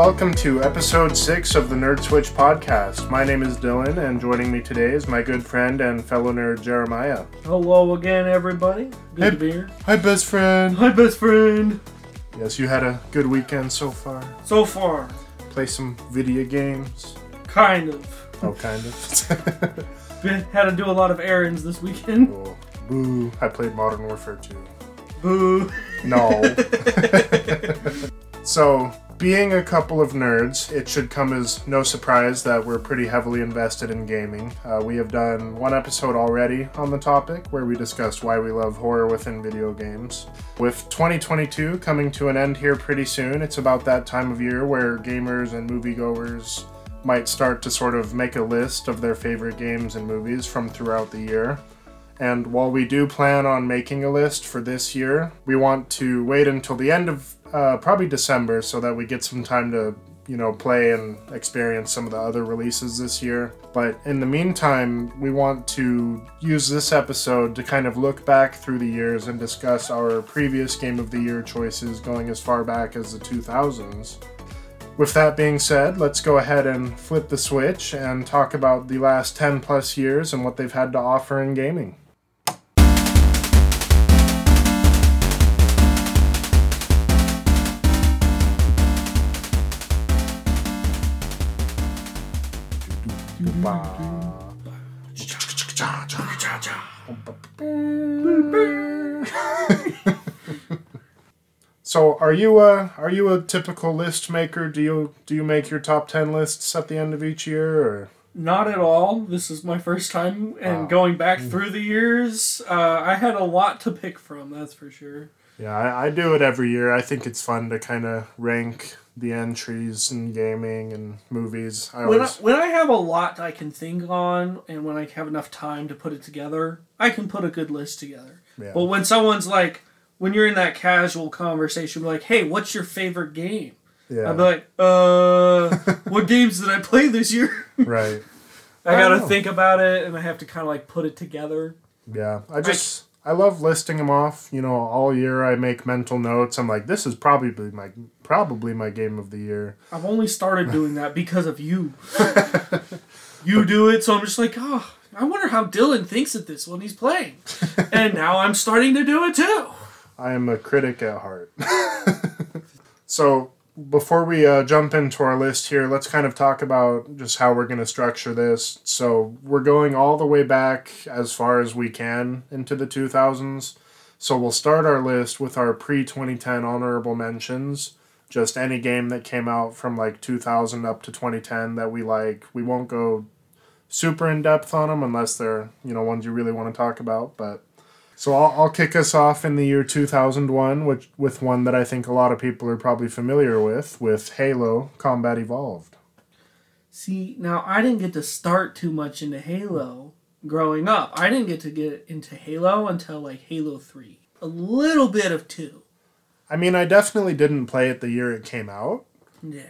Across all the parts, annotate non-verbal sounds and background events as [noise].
Welcome to episode six of the Nerd Switch podcast. My name is Dylan, and joining me today is my good friend and fellow nerd Jeremiah. Hello again, everybody. Good Hey. to be here. Hi, best friend. Hi, best friend. Yes, you had a good weekend so far. So far, Play some video games. kind of. Oh, kind of. [laughs] Been, had to do a lot of errands this weekend. oh, boo! I played Modern Warfare 2. Boo. No. [laughs] [laughs] so, being a couple of nerds, it should come as no surprise that we're pretty heavily invested in gaming. Uh, we have done one episode already on the topic where we discussed why we love horror within video games. With 2022 coming to an end here pretty soon, it's about that time of year where gamers and moviegoers might start to sort of make a list of their favorite games and movies from throughout the year. And while we do plan on making a list for this year, we want to wait until the end of uh, probably December so that we get some time to, you know, play and experience some of the other releases this year. But in the meantime, we want to use this episode to kind of look back through the years and discuss our previous Game of the Year choices going as far back as the 2000s. With that being said, let's go ahead and flip the switch and talk about the last 10 plus years and what they've had to offer in gaming. [laughs] So, are you a are you a typical list maker? Do you do you make your top ten lists at the end of each year, or Not at all. This is my first time, and Wow. going back through the years, uh, I had a lot to pick from. That's for sure. yeah, I, I do it every year. I think it's fun to kind of rank the entries in gaming and movies. I When I, when I have a lot I can think on, and when I have enough time to put it together, I can put a good list together. yeah. But when someone's like, when you're in that casual conversation, like, "Hey, what's your favorite game?" yeah I'd be like, "Uh, [laughs] what games did I play this year?" right I [laughs] I gotta know. think about it, and I have to kind of like put it together. yeah. I just I love listing them off. You know, all year I make mental notes. I'm like, this is probably my probably my game of the year. I've only started [laughs] doing that because of you. [laughs] you do it, so I'm just like, oh, I wonder how Dylan thinks of this when he's playing. [laughs] and now I'm starting to do it too. I am a critic at heart. so, before we uh, jump into our list here, let's kind of talk about just how we're going to structure this. So, we're going all the way back as far as we can into the 2000s. So, we'll start our list with our pre 2010 honorable mentions. Just any game that came out from like 2000 up to 2010 that we like. We won't go super in depth on them unless they're, you know, ones you really want to talk about. But so I'll, I'll kick us off in the year 2001, which with one that I think a lot of people are probably familiar with, with Halo Combat Evolved. See, now I didn't get to start too much into Halo growing up. I didn't get to get into Halo until like Halo 3. A little bit of 2. I mean, I definitely didn't play it the year it came out, Yeah.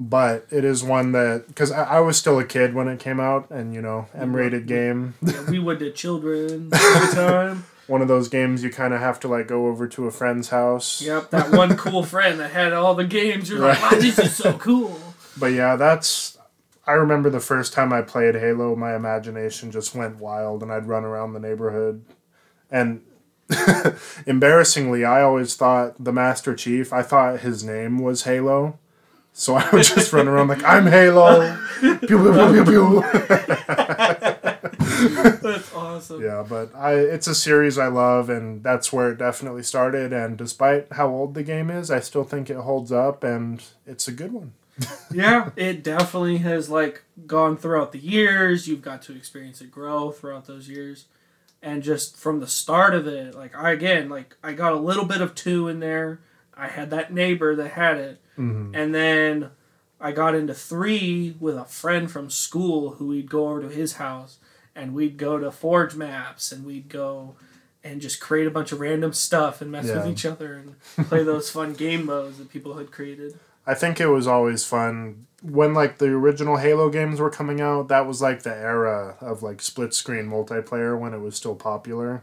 but it is one that because I, I was still a kid when it came out, and you know, M-rated game, yeah we went to [laughs] children all the time. One of those games you kind of have to like go over to a friend's house. Yep, that one cool [laughs] friend that had all the games. You're like, wow, this is so [laughs] cool. But yeah, that's. I remember the first time I played Halo, my imagination just went wild, and I'd run around the neighborhood. And [laughs] embarrassingly, I always thought the Master Chief. I thought his name was Halo, so I would just run around like I'm Halo. Pew, pew, pew, pew, pew. [laughs] That's awesome. Yeah, but I it's a series I love, and that's where it definitely started. And despite how old the game is, I still think it holds up, and it's a good one. [laughs] yeah, it definitely has like gone throughout the years. You've got to experience it grow throughout those years, and just from the start of it, like I again, like I got a little bit of two in there. I had that neighbor that had it, Mhm. and then I got into three with a friend from school who we'd go over to his house, and we'd go to Forge Maps, and we'd go and just create a bunch of random stuff and mess Yeah. with each other and play those fun [laughs] game modes that people had created. I think it was always fun when like the original Halo games were coming out. That was like the era of like split screen multiplayer when it was still popular.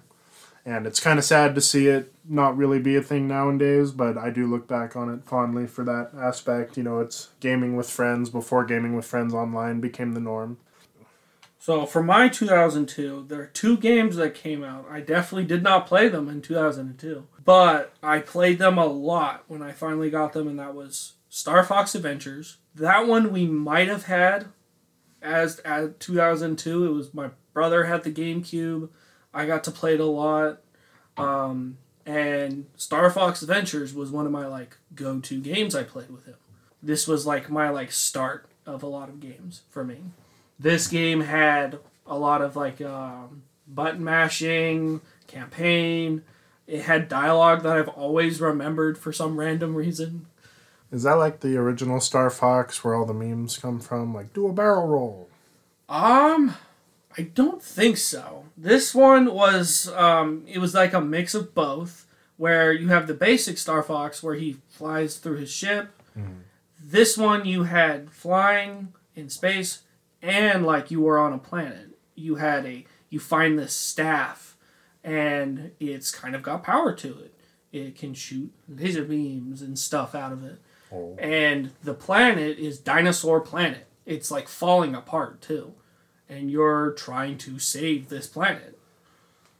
And it's kind of sad to see it not really be a thing nowadays, but I do look back on it fondly for that aspect. You know, it's gaming with friends before gaming with friends online became the norm. So for my 2002, there are two games that came out. I definitely did not play them in 2002, but I played them a lot when I finally got them, and that was Star Fox Adventures. That one we might have had as at 2002. It was my brother had the GameCube. I got to play it a lot. Um, and Star Fox Adventures was one of my like go-to games I played with him. This was like my like start of a lot of games for me. This game had a lot of like um, button mashing, campaign. It had dialogue that I've always remembered for some random reason. Is that like the original Star Fox where all the memes come from? Like, do a barrel roll. Um, I don't think so. This one was um, it was like a mix of both, where you have the basic Star Fox where he flies through his ship. Mhm. This one you had flying in space, and like you were on a planet. You had a you find this staff, and it's kind of got power to it. It can shoot laser beams and stuff out of it Oh. and the planet is dinosaur planet it's like falling apart too and you're trying to save this planet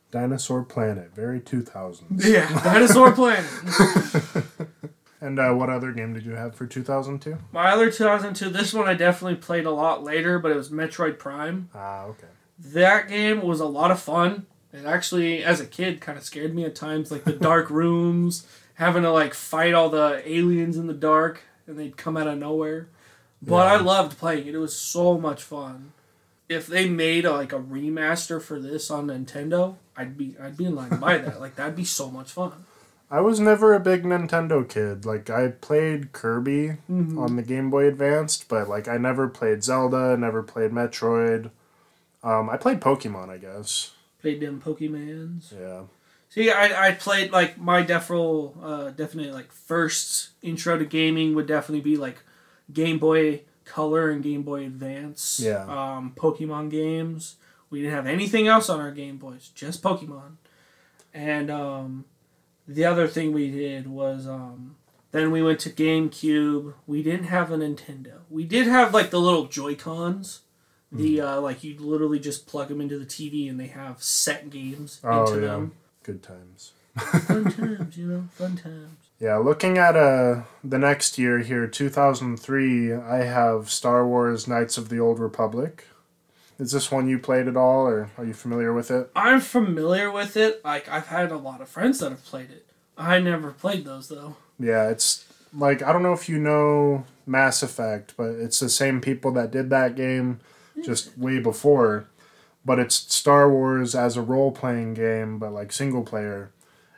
Dinosaur Planet, very 2000s. yeah dinosaur planet [laughs] And uh, what other game did you have for 2002? my other 2002 this one i definitely played a lot later but it was metroid prime. Ah, okay. that game was a lot of fun. It actually as a kid kind of scared me at times like the dark [laughs] rooms having to like fight all the aliens in the dark and they'd come out of nowhere. But Yeah. i loved playing it. It was so much fun. If they made a, like a remaster for this on nintendo i'd be i'd be in line to buy that. [laughs] Like that'd be so much fun I was never a big Nintendo kid. Like, I played Kirby Mhm. on the Game Boy Advanced, but, like, I never played Zelda, never played Metroid. Um, I played Pokemon, I guess. played them pokemans Yeah. See, I, I played like my defro, uh, definitely like first intro to gaming would definitely be like Game Boy Color and Game Boy Advance. Yeah. Um, Pokemon games. We didn't have anything else on our Game Boys, just Pokemon. And um, the other thing we did was um, then we went to GameCube. We didn't have a Nintendo. We did have like the little Joy Cons. The uh, like you literally just plug them into the TV and they have set games Oh, into yeah. them Good times. fun [laughs] times, you know, fun times. Yeah, looking at uh, the next year here, 2003, I have Star Wars Knights of the Old Republic. Is this one you played at all, or are you familiar with it? I'm familiar with it. Like I've had a lot of friends that have played it. I never played those though. Yeah, it's like I don't know if you know Mass Effect, but it's the same people that did that game just way before. But it's Star Wars as a role playing game, but like single player.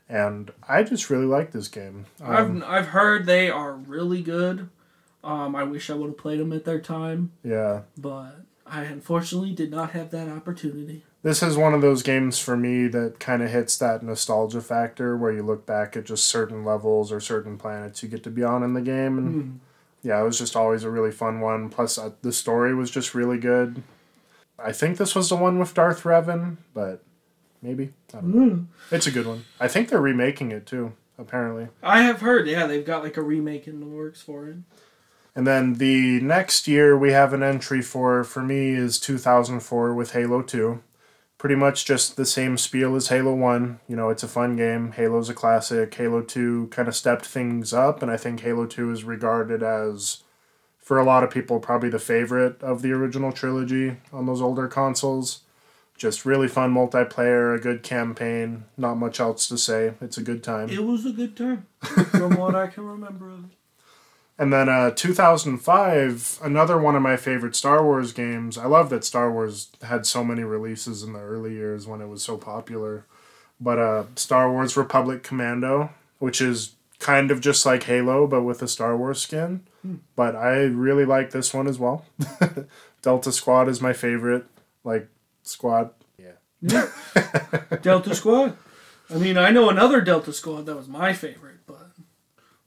And I just really like this game. Um, I've I've heard they are really good. Um, I wish I would have played them at their time, yeah. but I unfortunately did not have that opportunity. This is one of those games for me that kind of hits that nostalgia factor where you look back at just certain levels or certain planets you get to be on in the game. And Hmm. yeah, it was just always a really fun one. Plus, uh, the story was just really good. I think this was the one with Darth Revan, but maybe. I don't know. It's a good one. I think they're remaking it too, apparently. I have heard, yeah, they've got like a remake in the works for it. And then the next year we have an entry for, for me, is 2004 with Halo 2. Pretty much just the same spiel as Halo 1. You know, it's a fun game. Halo's a classic. Halo 2 kind of stepped things up, and I think Halo 2 is regarded as, for a lot of people, probably the favorite of the original trilogy on those older consoles. Just really fun multiplayer, a good campaign, not much else to say. It's a good time. It was a good time, from what I can remember of it. And then uh, 2005, another one of my favorite Star Wars games. I love that Star Wars had so many releases in the early years when it was so popular. But uh, Star Wars Republic Commando, which is kind of just like Halo, but with a Star Wars skin. But I really like this one as well. [laughs] Delta Squad is my favorite, like squad. Yeah. Delta Squad. I mean, I know another Delta Squad that was my favorite, but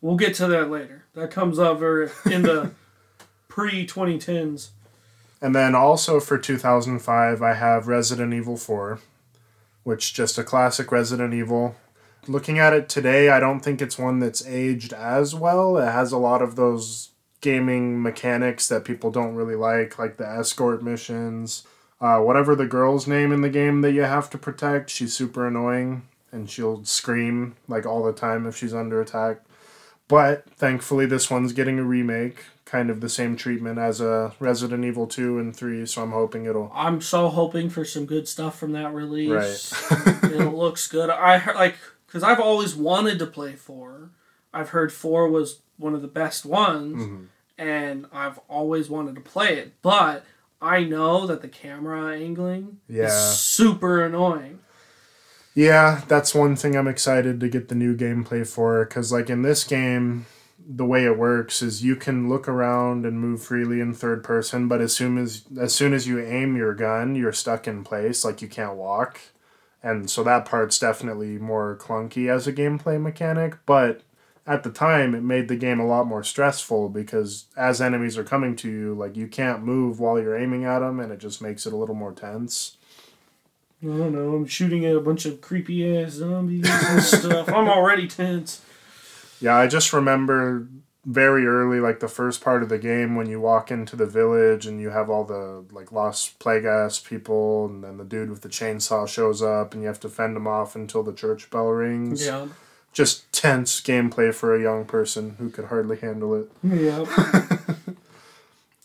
we'll get to that later. That comes over in the [laughs] pre 2010s. And then also for 2005, I have Resident Evil 4. which just a classic Resident Evil. Looking at it today, I don't think it's one that's aged as well. It has a lot of those gaming mechanics that people don't really like, like the escort missions. Uh, whatever the girl's name in the game that you have to protect, she's super annoying and she'll scream like all the time if she's under attack. But thankfully, this one's getting a remake, kind of the same treatment as a Resident Evil 2 and 3, so I'm hoping it'll. I'm so hoping for some good stuff from that release. Right. [laughs] it looks good. I like because I've always wanted to play four. I've heard four was one of the best ones, Mhm. and I've always wanted to play it. But I know that the camera angling Yeah. is super annoying. Yeah, that's one thing I'm excited to get the new gameplay for because, like, in this game, the way it works is you can look around and move freely in third person, but as soon as as soon as you aim your gun, you're stuck in place, like you can't walk, and so that part's definitely more clunky as a gameplay mechanic. But at the time, it made the game a lot more stressful because as enemies are coming to you, like you can't move while you're aiming at them, and it just makes it a little more tense. I don't know. I'm shooting at a bunch of creepy ass zombies and [laughs] stuff. I'm already tense. Yeah, I just remember very early, like the first part of the game, when you walk into the village and you have all the like Las Plagas people, and then the dude with the chainsaw shows up, and you have to fend him off until the church bell rings. Yeah. Just tense gameplay for a young person who could hardly handle it. Yeah. [laughs]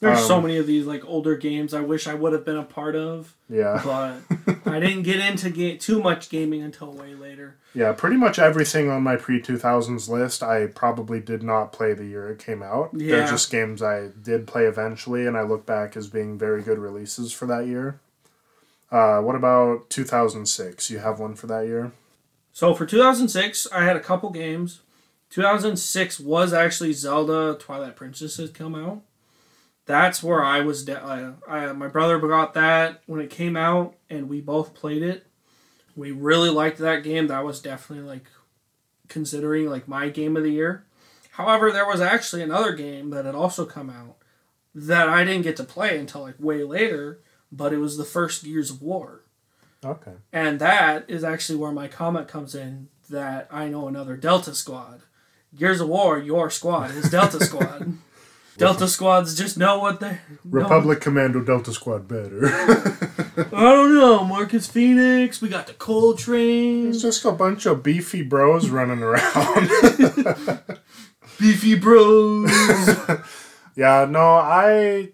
There's so Um, many of these like older games I wish I would have been a part of, Yeah, but [laughs] I didn't get into ga- too much gaming until way later. yeah. Pretty much everything on my pre two thousands list, I probably did not play the year it came out. Yeah. They're just games I did play eventually, and I look back as being very good releases for that year. Uh, what about two thousand six? You have one for that year? So for 2006, I had a couple games. 2006 was actually Zelda Twilight Princess had come out. That's where I was. De- I, I, my brother got that when it came out, and we both played it. We really liked that game. That was definitely like considering like my game of the year. However, there was actually another game that had also come out that I didn't get to play until like way later, but it was the first Gears of War. Okay. And that is actually where my comment comes in that I know another Delta Squad. Gears of War, your squad is Delta Squad. [laughs] Delta Squads just know what they. know- Republic Commando Delta Squad better. [laughs] I don't know. Marcus Phoenix. We got the Cole Train. it's just a bunch of beefy bros running around. [laughs] Beefy Bros. [laughs] yeah, no, I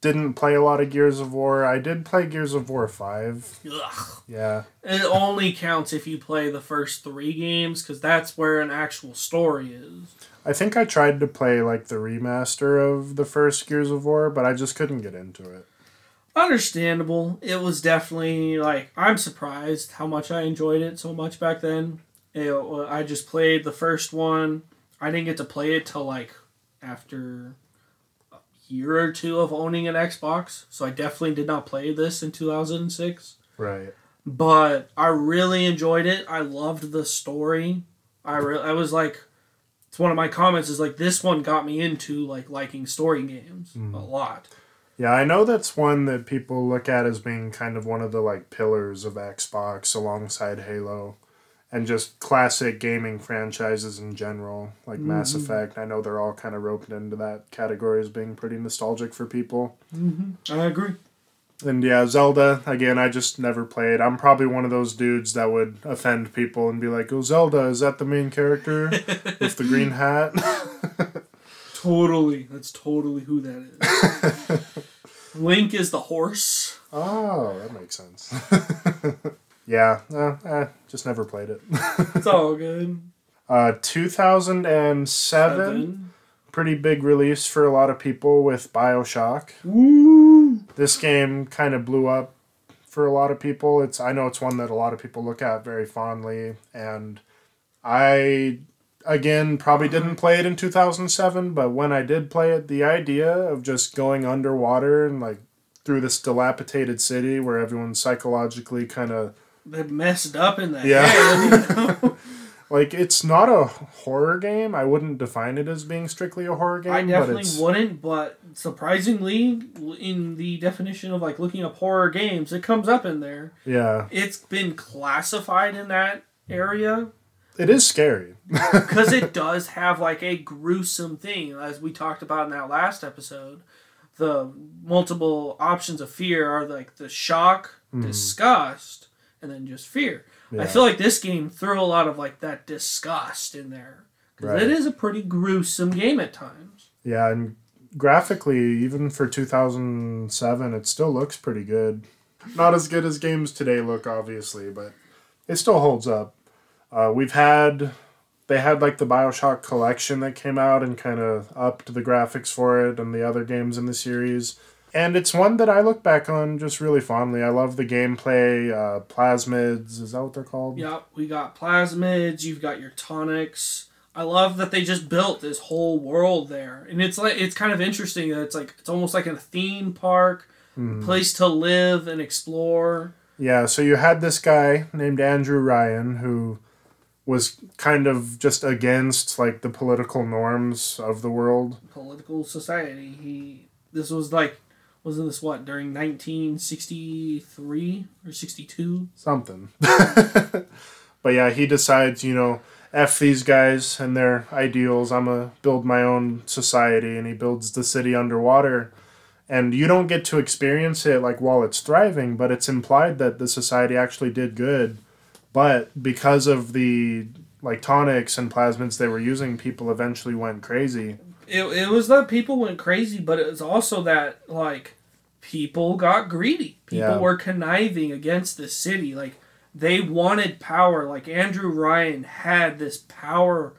didn't play a lot of Gears of War. I did play Gears of War 5. Ugh. Yeah. It only counts if you play the first three games because that's where an actual story is. I think I tried to play like the remaster of the first Gears of War, but I just couldn't get into it. Understandable. It was definitely like I'm surprised how much I enjoyed it so much back then. It, uh, I just played the first one. I didn't get to play it till like after a year or two of owning an Xbox, so I definitely did not play this in 2006. Right. But I really enjoyed it. I loved the story. I re- I was like, it's one of my comments is like this one got me into like liking story games hmm. a lot. Yeah, I know that's one that people look at as being kind of one of the like pillars of Xbox alongside Halo and just classic gaming franchises in general, like mm-hmm. Mass Effect. I know they're all kind of roped into that category as being pretty nostalgic for people. Mm-hmm. I agree. And yeah, Zelda, again, I just never played. I'm probably one of those dudes that would offend people and be like, "Oh, Zelda, is that the main character [laughs] with the green hat?" [laughs] Totally. That's totally who that is. [laughs] Link is the horse. oh, that makes sense. yeah, uh, eh, just never played it. It's all good. Uh, 2007, Seven. pretty big release for a lot of people with Bioshock. Woo! This game kind of blew up for a lot of people. It's I know it's one that a lot of people look at very fondly, and I again probably didn't play it in 2007, but when I did play it, the idea of just going underwater and like through this dilapidated city where everyone's psychologically kind of They messed up in the Yeah. head. You know? [laughs] like it's not a horror game. I wouldn't define it as being strictly a horror game. I definitely it's, wouldn't, but surprisingly, in the definition of like looking up horror games, it comes up in there. Yeah, It's been classified in that area it is scary. [laughs] because it does have like a gruesome thing, as we talked about in that last episode. The multiple options of fear are like the shock, hmm. disgust, and then just fear. I feel like this game threw a lot of like that disgust in there because Right. it is a pretty gruesome game at times. Yeah, and graphically, even for 2007, it still looks pretty good. Not as good as games today look, obviously, but it still holds up. Uh, we've had they had like the Bioshock collection that came out and kind of upped the graphics for it and the other games in the series. And it's one that I look back on just really fondly. I love the gameplay. Uh, plasmids, is that what they're called? Yep, we got plasmids. You've got your tonics. I love that they just built this whole world there, and it's like it's kind of interesting that it's like it's almost like a theme park, place to live and explore. Yeah, so you had this guy named Andrew Ryan who was kind of just against like the political norms of the world. Political society. He this was like wasn't this what during 1963 or 62? Something. [laughs] but yeah, he decides, you know, F these guys and their ideals. I'm going to build my own society. And he builds the city underwater. And you don't get to experience it like while it's thriving, but it's implied that the society actually did good. But because of the like tonics and plasmids they were using, people eventually went crazy. It, it was that people went crazy, but it was also that like people got greedy. People Yeah. were conniving against the city. Like they wanted power. Like Andrew Ryan had this power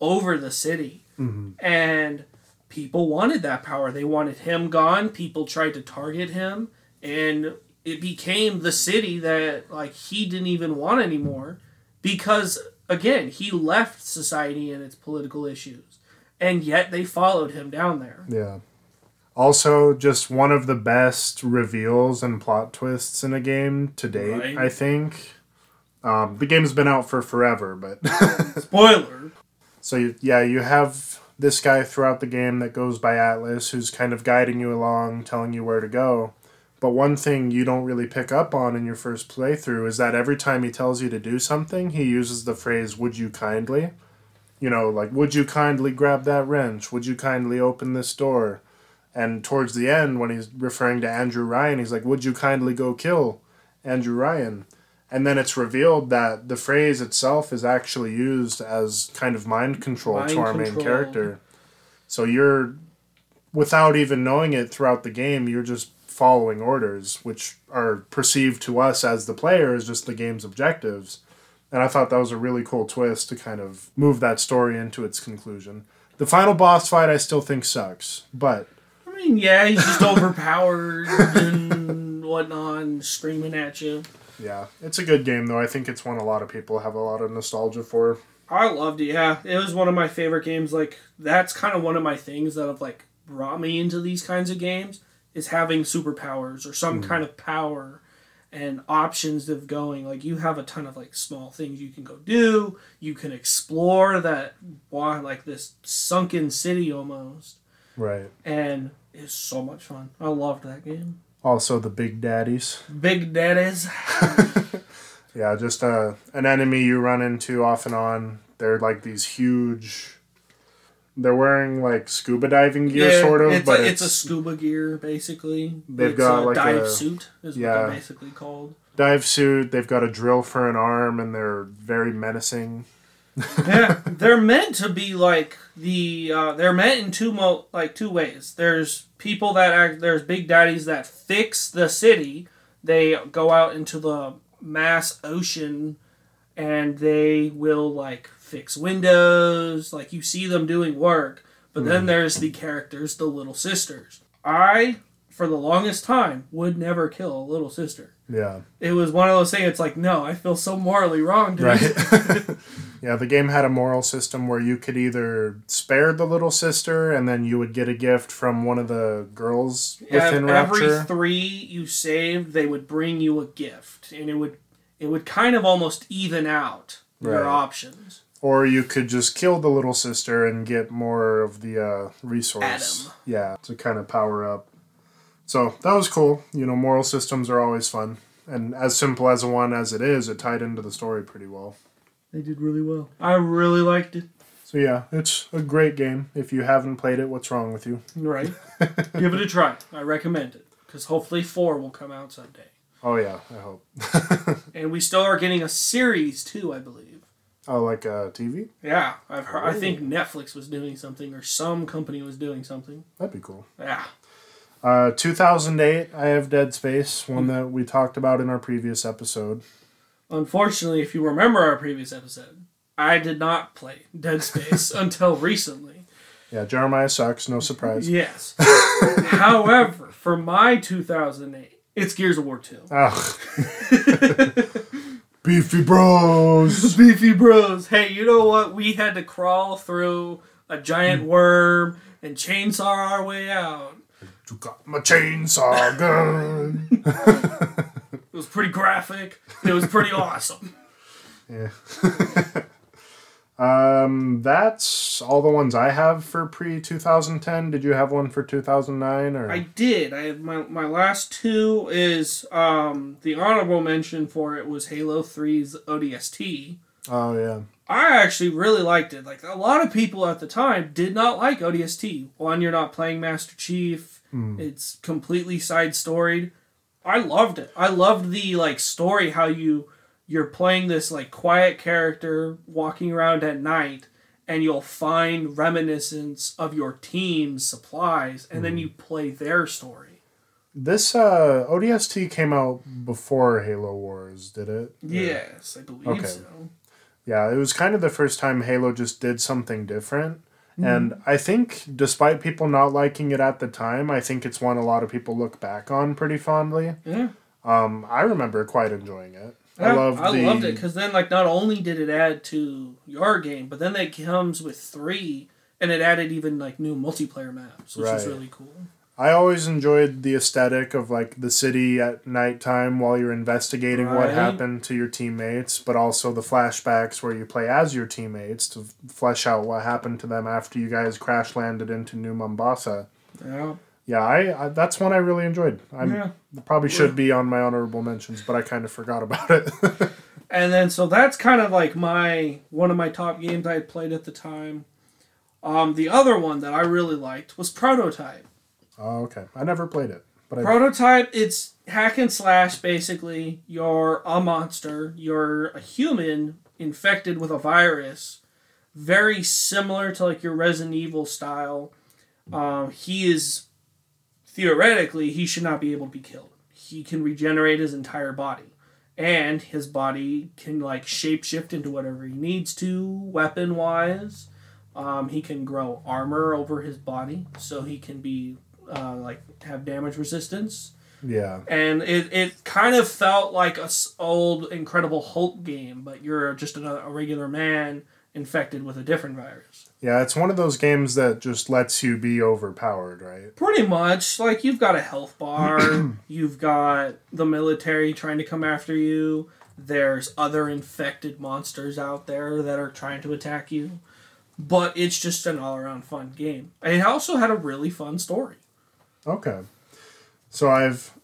over the city, mm-hmm. and people wanted that power. They wanted him gone. People tried to target him, and it became the city that like he didn't even want anymore because again he left society and its political issues and yet they followed him down there Yeah. Also, just one of the best reveals and plot twists in a game to date, Right. I think. Um, the game's been out for forever, but. [laughs] spoiler so, you, yeah, you have this guy throughout the game that goes by Atlas who's kind of guiding you along, telling you where to go. But one thing you don't really pick up on in your first playthrough is that every time he tells you to do something, he uses the phrase, Would you kindly? You know, like, Would you kindly grab that wrench? Would you kindly open this door? And towards the end, when he's referring to Andrew Ryan, he's like, Would you kindly go kill Andrew Ryan? And then it's revealed that the phrase itself is actually used as kind of mind control Mind to our main character. So you're, without even knowing it throughout the game, you're just following orders, which are perceived to us as the player as just the game's objectives. And I thought that was a really cool twist to kind of move that story into its conclusion. The final boss fight I still think sucks, but i mean yeah he's just [laughs] overpowered and whatnot and screaming at you yeah, it's a good game though. I think it's one a lot of people have a lot of nostalgia for. i loved it yeah it was one of my favorite games like that's kind of one of my things that have like brought me into these kinds of games is having superpowers or some mm-hmm. kind of power and options of going like you have a ton of like small things you can go do you can explore that wow, like this sunken city almost Right. and it's so much fun i loved that game Also the big daddies. big daddies [laughs] Yeah, just uh, an enemy you run into off and on. They're like these huge. They're wearing like scuba diving gear, sort of, it's but a, it's, it's, a scuba gear basically They've it's got, a like, dive a- suit is what yeah. they're basically called dive suit. They've got a drill for an arm, and they're very menacing. Yeah, they're meant to be like the uh, they're meant in two mo like two ways. There's people that act there's big daddies that fix the city. They go out into the mass ocean and they will like fix windows, like you see them doing work. But then there's the characters, the little sisters. I for the longest time would never kill a little sister. Yeah. It was one of those things. It's like, no, I feel so morally wrong, dude. Right. [laughs] [laughs] yeah, the game had a moral system where you could either spare the little sister and then you would get a gift from one of the girls within Ev- every Rapture. three you saved, they would bring you a gift, and it would it would kind of almost even out your options. Or you could just kill the little sister and get more of the uh, resource. Adam. Yeah, to kind of power up. So that was cool. You know, moral systems are always fun. And as simple as a one as it is, it tied into the story pretty well. They did really well. I really liked it. So yeah, it's a great game. If you haven't played it, what's wrong with you? Right. [laughs] Give it a try. I recommend it because hopefully four will come out someday. Oh yeah, I hope. [laughs] And we still are getting a series too, I believe. oh, like uh, TV? Yeah, I've heard. I think Netflix was doing something, or some company was doing something. That'd be cool. Yeah. Uh, 2008, I have Dead Space, one that we talked about in our previous episode. Unfortunately, if you remember our previous episode, I did not play Dead [laughs] Space until recently. Yeah, Jeremiah sucks, no surprise. Yes. [laughs] However, for my 2008, it's Gears of War 2. Ugh. [laughs] Beefy Bros! Beefy Bros. Hey, you know what? We had to crawl through a giant worm and chainsaw our way out. You got my chainsaw gun! It was pretty graphic. It was pretty awesome. Yeah. [laughs] um, that's all the ones I have for pre 2010. Did you have one for 2009 or? I did. I have my my last two is um the honorable mention for it was Halo 3's ODST. Oh yeah. I actually really liked it. Like a lot of people at the time did not like ODST. One, you're not playing Master Chief. It's completely side storied. I loved it. I loved the like story how you you're playing this like quiet character walking around at night and you'll find reminiscence of your team's supplies and then you play their story. This uh, ODST came out before Halo Wars, did it? Yes, I believe Okay. so. Yeah, it was kind of the first time Halo just did something different. And I think, despite people not liking it at the time, I think it's one a lot of people look back on pretty fondly. Yeah. Um, I remember quite enjoying it. I Yeah, loved I the loved it because then, like, not only did it add to your game, but then it comes with three, and it added even like new multiplayer maps, which is Right. really cool. I always enjoyed the aesthetic of like the city at nighttime while you're investigating what happened to your teammates, but also the flashbacks where you play as your teammates to flesh out what happened to them after you guys crash landed into New Mombasa. Yeah, Yeah, I, I that's one I really enjoyed. I yeah. probably should be on my honorable mentions, but I kind of forgot about it. [laughs] And then so that's kind of like my one of my top games I had played at the time. Um, the other one that I really liked was Prototype. Oh, okay. I never played it, but I, Prototype, it's hack and slash basically. You're a monster, you're a human infected with a virus, very similar to like your Resident Evil style. Um, he is theoretically, he should not be able to be killed. He can regenerate his entire body. And his body can like shapeshift into whatever he needs to, weapon wise. Um, he can grow armor over his body, so he can be uh, like have damage resistance. yeah, And it, it kind of felt like a old Incredible Hulk game, but you're just a, a regular man infected with a different virus. yeah. It's one of those games that just lets you be overpowered, right? Pretty much, like you've got a health bar, [clears throat] you've got the military trying to come after you. There's other infected monsters out there that are trying to attack you, but it's just an all-around fun game. It also had a really fun story. Okay. So I've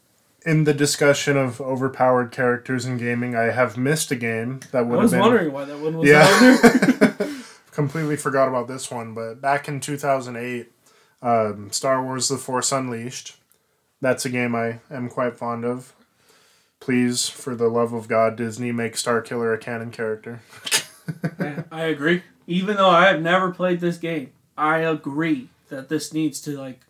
in the discussion of overpowered characters in gaming, I have missed a game that would have been. I was been wondering why that one was Yeah. on there. [laughs] [laughs] completely forgot about this one, but back in 2008, um, Star Wars The Force Unleashed. That's a game I am quite fond of. Please, for the love of God, Disney, make Starkiller a canon character. I- I agree. Even though I have never played this game, I agree that this needs to like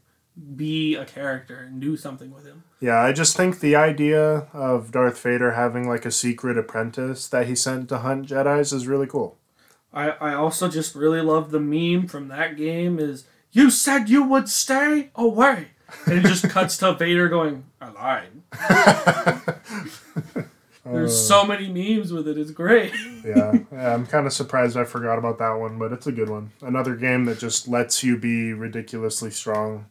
be a character and do something with him. Yeah, I just think the idea of Darth Vader having like a secret apprentice that he sent to hunt Jedi's is really cool. I, I also just really love the meme from that game is you said you would stay away. And it just [laughs] cuts to Vader going, I lied. [laughs] There's so uh. many memes with it, it's great. yeah, yeah, I'm kind of surprised I forgot about that one, but it's a good one. Another game that just lets you be ridiculously strong.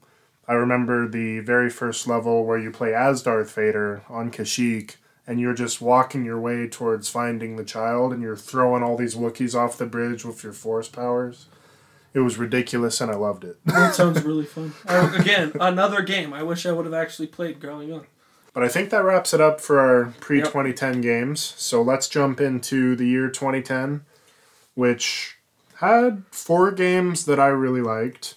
I remember the very first level where you play as Darth Vader on Kashyyyk, and you're just walking your way towards finding the child, and you're throwing all these Wookiees off the bridge with your force powers. It was ridiculous, and I loved it. That [laughs] sounds really fun. I, [laughs] oh, again, another game I wish I would have actually played growing up. But I think that wraps it up for our pre 2010 games. So let's jump into the year 2010, which had four games that I really liked.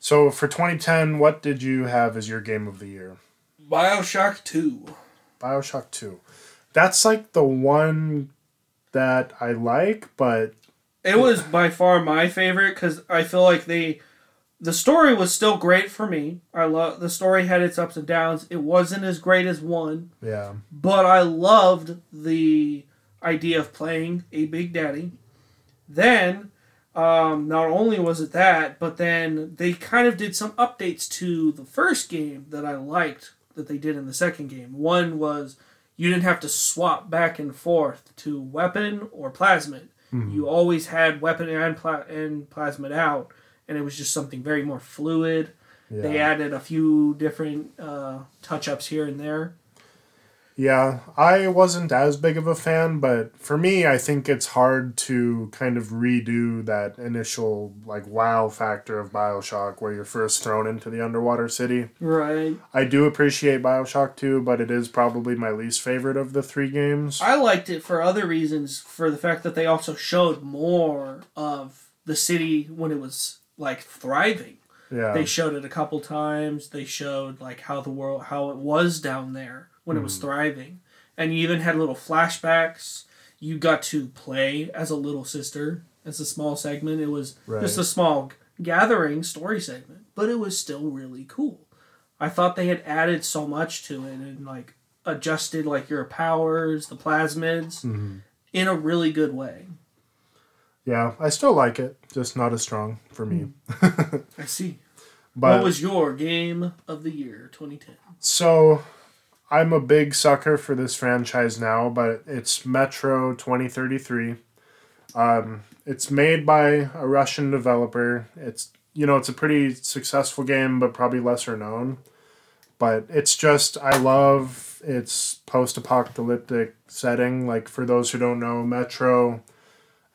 So for 2010, what did you have as your game of the year? Bioshock 2. Bioshock 2. That's like the one that I like, but. It was by far my favorite because I feel like they. The story was still great for me. I love the story had its ups and downs. It wasn't as great as one, Yeah. but I loved the idea of playing a Big Daddy. Then, um, not only was it that, but then they kind of did some updates to the first game that I liked that they did in the second game. One was you didn't have to swap back and forth to weapon or plasmid. You always had weapon and, pla- and plasmid out, and it was just something very more fluid. They added a few different uh, touch ups here and there. Yeah, I wasn't as big of a fan, but for me, I think it's hard to kind of redo that initial like wow factor of BioShock where you're first thrown into the underwater city. Right. I do appreciate BioShock 2, but it is probably my least favorite of the three games. I liked it for other reasons, for the fact that they also showed more of the city when it was like thriving. Yeah. They showed it a couple times. They showed like how the world, how it was down there when it was thriving, and you even had little flashbacks. You got to play as a little sister as a small segment. It was just a small gathering story segment, but it was still really cool. I thought they had added so much to it and like adjusted like your powers, the plasmids, Mhm. in a really good way. Yeah, I still like it, just not as strong for me. [laughs] I see. But what was your game of the year, 2010? So, I'm a big sucker for this franchise now, but it's Metro 2033. Um, it's made by a Russian developer. It's you know it's a pretty successful game, but probably lesser known. But it's just I love its post-apocalyptic setting. Like for those who don't know, Metro,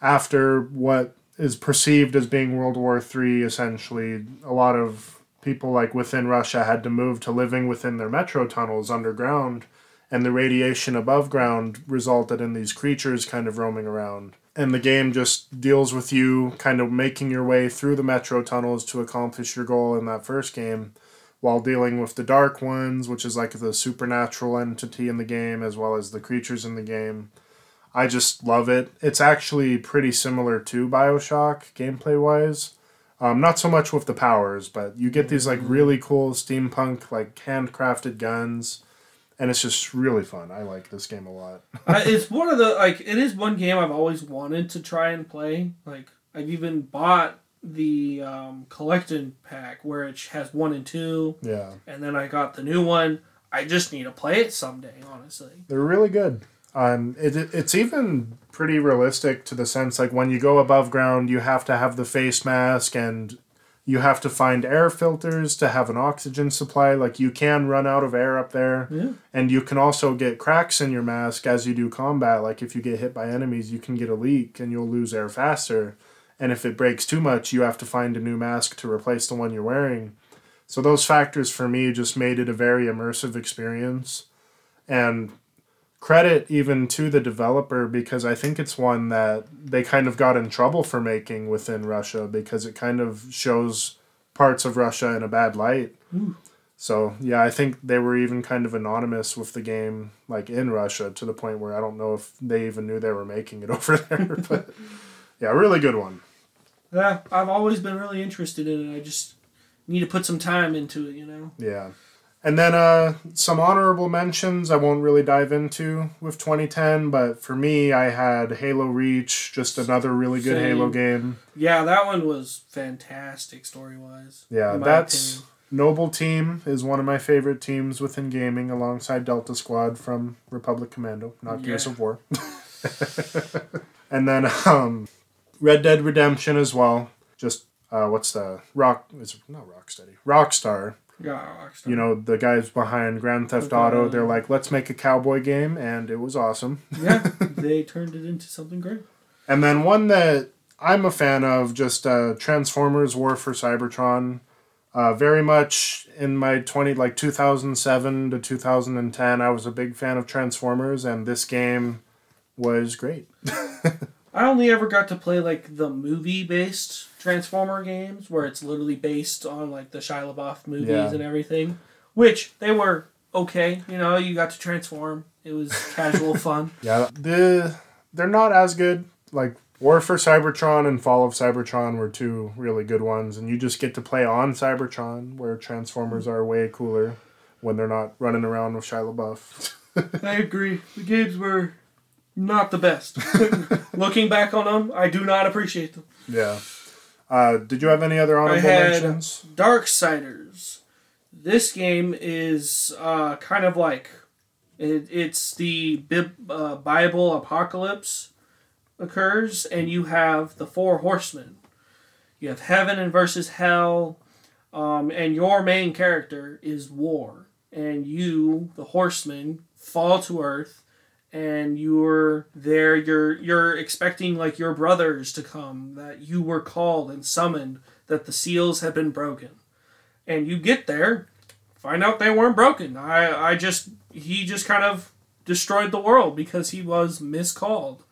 after what is perceived as being World War Three, essentially a lot of people like within Russia had to move to living within their metro tunnels underground, and the radiation above ground resulted in these creatures kind of roaming around. And the game just deals with you kind of making your way through the metro tunnels to accomplish your goal in that first game, while dealing with the dark ones, which is like the supernatural entity in the game, as well as the creatures in the game. I just love it. It's actually pretty similar to Bioshock gameplay wise. Um, not so much with the powers, but you get these like really cool steampunk, like handcrafted guns, and it's just really fun. I like this game a lot. [laughs] I, it's one of the like it is one game I've always wanted to try and play. Like I've even bought the um, collecting pack where it has one and two, Yeah, and then I got the new one. I just need to play it someday, honestly. they're really good. Um, it, it- it's even pretty realistic to the sense like when you go above ground, you have to have the face mask and you have to find air filters to have an oxygen supply. Like you can run out of air up there. Yeah. And you can also get cracks in your mask as you do combat. Like if you get hit by enemies, you can get a leak and you'll lose air faster. And if it breaks too much, you have to find a new mask to replace the one you're wearing. So those factors for me just made it a very immersive experience. And credit even to the developer because I think it's one that they kind of got in trouble for making within Russia because it kind of shows parts of Russia in a bad light. Hmm. So yeah, I think they were even kind of anonymous with the game, like in Russia, to the point where I don't know if they even knew they were making it [laughs] over there. [laughs] but yeah, really good one. Yeah, I've always been really interested in it. I just need to put some time into it, you know. Yeah. And then uh, some honorable mentions I won't really dive into with 2010, but for me, I had Halo Reach, just another really good Same. Halo game. Yeah, that one was fantastic story wise. Yeah, that's Noble Team is one of my favorite teams within gaming, alongside Delta Squad from Republic Commando, not Gears Yeah. of War. [laughs] and then um, Red Dead Redemption as well. Just uh, what's the Rock? Is not Rocksteady? Rockstar Yeah. You know, the guys behind Grand Theft Okay. Auto, they're like, let's make a cowboy game, and it was awesome. yeah, [laughs] they turned it into something great. And then one that I'm a fan of, just uh, Transformers War for Cybertron. Uh, very much in my 20, like 2007 to 2010, I was a big fan of Transformers, and this game was great. [laughs] I only ever got to play like the movie based Transformer games where it's literally based on like the Shia LaBeouf movies Yeah. and everything, which they were okay. You know, you got to transform. It was casual [laughs] fun. Yeah, the they're not as good. Like War for Cybertron and Fall of Cybertron were two really good ones, and you just get to play on Cybertron, where Transformers are way cooler when they're not running around with Shia LaBeouf. I agree. The games were not the best. [laughs] Looking back on them, I do not appreciate them. yeah. Uh, did you have any other honorable had- mentions? Darksiders. This game is uh, kind of like it, it's the Bib, uh, Bible apocalypse occurs, and you have the four horsemen. You have heaven and versus hell, um, and your main character is war, and you, the horsemen, fall to earth, and you're there. You're you're expecting like your brothers to come that you were called and summoned that the seals had been broken. And you get there, find out they weren't broken. I, I just, he just kind of destroyed the world because he was miscalled.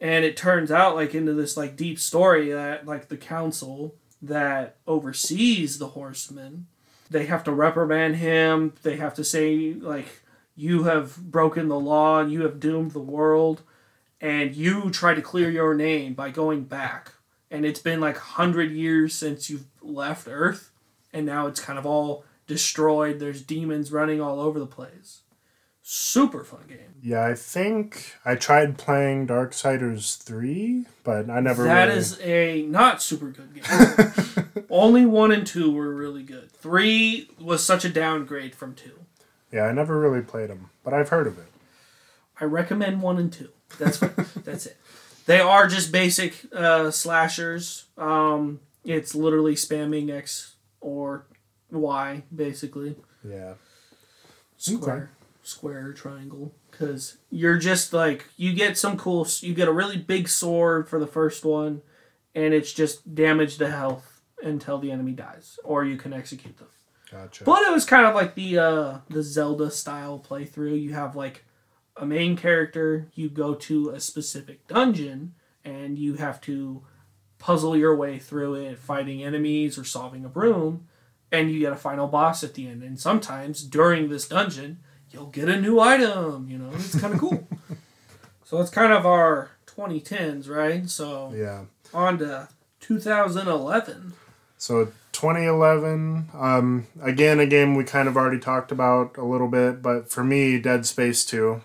And it turns out, like, into this, like, deep story that, like, the council that oversees the horsemen, they have to reprimand him. They have to say, like, you have broken the law and you have doomed the world. And you try to clear your name by going back. And it's been like 100 years since you've left earth and now it's kind of all destroyed. There's demons running all over the place. Super fun game. Yeah, I think I tried playing Darksiders 3, but I never That really... is a not super good game. [laughs] Only one and two were really good. Three was such a downgrade from two Yeah, I never really played them, but I've heard of it. i recommend one and two. That's [laughs] that's it. They are just basic uh, slashers. Um, it's literally spamming x or y basically. Yeah. square square triangle. Because you're just like you get some cool you get a really big sword for the first one and it's just damage to health until the enemy dies or you can execute them Gotcha. but it was kind of like the uh the zelda style playthrough. You have like a main character you go to a specific dungeon and you have to puzzle your way through it fighting enemies or solving a room and you get a final boss at the end. And sometimes during this dungeon you'll get a new item you know? It's kind of cool. [laughs] So it's kind of our 2010s right? So yeah. on to 2011 So 2011, um, again, a game we kind of already talked about a little bit, but for me, Dead Space 2.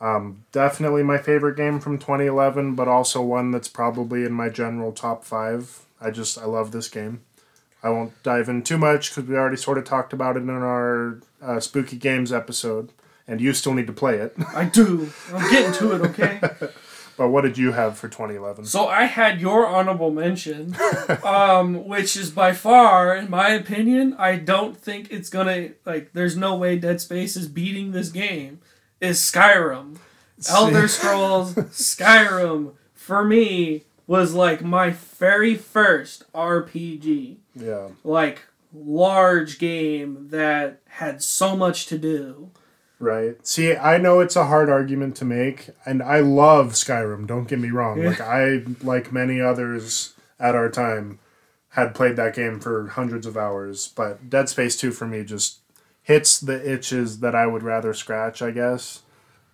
Um, definitely my favorite game from 2011, but also one that's probably in my general top five. I just, I love this game. I won't dive in too much because we already sort of talked about it in our uh, Spooky Games episode, and you still need to play it. i do [laughs] i'm getting to it okay but what did you have for 2011? So I had your honorable mention, [laughs] um, which is by far, in my opinion, I don't think it's gonna like. There's no way Dead Space is beating this game. Is Skyrim, Elder [laughs] Scrolls Skyrim for me was like my very first RPG, Yeah. like large game that had so much to do. Right. See, I know it's a hard argument to make, and I love Skyrim, don't get me wrong. Yeah. Like, I, like many others at our time, had played that game for hundreds of hours, but Dead Space 2 for me just hits the itches that I would rather scratch, I guess.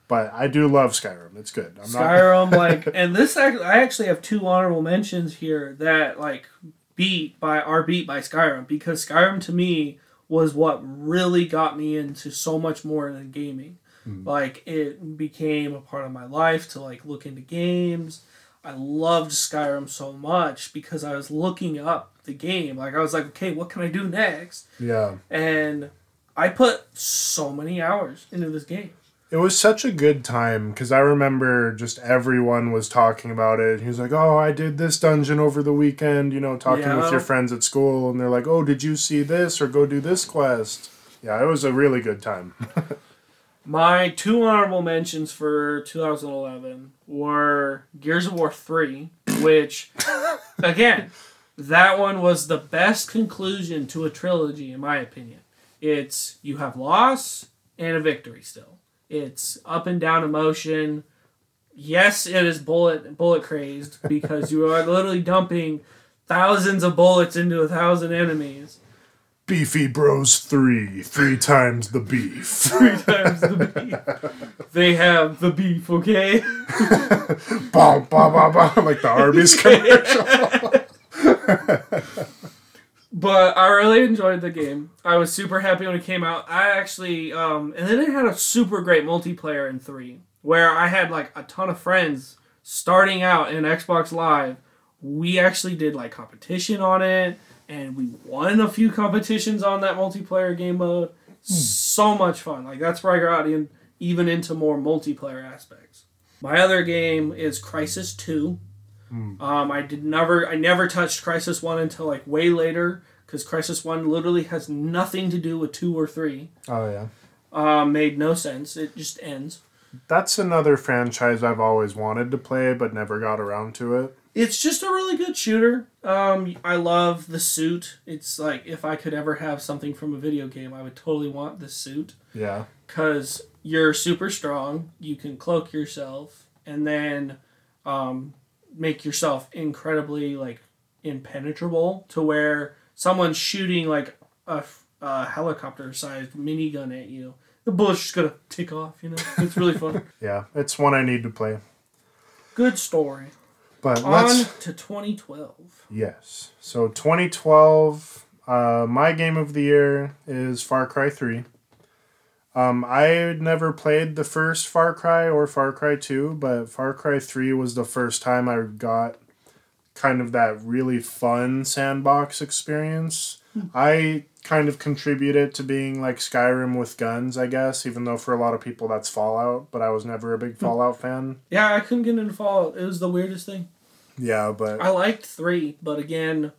But I do love Skyrim. It's good. I'm not. [laughs] Skyrim, like, and this I actually have two honorable mentions here that like beat by are beat by Skyrim because Skyrim to me was what really got me into so much more than gaming. Hmm. Like it became a part of my life to like look into games. I loved Skyrim so much because I was looking up the game. Like I was like, okay, what can I do next? Yeah. And I put so many hours into this game. It was such a good time because I remember just everyone was talking about it. He was like, "Oh, I did this dungeon over the weekend," you know, talking with your friends at school, and they're like, "Oh, did you see this or go do this quest?" Yeah, it was a really good time. [laughs] My two honorable mentions for 2011 were Gears of War 3, which, [laughs] again, that one was the best conclusion to a trilogy, in my opinion. It's you have loss and a victory still. It's up and down emotion. Yes, it is bullet bullet crazed because you are literally dumping thousands of bullets into a thousand enemies. Beefy Bros three, three times the beef. [laughs] Three times the beef. They have the beef, okay? [laughs] Bom, bom, bom, bom, like the Arby's [laughs] commercial. But I really enjoyed the game. I was super happy when it came out. I actually, um, and then it had a super great multiplayer in three, where I had like a ton of friends starting out in Xbox Live. We actually did like competition on it, and we won a few competitions on that multiplayer game mode. So much fun! Like that's where I got in, even into more multiplayer aspects. My other game is Crysis Two. Um, I did never, I never touched Crysis One until like way later because Crysis One literally has nothing to do with two or three. Oh yeah. Um, made no sense. It just ends. That's another franchise I've always wanted to play but never got around to it. It's just a really good shooter. Um, I love the suit. It's like if I could ever have something from a video game, I would totally want this suit Yeah. because you're super strong. You can cloak yourself and then um, make yourself incredibly like impenetrable to where someone's shooting like a, a helicopter-sized minigun at you. The bullet's just gonna tick off. You know, it's really fun. [laughs] Yeah. It's one I need to play. Good story. But On let's to 2012. Yes. So 2012, uh, my game of the year is Far Cry 3. Um, I never played the first Far Cry or Far Cry 2, but Far Cry 3 was the first time I got kind of that really fun sandbox experience. I kind of contribute it to being like Skyrim with guns, I guess, even though for a lot of people that's Fallout, but I was never a big Fallout fan. Yeah, I couldn't get into Fallout. It was the weirdest thing. Yeah, but I liked three, but again,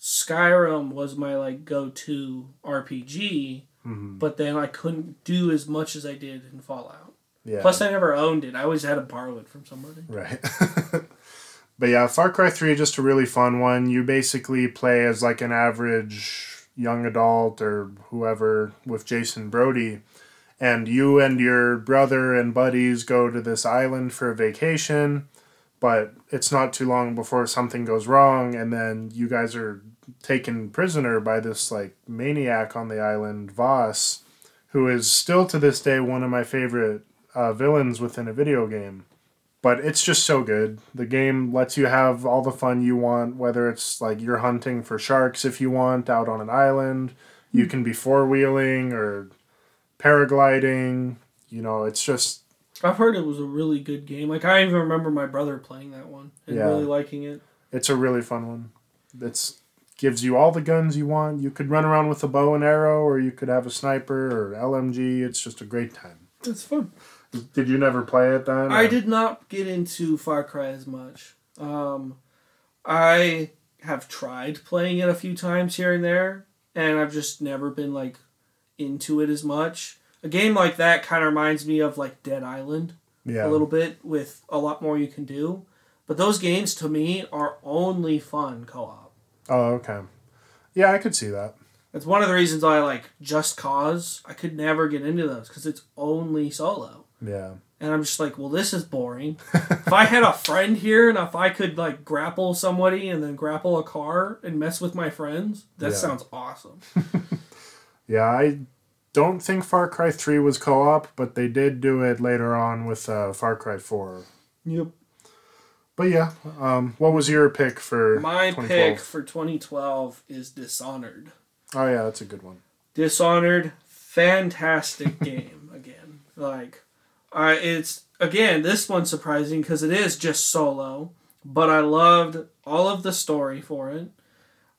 Skyrim was my like go-to RPG. Mhm, But then I couldn't do as much as I did in Fallout. yeah. Plus, I never owned it. I always had to borrow it from somebody. Right. [laughs] but yeah, Far Cry 3 just a really fun one. You basically play as like an average young adult or whoever with Jason Brody. And you and your brother and buddies go to this island for a vacation, but it's not too long before something goes wrong, and then you guys are taken prisoner by this like maniac on the island, Vaas, who is still to this day one of my favorite uh, villains within a video game but it's just so good. The game lets you have all the fun you want, whether it's like you're hunting for sharks if you want out on an island, you can be four wheeling or paragliding. You know, it's just I've heard it was a really good game. Like I even remember my brother playing that one and Yeah. really liking it. it's a really fun one. It's gives you all the guns you want. You could run around with a bow and arrow, or you could have a sniper or LMG. It's just a great time. It's fun. Did you never play it then? I did not get into Far Cry as much. Um, I have tried playing it a few times here and there, and I've just never been like into it as much. A game like that kind of reminds me of like Dead Island Yeah. a little bit, with a lot more you can do. But those games to me are only fun co-op. Oh, okay. Yeah, I could see that. That's one of the reasons I like Just Cause. I could never get into those because it's only solo. Yeah. And I'm just like, well, this is boring. if I had a [laughs] friend here and if I could like grapple somebody and then grapple a car and mess with my friends, that Yeah. sounds awesome. [laughs] Yeah, I don't think Far Cry 3 was co op, but they did do it later on with uh, Far Cry 4. Yep. But yeah, um, what was your pick for My 2012? pick for 2012 is Dishonored. Oh, yeah, that's a good one. Dishonored, fantastic [laughs] game again. Like, I it's again this one's surprising because it is just solo, but I loved all of the story for it.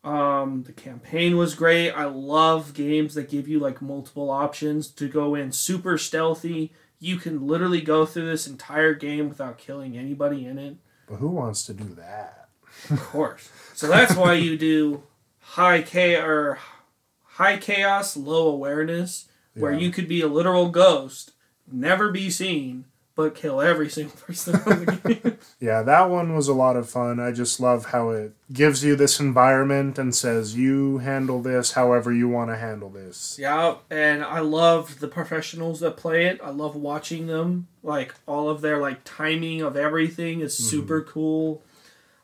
Um, the campaign was great. I love games that give you like multiple options to go in super stealthy, you can literally go through this entire game without killing anybody in it. But who wants to do that? Of course. So that's why you do high K or high chaos, low awareness, where Yeah. you could be a literal ghost, never be seen, but kill every single [laughs] person in the game. Yeah, that one was a lot of fun. I just love how it gives you this environment and says you handle this however you want to handle this. yeah, and I love the professionals that play it. I love watching them. Like all of their like timing of everything is super cool.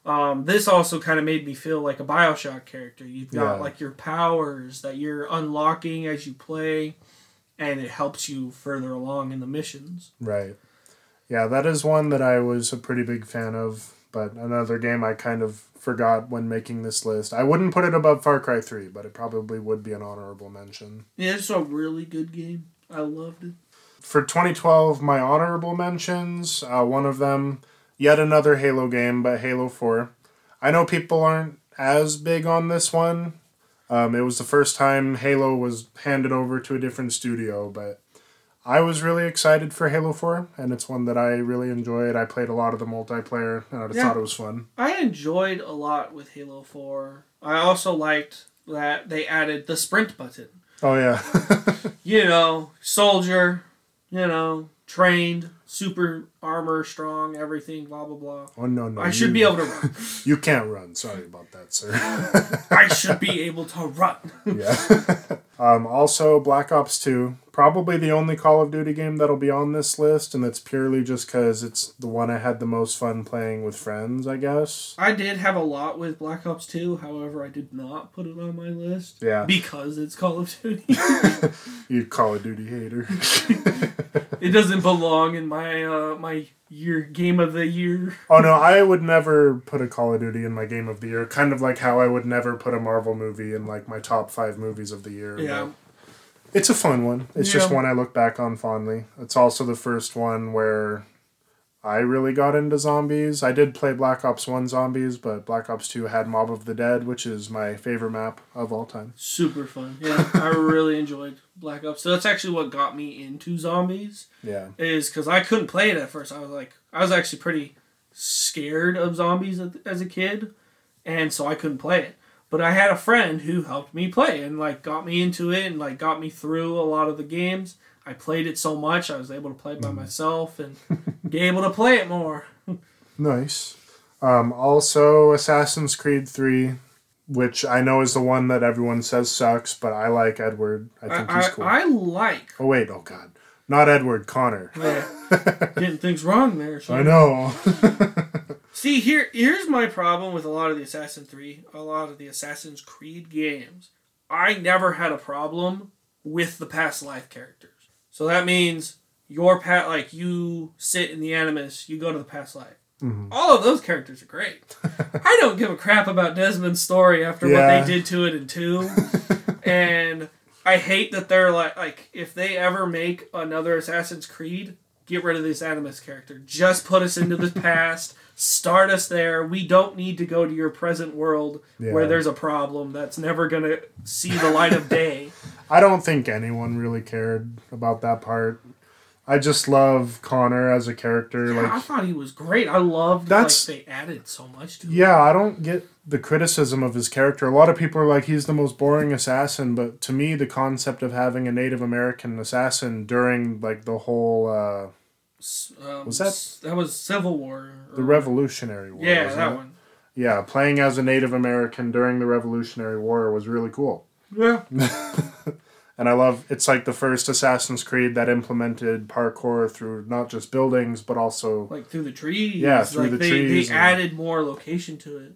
Um, this also kind of made me feel like a Bioshock character. You've got Yeah. like your powers that you're unlocking as you play, and it helps you further along in the missions. Right. Yeah, that is one that I was a pretty big fan of, but another game I kind of forgot when making this list. I wouldn't put it above Far Cry 3, but it probably would be an honorable mention. Yeah, it's a really good game. I loved it. For 2012, my honorable mentions, uh, one of them, yet another Halo game, but Halo 4. I know people aren't as big on this one. Um, it was the first time Halo was handed over to a different studio, but I was really excited for Halo 4, and it's one that I really enjoyed. I played a lot of the multiplayer, and I just Yeah. thought it was fun. I enjoyed a lot with Halo 4. I also liked that they added the sprint button. Oh, yeah. [laughs] You know, soldier, you know, trained, super armor, strong, everything, blah, blah, blah. oh, no, no. I should you- be able to run. [laughs] You can't run. Sorry about that, sir. [laughs] I should be able to run. [laughs] Yeah. um, also, Black Ops 2, probably the only Call of Duty game that'll be on this list, and that's purely just because it's the one I had the most fun playing with friends, I guess. I did have a lot with Black Ops 2, however, I did not put it on my list. Yeah. Because it's Call of Duty. You Call of Duty hater. It doesn't belong in my uh, my year game of the year. oh no, I would never put a Call of Duty in my game of the year. Kind of like how I would never put a Marvel movie in like my top five movies of the year. Yeah. It's a fun one. It's just one I look back on fondly. It's also the first one where I really got into zombies. I did play Black Ops 1 zombies, but Black Ops 2 had Mob of the Dead, which is my favorite map of all time. Super fun. Yeah, I really enjoyed Black Ops. So that's actually what got me into zombies. Yeah. Is because I couldn't play it at first. I was like, I was actually pretty scared of zombies as- as a kid, and so I couldn't play it. But I had a friend who helped me play and like got me into it and like got me through a lot of the games. I played it so much I was able to play it by myself and [laughs] be able to play it more. Nice. Um, also, Assassin's Creed 3, which I know is the one that everyone says sucks, but I like Edward. I I, think he's cool. I like oh, wait. Oh, God. Not Edward, Connor. yeah, [laughs] getting things wrong there. so- I know. [laughs] See here here's my problem with a lot of the Assassin 3, a lot of the Assassin's Creed games. I never had a problem with the past life characters. So that means your pat like you sit in the Animus, you go to the past life. Mhm. All of those characters are great. [laughs] I don't give a crap about Desmond's story after Yeah. what they did to it in 2. [laughs] and I hate that they're like like if they ever make another Assassin's Creed, get rid of this Animus character. Just put us into the [laughs] past. Start us there. We don't need to go to your present world where there's a problem that's never gonna see the light of day. [laughs] I don't think anyone really cared about that part. I just love Connor as a character. I Like, thought he was great. I loved That's- like they added so much to him. yeah, I don't get the criticism of his character. A lot of people are like, he's the most boring assassin, but to me, the concept of having a Native American assassin during like the whole uh, Um, Was that- that was Civil War? the Revolutionary War. Yeah, that it? one. Yeah, playing as a Native American during the Revolutionary War was really cool. Yeah. [laughs] And I love it's like the first Assassin's Creed that implemented parkour through not just buildings but also Like through the trees. Yeah, through like the they, trees They added more location to it.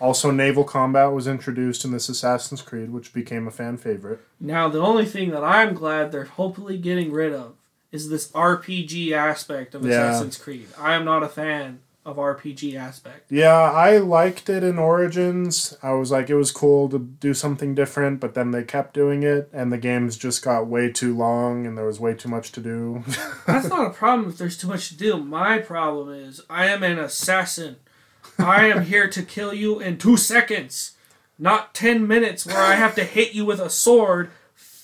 also naval combat was introduced in this Assassin's Creed, which became a fan favorite. Now, the only thing that I'm glad they're hopefully getting rid of is this RPG aspect of Yeah. Assassin's Creed. I am not a fan of RPG aspect. Yeah, I liked it in Origins. I was like, it was cool to do something different, but then they kept doing it, and the games just got way too long, and there was way too much to do. [laughs] That's not a problem if there's too much to do. My problem is I am an assassin. I am [laughs] here to kill you in two seconds, not 10 minutes where I have to hit you with a sword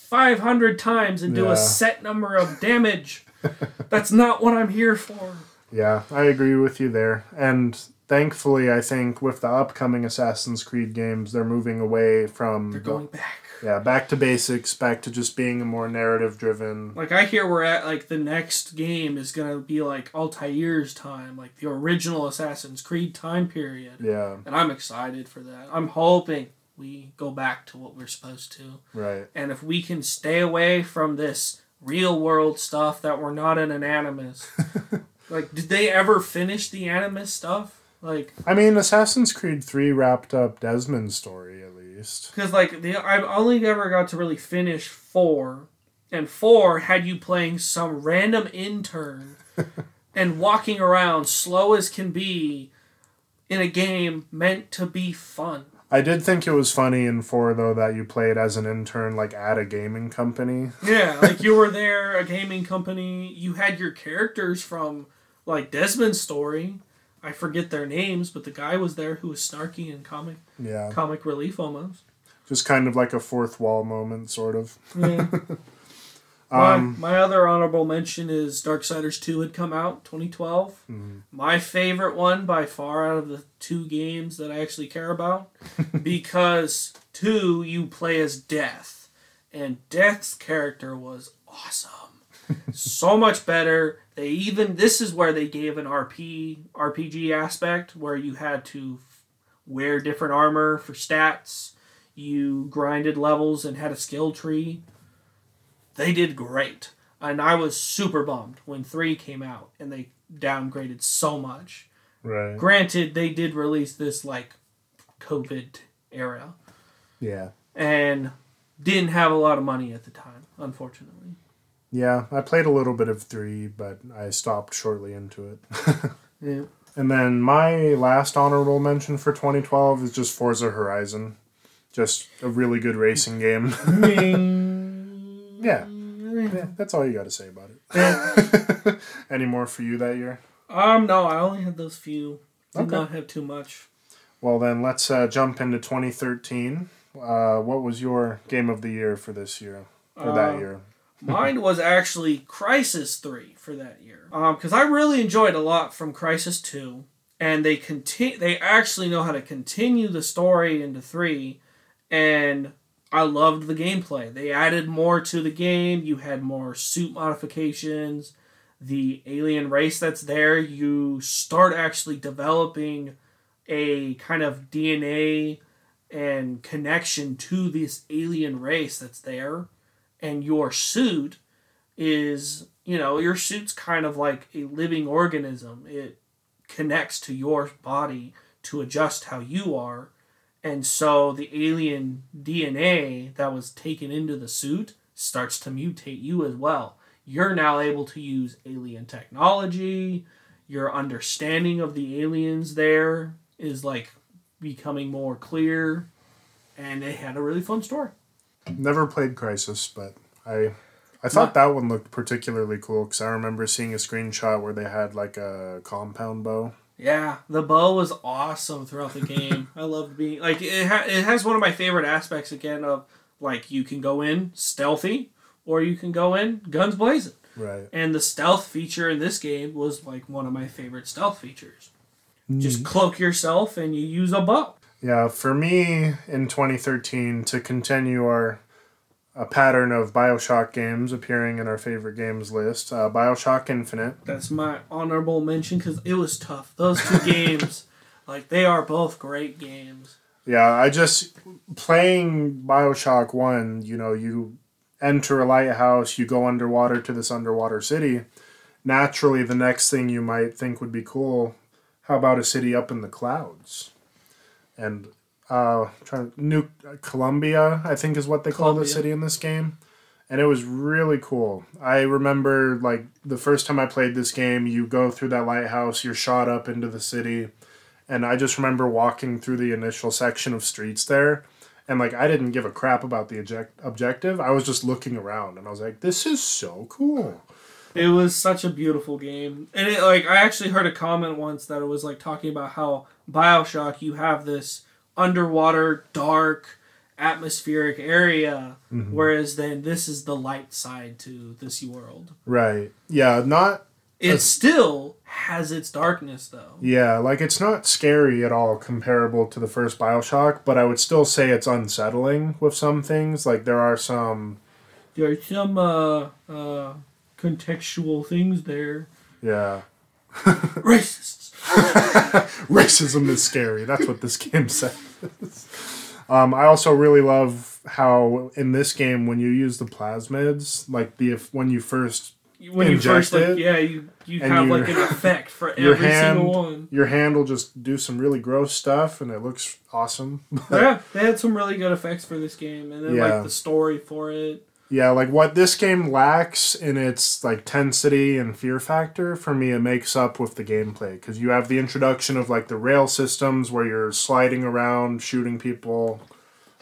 500 times and do Yeah. a set number of damage. [laughs] That's not what I'm here for. Yeah, I agree with you there. And thankfully, I think with the upcoming Assassin's Creed games, they're moving away from They're the- going back. yeah back to basics, back to just being a more narrative driven. Like I hear we're at like the next game is gonna be like Altair's time, like the original Assassin's Creed time period. Yeah, And I'm excited for that. I'm hoping we go back to what we're supposed to. right. And if we can stay away from this real world stuff that we're not in an animus. [laughs] like, did they ever finish the animus stuff? Like, I mean, Assassin's Creed Three wrapped up Desmond's story at least. because like the I've only ever got to really finish four, and four had you playing some random intern [laughs] and walking around slow as can be in a game meant to be fun. I did think it was funny in four though that you played as an intern, like at a gaming company. Yeah, [laughs] like you were there, a gaming company. You had your characters from like Desmond's story. I forget their names, but the guy was there who was snarky and comic Yeah, comic relief almost. just kind of like a fourth wall moment, sort of. Yeah. [laughs] Um, my, my other honorable mention is Darksiders 2 had come out 2012. mhm. My favorite one by far out of the two games that I actually care about [laughs] because 2 you play as Death and Death's character was awesome. [laughs] so much better. They even this is where they gave an RP RPG aspect where you had to wear different armor for stats. You grinded levels and had a skill tree. They did great. And I was super bummed when 3 came out and they downgraded so much. Right. Granted, they did release this like COVID era Yeah. and didn't have a lot of money at the time, unfortunately. Yeah, I played a little bit of three, but I stopped shortly into it. [laughs] Yeah. and then my last honorable mention for 2012 is just Forza Horizon. Just a really good racing game. [laughs] yeah. yeah, that's all you got to say about it. [laughs] Any more for you that year? Um, no, I only had those few. Did Okay. not have too much. Well, then let's uh, jump into 2013. Uh, what was your game of the year for this year? Or that Uh, year? Mine was actually Crysis 3 for that year. Um, because I really enjoyed a lot from Crysis 2. And they continue they actually know how to continue the story into 3 and I loved the gameplay. They added more to the game. You had more suit modifications. The alien race that's there, you start actually developing a kind of DNA and connection to this alien race that's there and your suit is you know your suit's kind of like a living organism it connects to your body to adjust how you are and so the alien dna that was taken into the suit starts to mutate you as well. You're now able to use alien technology. Your understanding of the aliens there is like becoming more clear. And it had a really fun story. Never played Crysis, but I I thought that one looked particularly cool because I remember seeing a screenshot where they had like a compound bow. Yeah, the bow was awesome throughout the game. [laughs] I loved being like it. Ha- it has one of my favorite aspects again of like you can go in stealthy or you can go in guns blazing. Right. And the stealth feature in this game was like one of my favorite stealth features. Just mm. cloak yourself and you use a bow. Yeah, for me in 2013 to continue our a pattern of BioShock games appearing in our favorite games list, uh, BioShock Infinite. That's my honorable mention because it was tough. Those two [laughs] games, like they are both great games. Yeah, I just playing BioShock 1, you know, you enter a lighthouse, you go underwater to this underwater city. Naturally, the next thing you might think would be cool, how about a city up in the clouds? And uh trying New Columbia, I think is what they call the city in this game. And it was really cool. I remember like the first time I played this game, you go through that lighthouse, you're shot up into the city and I just remember walking through the initial section of streets there, and like I didn't give a crap about the object- objective. I was just looking around, and I was like, "This is so cool." It was such a beautiful game. And it like I actually heard a comment once that it was like talking about how BioShock you have this underwater dark atmospheric area, Mhm. whereas then this is the light side to this world. Right. Yeah, not It That's- still has its darkness though. yeah, like it's not scary at all comparable to the first BioShock, but I would still say it's unsettling with some things. Like there are some There are some uh, uh, contextual things there. yeah. Racists. [laughs] Racism is scary. That's what this game says. [laughs] Um, I also really love how in this game when you use the plasmids, like the if when you first When you first like it, yeah, you you have your- like an effect for [laughs] every hand- single one. your hand will just do some really gross stuff and it looks awesome. [laughs] yeah, they had some really good effects for this game, and then Yeah. like the story for it. Yeah, like what this game lacks in its like tensity and fear factor, for me it makes up with the gameplay because you have the introduction of like the rail systems where you're sliding around, shooting people.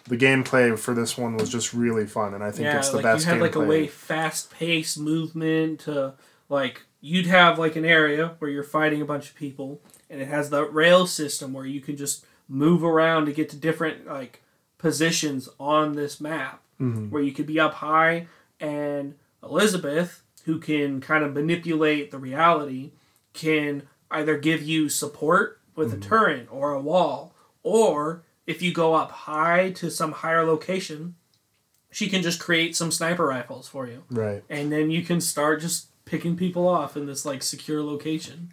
The gameplay for this one was just really fun, and I think yeah, it's the like best you had gameplay. like a way fast paced movement to like you'd have like an area where you're fighting a bunch of people, and it has the rail system where you can just move around to get to different like positions on this map Mhm. where you could be up high and Elizabeth, who can kind of manipulate the reality, can either give you support with a turret or a wall, or if you go up high to some higher location, she can just create some sniper rifles for you. Right. And then you can start just picking people off in this like secure location.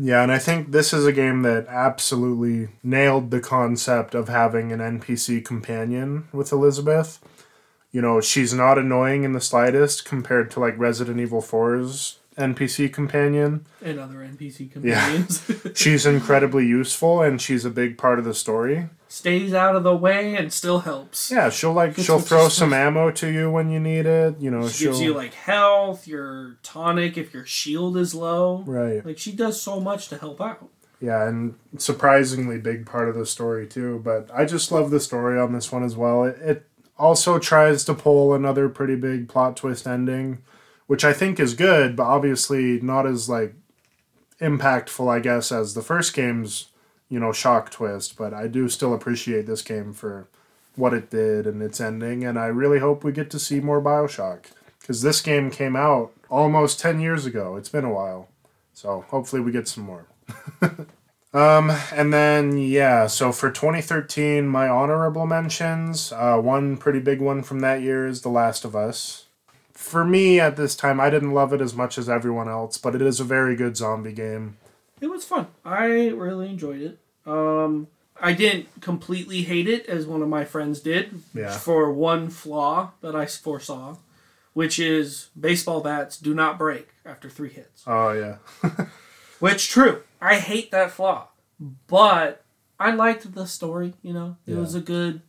Yeah, and I think this is a game that absolutely nailed the concept of having an NPC companion with Elizabeth. You know, she's not annoying in the slightest compared to like Resident Evil 4's NPC companion. And other NPC companions. Yeah. [laughs] [laughs] She's incredibly useful and she's a big part of the story. Stays out of the way and still helps. Yeah, she'll like That's she'll throw some supposed- ammo to you when you need it. You know, She she'll gives you like health, your tonic if your shield is low. right. Like she does so much to help out. Yeah, and surprisingly big part of the story too. But I just love the story on this one as well. It, it also tries to pull another pretty big plot twist ending, which I think is good, but obviously not as like impactful, I guess, as the first game's you know shock twist. But I do still appreciate this game for what it did and its ending, and I really hope we get to see more Bioshock because this game came out almost ten years ago. It's been a while, so hopefully we get some more. [laughs] Um, and then yeah, so for 2013, my honorable mentions, uh, one pretty big one from that year is The Last of Us. For me at this time, I didn't love it as much as everyone else, but it is a very good zombie game. It was fun. I really enjoyed it. Um, I didn't completely hate it as one of my friends did. Yeah. For one flaw that I foresaw, which is baseball bats do not break after three hits. Oh yeah, [laughs] Which true. I hate that flaw. But I liked the story, you know. It Yeah. was a good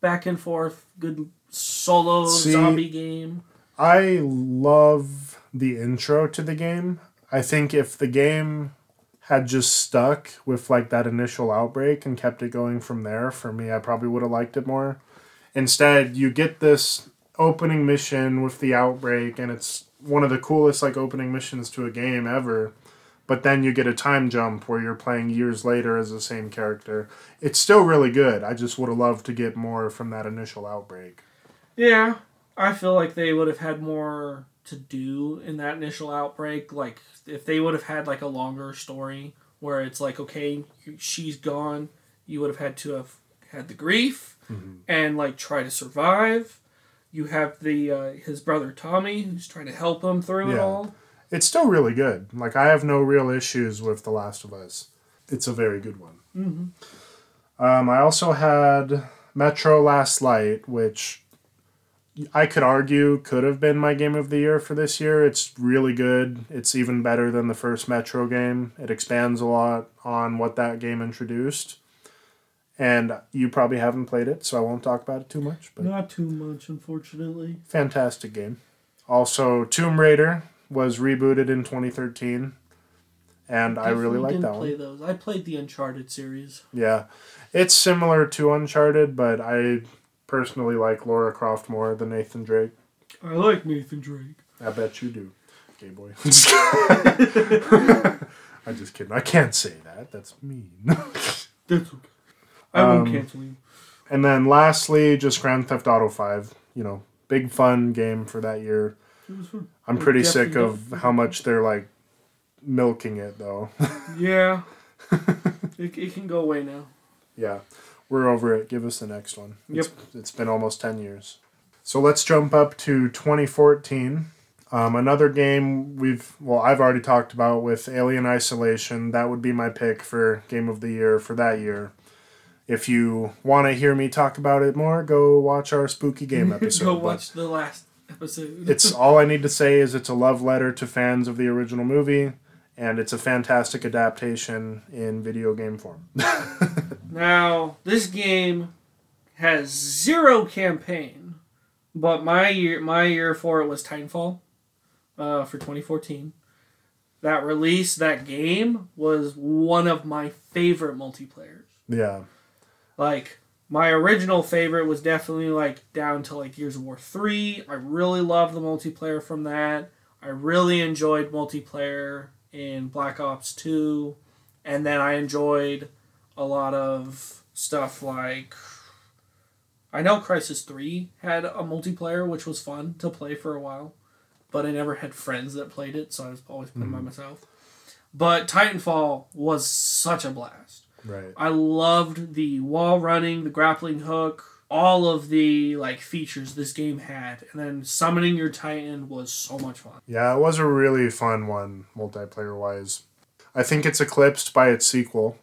back and forth, good solo See- zombie game. I love the intro to the game. I think if the game had just stuck with like that initial outbreak and kept it going from there, for me, I probably would have liked it more. Instead, you get this opening mission with the outbreak, and it's one of the coolest like opening missions to a game ever. But then you get a time jump where you're playing years later as the same character. It's still really good. I just would have loved to get more from that initial outbreak. Yeah, I feel like they would have had more to do in that initial outbreak. Like if they would have had like a longer story where it's like, okay, she's gone, you would have had to have had the grief and like try to survive. You have the uh, his brother Tommy who's trying to help him through it all. It's still really good. Like I have no real issues with The Last of Us. It's a very good one. Mm-hmm. Um, I also had Metro Last Light, which I could argue could have been my game of the year for this year. It's really good. It's even better than the first Metro game. It expands a lot on what that game introduced. And you probably haven't played it, so I won't talk about it too much. But Not too much, unfortunately. fantastic game. Also, Tomb Raider was rebooted in 2013, and I really like that play one. those. I played the Uncharted series. Yeah, it's similar to Uncharted, but I personally like Laura Croft more than Nathan Drake. I like Nathan Drake. I bet you do, gay boy. [laughs] [laughs] I'm just kidding. I can't say that. That's mean. [laughs] That's okay. I won't Um, cancel you. And then lastly, just Grand Theft Auto 5. You know, big fun game for that year. It was fun. I'm pretty sick of how much they're like milking it though. [laughs] Yeah. [laughs] it, it can go away now. yeah, we're over it. Give us the next one. Yep. It's, it's been almost 10 years. So let's jump up to 2014. Um, another game we've, well, I've already talked about with Alien Isolation. That would be my pick for Game of the Year for that year. If you want to hear me talk about it more, go watch our spooky game [laughs] episode. go watch the last episode. [laughs] it's all I need to say is it's a love letter to fans of the original movie, and it's a fantastic adaptation in video game form. [laughs] Now, this game has zero campaign, but my year my year for it was Titanfall uh, for 2014. That release, that game was one of my favorite multiplayers. yeah, Like my original favorite was definitely like down to like Gears of War 3. I really loved the multiplayer from that. I really enjoyed multiplayer in Black Ops 2 and then I enjoyed a lot of stuff like I know Crysis 3 had a multiplayer which was fun to play for a while, but I never had friends that played it, so I was always playing by mm-hmm. myself. But Titanfall was such a blast. Right. I loved the wall running, the grappling hook, all of the like features this game had, and then summoning your Titan was so much fun. Yeah, it was a really fun one, multiplayer wise. I think it's eclipsed by its sequel,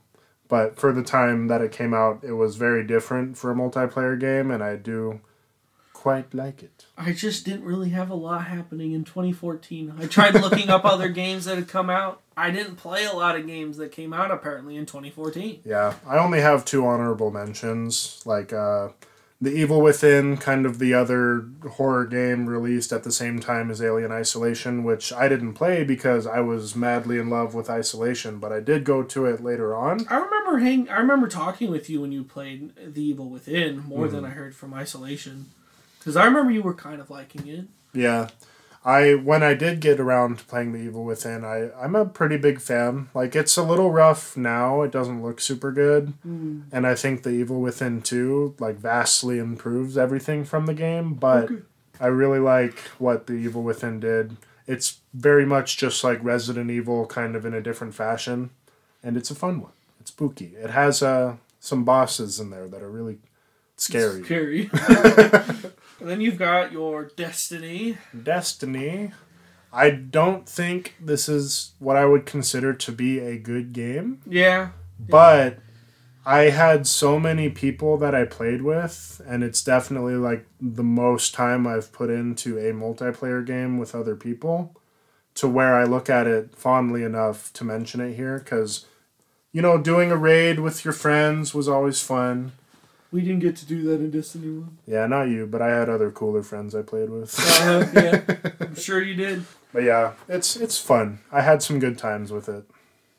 but for the time that it came out, it was very different for a multiplayer game, and I do quite like it. I just didn't really have a lot happening in 2014. I tried looking up other [laughs] games that had come out. I didn't play a lot of games that came out apparently in 2014. Yeah, I only have two honorable mentions, like uh, The Evil Within, kind of the other horror game released at the same time as Alien Isolation, which I didn't play because I was madly in love with Isolation, but I did go to it later on. I remember hang. I remember talking with you when you played The Evil Within more than I heard from Isolation, because I remember you were kind of liking it. Yeah. I when I did get around to playing The Evil Within, I I'm a pretty big fan. Like it's a little rough now. It doesn't look super good. And I think The Evil Within 2 like vastly improves everything from the game, but Okay. I really like what The Evil Within did. It's very much just like Resident Evil kind of in a different fashion, and it's a fun one. It's spooky. It has uh some bosses in there that are really scary. Scary. [laughs] [laughs] and then you've got your Destiny. Destiny. I don't think this is what I would consider to be a good game, Yeah. but I had so many people that I played with, and it's definitely like the most time I've put into a multiplayer game with other people to where I look at it fondly enough to mention it here because, you know, doing a raid with your friends was always fun. We didn't get to do that in Destiny 1. Yeah, not you, but I had other cooler friends I played with. Uh, yeah. [laughs] I'm sure you did. But yeah, it's it's fun. I had some good times with it.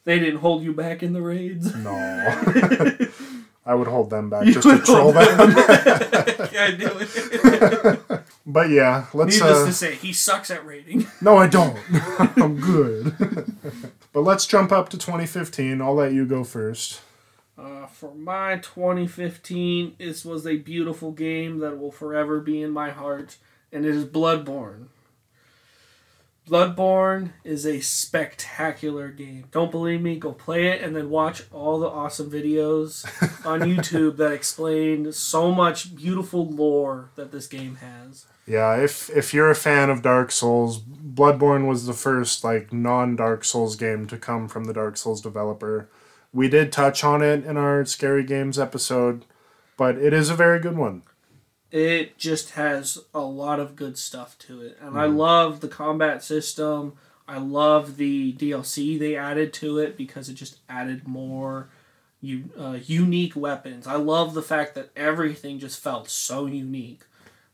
They didn't hold you back in the raids. No. [laughs] I would hold them back You just to troll them. [laughs] yeah, I knew it. but yeah, let's. Needless Uh, to say, he sucks at raiding. no, I don't. I'm good. but let's jump up to 2015. I'll let you go first. For my 2015, this was a beautiful game that will forever be in my heart, and it is Bloodborne. Bloodborne is a spectacular game. Don't believe me? Go play it and then watch all the awesome videos [laughs] on YouTube that explain so much beautiful lore that this game has. Yeah, if if you're a fan of Dark Souls, Bloodborne was the first like non-Dark Souls game to come from the Dark Souls developer. We did touch on it in our Scary Games episode, but it is a very good one. it just has a lot of good stuff to it. And i love the combat system. I love the dlc they added to it because it just added more u- uh, unique weapons. I love the fact that everything just felt so unique.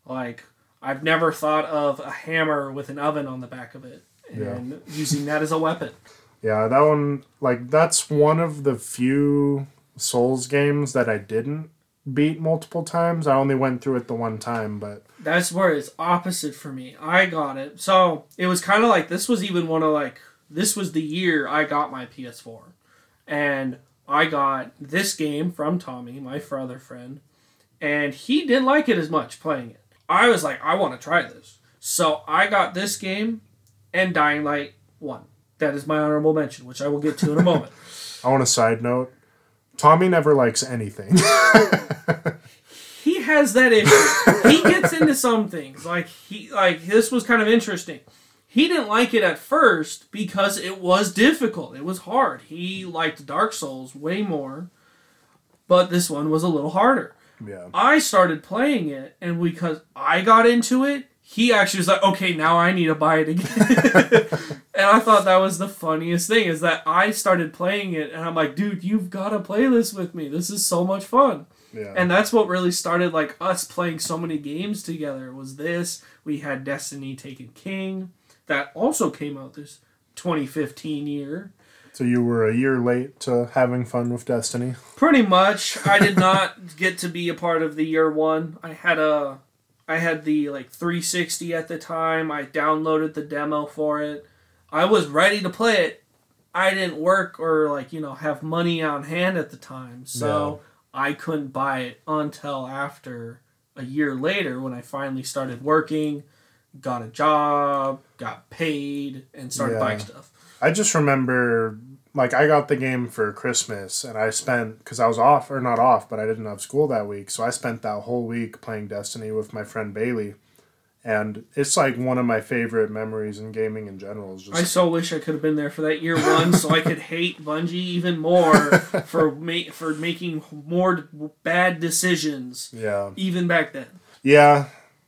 Like i've never thought of a hammer with an oven on the back of it and using that as a weapon [laughs] Yeah, that one like that's one of the few Souls games that I didn't beat multiple times. I only went through it the one time, but that's where it's opposite for me. I got it. So it was kind of like this was even one of like this was the year I got my PS4, and I got this game from Tommy, my other friend, and he didn't like it as much playing it. I was like, I want to try this. So I got this game and Dying Light 1. That is my honorable mention, which I will get to in a moment. [laughs] I want a side note. Tommy never likes anything. [laughs] he has that issue. he gets into some things. Like he like this was kind of interesting. He didn't like it at first because it was difficult. It was hard. He liked Dark Souls way more, but this one was a little harder. yeah. I started playing it, and because I got into it, he actually was like, "Okay, now I need to buy it again." [laughs] and I thought that was the funniest thing is that I started playing it, and I'm like, "Dude, you've got to play this with me. This is so much fun." Yeah. And that's what really started like us playing so many games together. Was this? We had Destiny Taken King, that also came out this 2015 year. so you were a year late to having fun with Destiny. Pretty much, I did not get to be a part of the year one. I had a, I had the like 360 at the time. I downloaded the demo for it. I was ready to play it. I didn't work or like you know have money on hand at the time, so I couldn't buy it until after a year later when I finally started working, got a job, got paid, and started Yeah. buying stuff. I just remember, like, I got the game for Christmas, and I spent because I was off or not off, but I didn't have school that week, so I spent that whole week playing Destiny with my friend Bailey, and it's like one of my favorite memories in gaming in general. Is just I so wish I could have been there for that year one, so I could hate Bungie even more [laughs] for ma- for making more bad decisions, yeah, even back then. yeah.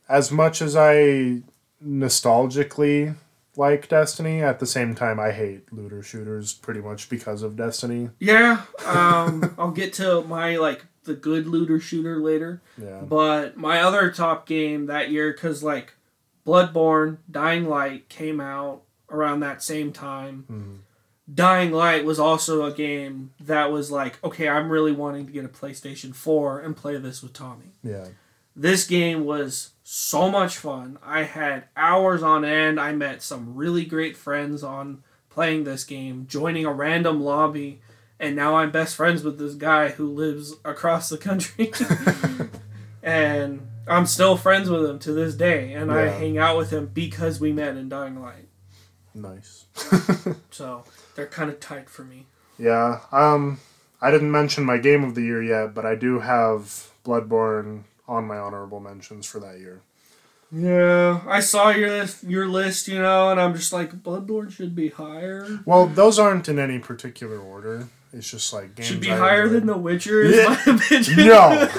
As much as I nostalgically like Destiny, at the same time I hate looter shooters pretty much because of Destiny. Yeah, um, [laughs] I'll get to my like the good looter shooter later, Yeah, but my other top game that year, because like Bloodborne, Dying Light came out around that same time. Mhm. Dying Light was also a game that was like, okay, I'm really wanting to get a PlayStation 4 and play this with Tommy. yeah, This game was so much fun. I had hours on end. I met some really great friends on playing this game, joining a random lobby, and now I'm best friends with this guy who lives across the country. [laughs] [laughs] and I'm still friends with him to this day, and I hang out with him because we met in Dying Light. nice. [laughs] So they're kind of tight for me. Yeah. Um, I didn't mention my game of the year yet, but I do have Bloodborne on my honorable mentions for that year. Yeah, I saw your list, your list, you know, and I'm just like, Bloodborne should be higher. Well, those aren't in any particular order. It's just like games Should be I higher than The Witcher, is Yeah. [laughs]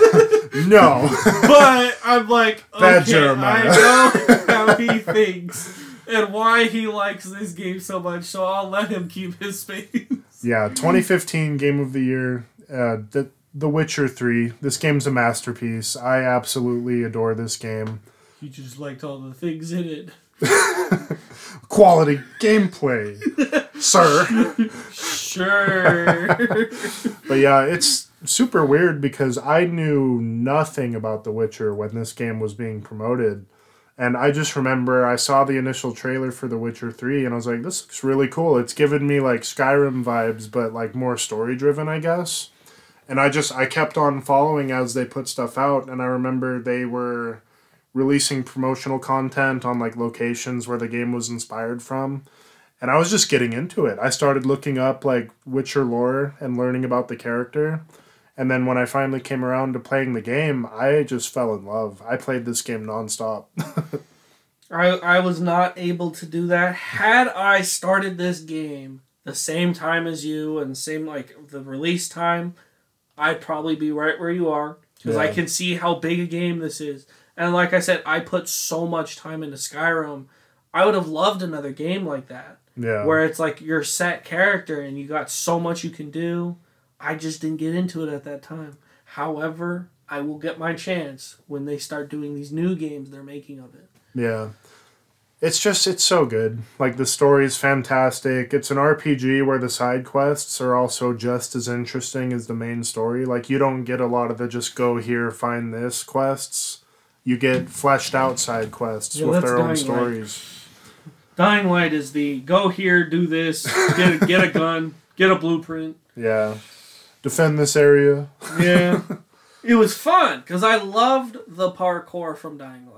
No, [laughs] no. but I'm like, [laughs] Bad okay, Jeremiah. I know how he thinks and why he likes this game so much, so I'll let him keep his space. yeah, 2015 game of the year. Uh, the The Witcher 3. This game's a masterpiece. I absolutely adore this game. You just liked all the things in it. [laughs] Quality gameplay, [laughs] sir. Sure. [laughs] But yeah, it's super weird because I knew nothing about The Witcher when this game was being promoted. And I just remember I saw the initial trailer for The Witcher 3 and I was like, this looks really cool. It's given me like Skyrim vibes, but like more story driven, I guess. And I just, I kept on following as they put stuff out. And I remember they were releasing promotional content on like locations where the game was inspired from and I was just getting into it. I started looking up like Witcher lore and learning about the character. And then when I finally came around to playing the game, I just fell in love. I played this game nonstop. [laughs] I, I was not able to do that. Had I started this game the same time as you and same like the release time, I'd probably be right where you are because I can see how big a game this is. And like I said, I put so much time into Skyrim. I would have loved another game like that yeah. where it's like your set character and you got so much you can do. I just didn't get into it at that time. However, I will get my chance when they start doing these new games they're making of it. Yeah. It's just it's so good. Like the story is fantastic. It's an RPG where the side quests are also just as interesting as the main story. Like you don't get a lot of the just go here find this quests. You get fleshed out side quests Yeah, with their own Dying Light. stories. Dying Light is the go here, do this, get a, get a gun, get a blueprint. Yeah. Defend this area. Yeah. [laughs] it was fun because I loved the parkour from Dying Light.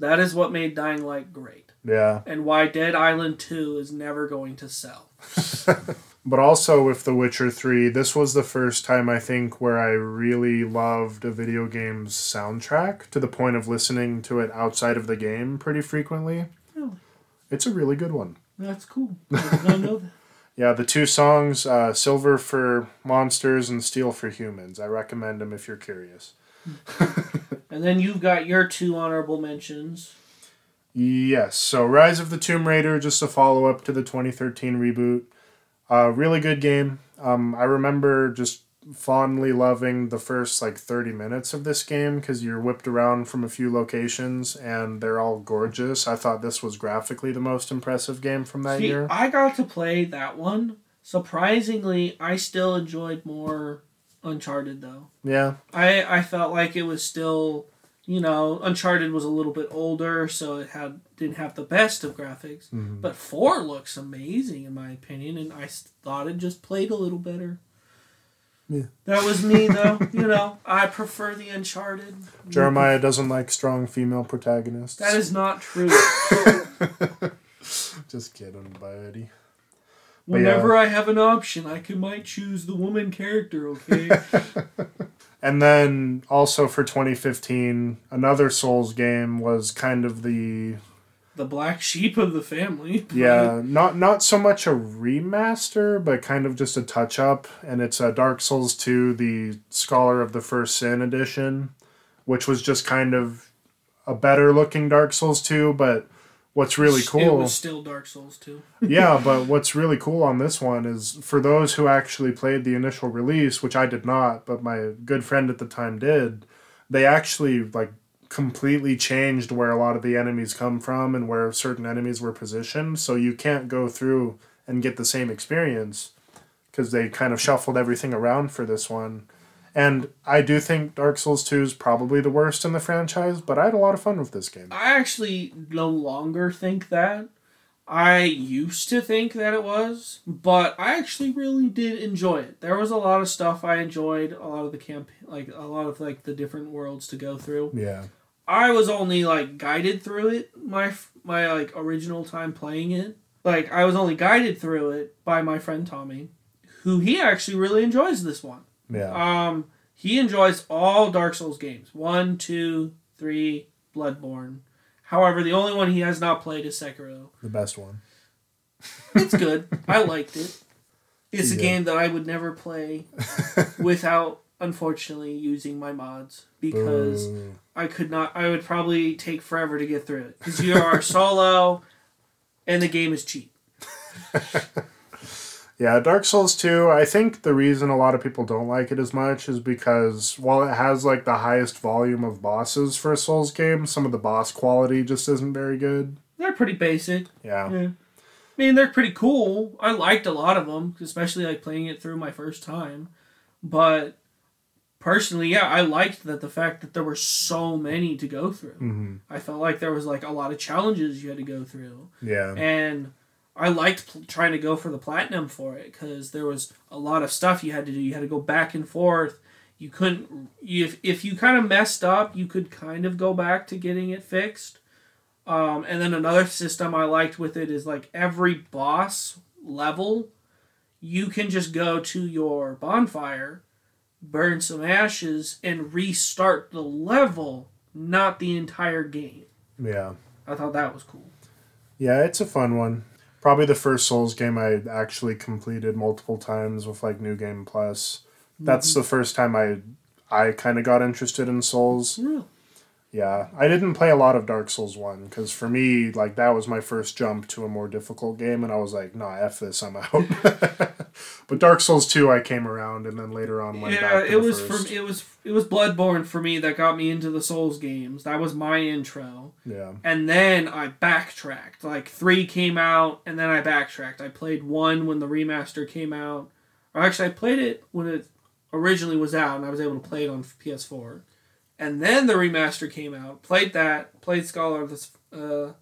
That is what made Dying Light great, Yeah. and why Dead Island Two is never going to sell. [laughs] But also with The Witcher 3, this was the first time I think where I really loved a video game's soundtrack to the point of listening to it outside of the game pretty frequently. Really? It's a really good one. That's cool. I did not know that. [laughs] Yeah, the two songs, uh, Silver for Monsters and Steel for Humans. I recommend them if you're curious. [laughs] And then you've got your two honorable mentions. Yes, so Rise of the Tomb Raider, just a follow up to the 2013 reboot. Uh, really good game. Um, I remember just fondly loving the first like 30 minutes of this game because you're whipped around from a few locations and they're all gorgeous. I thought this was graphically the most impressive game from that See, year. I got to play that one. Surprisingly, I still enjoyed more Uncharted though. Yeah, I I felt like it was still, you know, Uncharted was a little bit older, so it had didn't have the best of graphics. Mhm. But four looks amazing in my opinion, and I thought it just played a little better. Yeah. That was me though. [laughs] you know, I prefer the Uncharted. Jeremiah doesn't like strong female protagonists. That is not true. [laughs] just kidding, buddy. Whenever I have an option, I can might choose the woman character. Okay. [laughs] And then also for 2015, another Souls game was kind of the the black sheep of the family. [laughs] yeah, not not so much a remaster, but kind of just a touch up. And it's a Dark Souls 2, the Scholar of the First Sin edition, which was just kind of a better looking Dark Souls 2. But what's really cool It was still Dark Souls too. [laughs] yeah, but what's really cool on this one is for those who actually played the initial release, which I did not, but my good friend at the time did, they actually like completely changed where a lot of the enemies come from and where certain enemies were positioned. So you can't go through and get the same experience because they kind of shuffled everything around for this one. And I do think Dark Souls 2 is probably the worst in the franchise, but I had a lot of fun with this game. I actually no longer think that. I used to think that it was, but I actually really did enjoy it. There was a lot of stuff I enjoyed, a lot of the camp, like a lot of like the different worlds to go through. Yeah. I was only like guided through it my my like original time playing it. Like I was only guided through it by my friend Tommy, who he actually really enjoys this one. Yeah. Um, he enjoys all Dark Souls games. One, two, three, Bloodborne. However, the only one he has not played is Sekiro. The best one. It's good. I liked it. It's a game that I would never play [laughs] without, unfortunately, using my mods because Boo. I could not. I would probably take forever to get through it because you are [laughs] solo, and the game is cheap. [laughs] Yeah, Dark Souls 2, I think the reason a lot of people don't like it as much is because while it has like the highest volume of bosses for a Souls game, some of the boss quality just isn't very good. They're pretty basic. Yeah. Yeah. I mean, they're pretty cool. I liked a lot of them, especially like playing it through my first time. But personally, yeah, I liked that the fact that there were so many to go through. hmm I felt like there was like a lot of challenges you had to go through, Yeah. and I liked pl- trying to go for the platinum for it because there was a lot of stuff you had to do. You had to go back and forth. You couldn't you, if if you kind of messed up, you could kind of go back to getting it fixed. Um, and then another system I liked with it is like every boss level, you can just go to your bonfire, burn some ashes, and restart the level, not the entire game. Yeah. I thought that was cool. Yeah, it's a fun one. Probably the first Souls game I actually completed multiple times with like New Game Plus. That's mm-hmm. the first time I I kind of got interested in Souls. Really? Yeah, I didn't play a lot of Dark Souls 1 because for me, like, that was my first jump to a more difficult game, and I was like, nah, F this, I'm out. [laughs] but Dark Souls 2, I came around, and then later on went Yeah, back to it was first. for it was it was Bloodborne for me that got me into the Souls games. That was my intro. Yeah, And then I backtracked. Like three came out, and then I backtracked. I played one when the remaster came out. Or actually, I played it when it originally was out, and I was able to play it on PS4. And then the remaster came out. Played that. Played Scholar of the uh,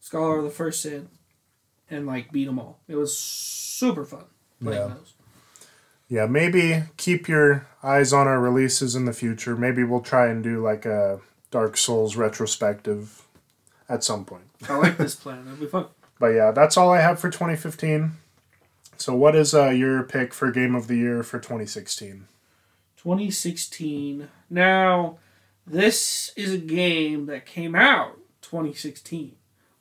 Scholar of the First Sin, and like beat them all. It was super fun playing Yeah. those. Yeah, maybe keep your eyes on our releases in the future. Maybe we'll try and do like a Dark Souls retrospective at some point. I like this plan. That'll be fun. [laughs] But yeah, that's all I have for 2015. So, what is uh, your pick for Game of the Year for 2016? 2016. Now, this is a game that came out 2016.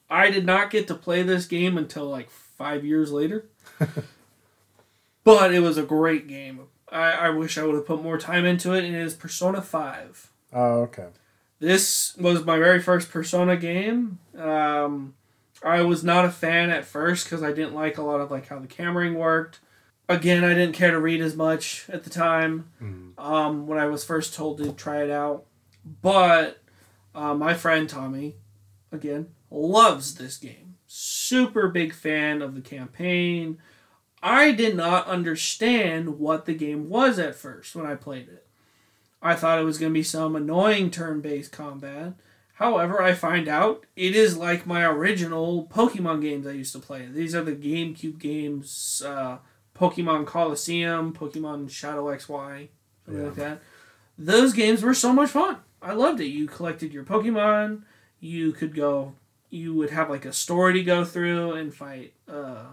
I did not get to play this game until like five years later. [laughs] but it was a great game. I, I wish I would have put more time into it, and it is Persona 5. Oh, okay. This was my very first Persona game. Um, I was not a fan at first because I didn't like a lot of like how the cameraing worked. Again, I didn't care to read as much at the time Mm. um, when I was first told to try it out. But uh, my friend Tommy, again, loves this game. Super big fan of the campaign. I did not understand what the game was at first when I played it. I thought it was going to be some annoying turn based combat. However, I find out it is like my original Pokemon games I used to play. These are the GameCube games uh, Pokemon Colosseum, Pokemon Shadow XY, something Yeah. like that. Those games were so much fun. I loved it. You collected your Pokemon. You could go. You would have like a story to go through and fight uh,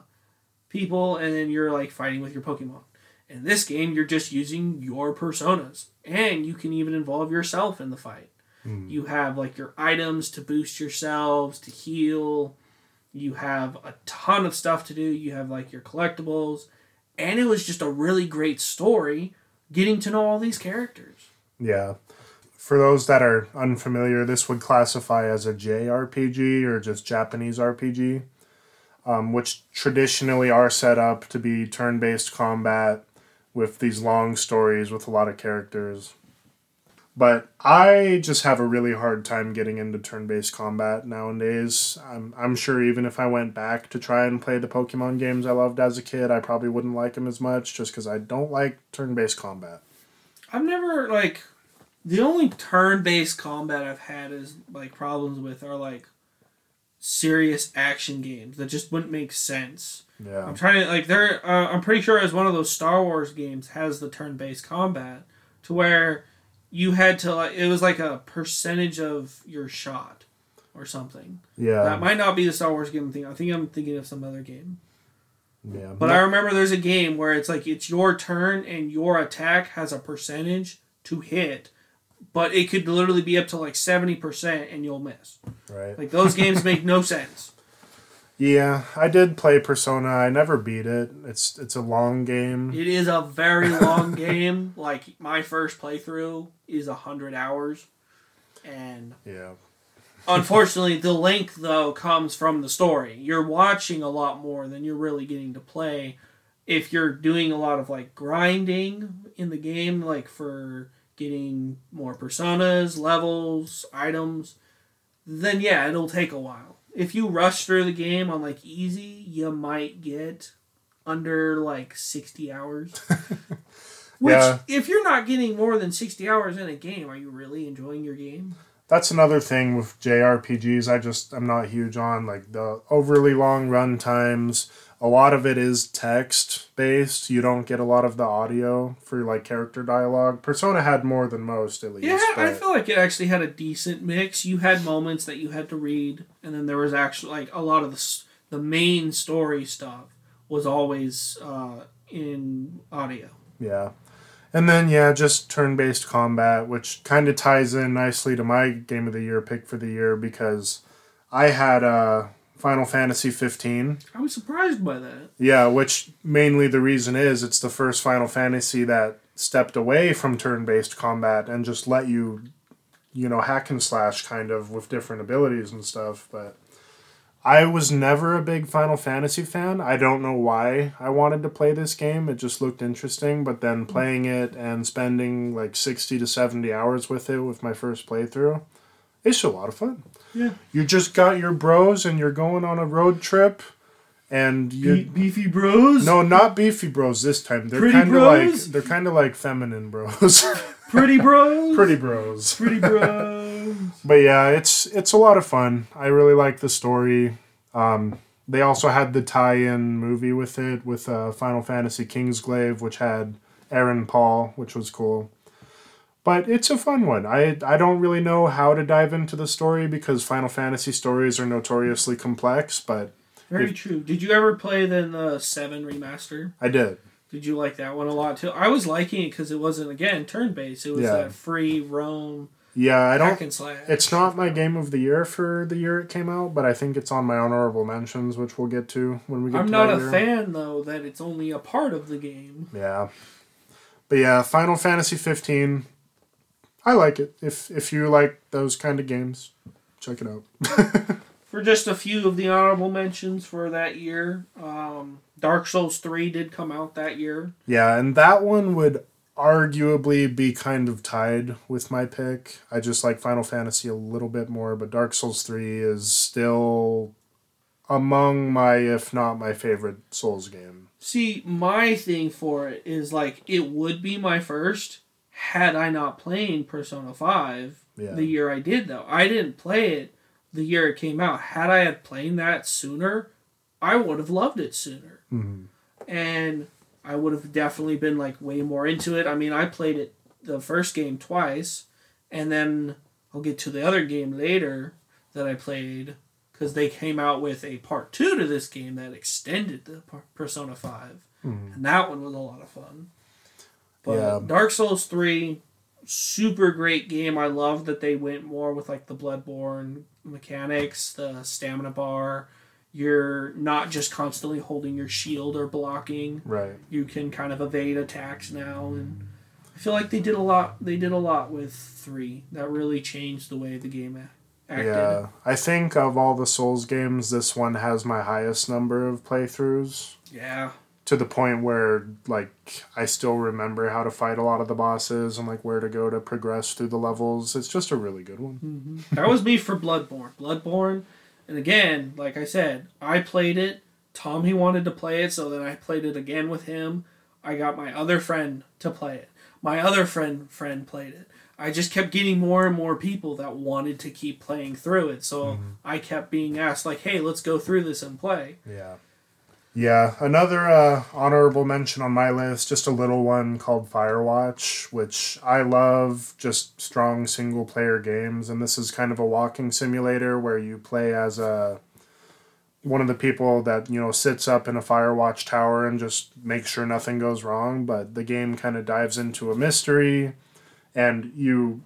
people, and then you're like fighting with your Pokemon. In this game, you're just using your personas, and you can even involve yourself in the fight. Mm. You have like your items to boost yourselves, to heal. You have a ton of stuff to do. You have like your collectibles. And it was just a really great story getting to know all these characters. Yeah. For those that are unfamiliar, this would classify as a JRPG or just Japanese RPG, um, which traditionally are set up to be turn based combat with these long stories with a lot of characters. But I just have a really hard time getting into turn based combat nowadays. I'm, I'm sure even if I went back to try and play the Pokemon games I loved as a kid, I probably wouldn't like them as much just because I don't like turn based combat. I've never like the only turn-based combat I've had is like problems with are like serious action games that just wouldn't make sense. Yeah. I'm trying to like there. Uh, I'm pretty sure as one of those Star Wars games has the turn-based combat to where you had to like it was like a percentage of your shot or something. Yeah. That might not be the Star Wars game thing. I think I'm thinking of some other game. Yeah, But I remember there's a game where it's like it's your turn and your attack has a percentage to hit, but it could literally be up to like 70% and you'll miss. right. Like those games [laughs] make no sense. Yeah, I did play Persona. I never beat it. It's it's a long game. It is a very long [laughs] game. Like my first playthrough is 100 hours. And Yeah, [laughs] unfortunately, the length though comes from the story. You're watching a lot more than you're really getting to play. If you're doing a lot of like grinding in the game, like for getting more personas, levels, items, then yeah, it'll take a while. If you rush through the game on like easy, you might get under like 60 hours. [laughs] Which, Yeah. if you're not getting more than 60 hours in a game, are you really enjoying your game? that's another thing with JRPGs. I just I'm not huge on like the overly long run times. A lot of it is text based. You don't get a lot of the audio for like character dialogue. Persona had more than most at least. Yeah, I feel like it actually had a decent mix. You had moments that you had to read, and then there was actually like a lot of the the main story stuff was always uh, in audio. Yeah. And then, yeah, just turn based combat, which kind of ties in nicely to my game of the year pick for the year because I had uh, Final Fantasy 15. I was surprised by that. Yeah, which mainly the reason is it's the first Final Fantasy that stepped away from turn based combat and just let you, you know, hack and slash kind of with different abilities and stuff. But I was never a big Final Fantasy fan. I don't know why I wanted to play this game. It just looked interesting. But then playing it and spending like 60 to 70 hours with it with my first playthrough, it's a lot of fun. Yeah. You just got your bros and you're going on a road trip. And you beefy bros. no, not beefy bros this time. They're Pretty kind of like bros? they're kind of like feminine bros, [laughs] pretty bros. pretty bros. pretty [laughs] bros. But yeah, it's it's a lot of fun. I really like the story. Um, they also had the tie-in movie with it with uh, Final Fantasy Kingsglaive, which had Aaron Paul, which was cool. But it's a fun one. I I don't really know how to dive into the story because Final Fantasy stories are notoriously complex, but Very If- true. Did you ever play then the Seven remaster? I did. Did you like that one a lot too? I was liking it because it wasn't again turn based. It was Yeah. that free roam Yeah, I don't it's not my game of the year for the year it came out, but I think it's on my honorable mentions, which we'll get to when we get to the book. I'm not a year. fan though that it's only a part of the game. Yeah. But yeah, Final Fantasy 15 I like it. If if you like those kind of games, check it out. [laughs] For just a few of the honorable mentions for that year, um, Dark Souls three did come out that year. Yeah, and that one would arguably be kind of tied with my pick. I just like Final Fantasy a little bit more, but Dark Souls 3 is still among my if not my favorite Souls game. See, my thing for it is like it would be my first had I not played Persona Five Yeah. the year I did though. I didn't play it the year it came out. Had I had played that sooner, I would have loved it sooner. Mhm. And I would have definitely been like way more into it. I mean, I played it the first game twice, and then I'll get to the other game later that I played because they came out with a part two to this game that extended the Persona 5. Mhm. And that one was a lot of fun. But Yeah. Dark Souls 3, super great game. I love that they went more with like the Bloodborne mechanics, the stamina bar. You're not just constantly holding your shield or blocking. Right. You can kind of evade attacks now and I feel like they did a lot they did a lot with 3 that really changed the way the game acted. Yeah. I think of all the Souls games, this one has my highest number of playthroughs. Yeah. To the point where like I still remember how to fight a lot of the bosses and like where to go to progress through the levels. It's just a really good one. hmm That was me for Bloodborne. Bloodborne, and again, like I said, I played it. Tom he wanted to play it, so then I played it again with him. I got my other friend to play it. My other friend friend played it. I just kept getting more and more people that wanted to keep playing through it. So I kept being asked like, "Hey, let's go through this and play." Yeah. Yeah, another uh, honorable mention on my list, just a little one called Firewatch, which I love, just strong single player games. And this is kind of a walking simulator where you play as a one of the people that you know sits up in a firewatch tower and just makes sure nothing goes wrong but the game kind of dives into a mystery and you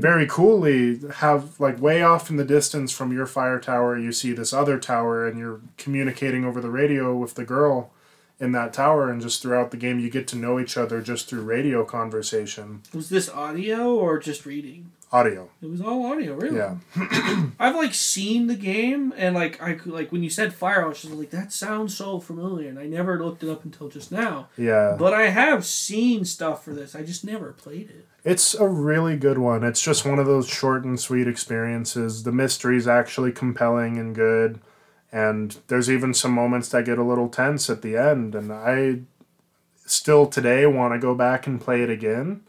very coolly have like way off in the distance from your fire tower you see this other tower and you're communicating over the radio with the girl in that tower and just throughout the game you get to know each other just through radio conversation Was this audio or just reading? audio It was all audio, really. yeah [clears throat] I've like seen the game and like I could like when you said fire, I was just like that sounds so familiar, and I never looked it up until just now. yeah But I have seen stuff for this. I just never played it. It's a really good one. It's just one of those short and sweet experiences. The mystery is actually compelling and good. And there's even some moments that get a little tense at the end. And I still today want to go back and play it again.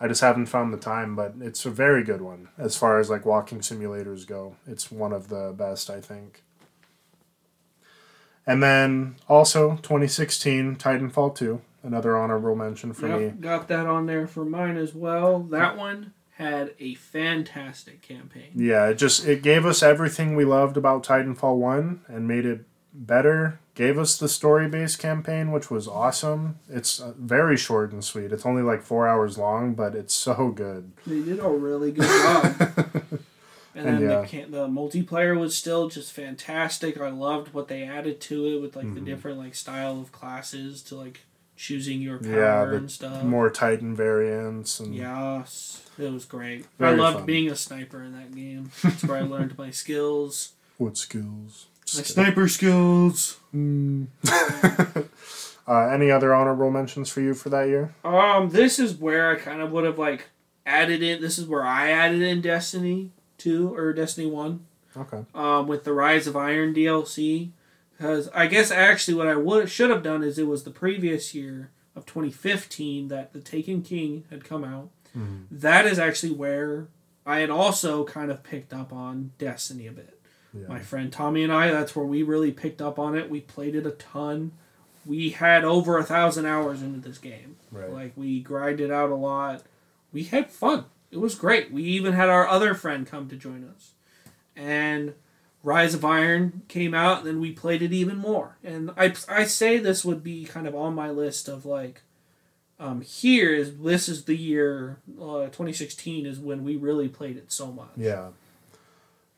I just haven't found the time, but it's a very good one as far as like walking simulators go. It's one of the best, I think. And then also 2016 Titanfall 2, another honorable mention for me. Got that on there for mine as well. That one had a fantastic campaign. Yeah, it just it gave us everything we loved about Titanfall 1 and made it better. Gave us the story-based campaign which was awesome. It's uh, very short and sweet. It's only like 4 hours long, but it's so good. They did a really good job. [laughs] And then And, yeah. the, can- the multiplayer was still just fantastic. I loved what they added to it with like Mm-hmm. the different like style of classes to like choosing your power Yeah, the and stuff. More Titan variants and Yes, it was great. Very I loved fun. being a sniper in that game. That's where I learned my skills. [laughs] what skills? My sniper skills. Mm. [laughs] uh, any other honorable mentions for you for that year? Um, this is where I kind of would have like added in. This is where I added in Destiny two or Destiny one. Okay. Um, with the Rise of Iron DLC, because I guess actually what I would should have done is it was the previous year of 2015 that the Taken King had come out. Mhm. That is actually where I had also kind of picked up on Destiny a bit. Yeah. My friend Tommy and I, that's where we really picked up on it. We played it a ton. We had over a thousand hours into this game. Right. Like we grinded out a lot. We had fun. It was great. We even had our other friend come to join us. And Rise of Iron came out, and then we played it even more. And I, I say this would be kind of on my list of like, um, here is this is the year uh, 2016 is when we really played it so much. Yeah.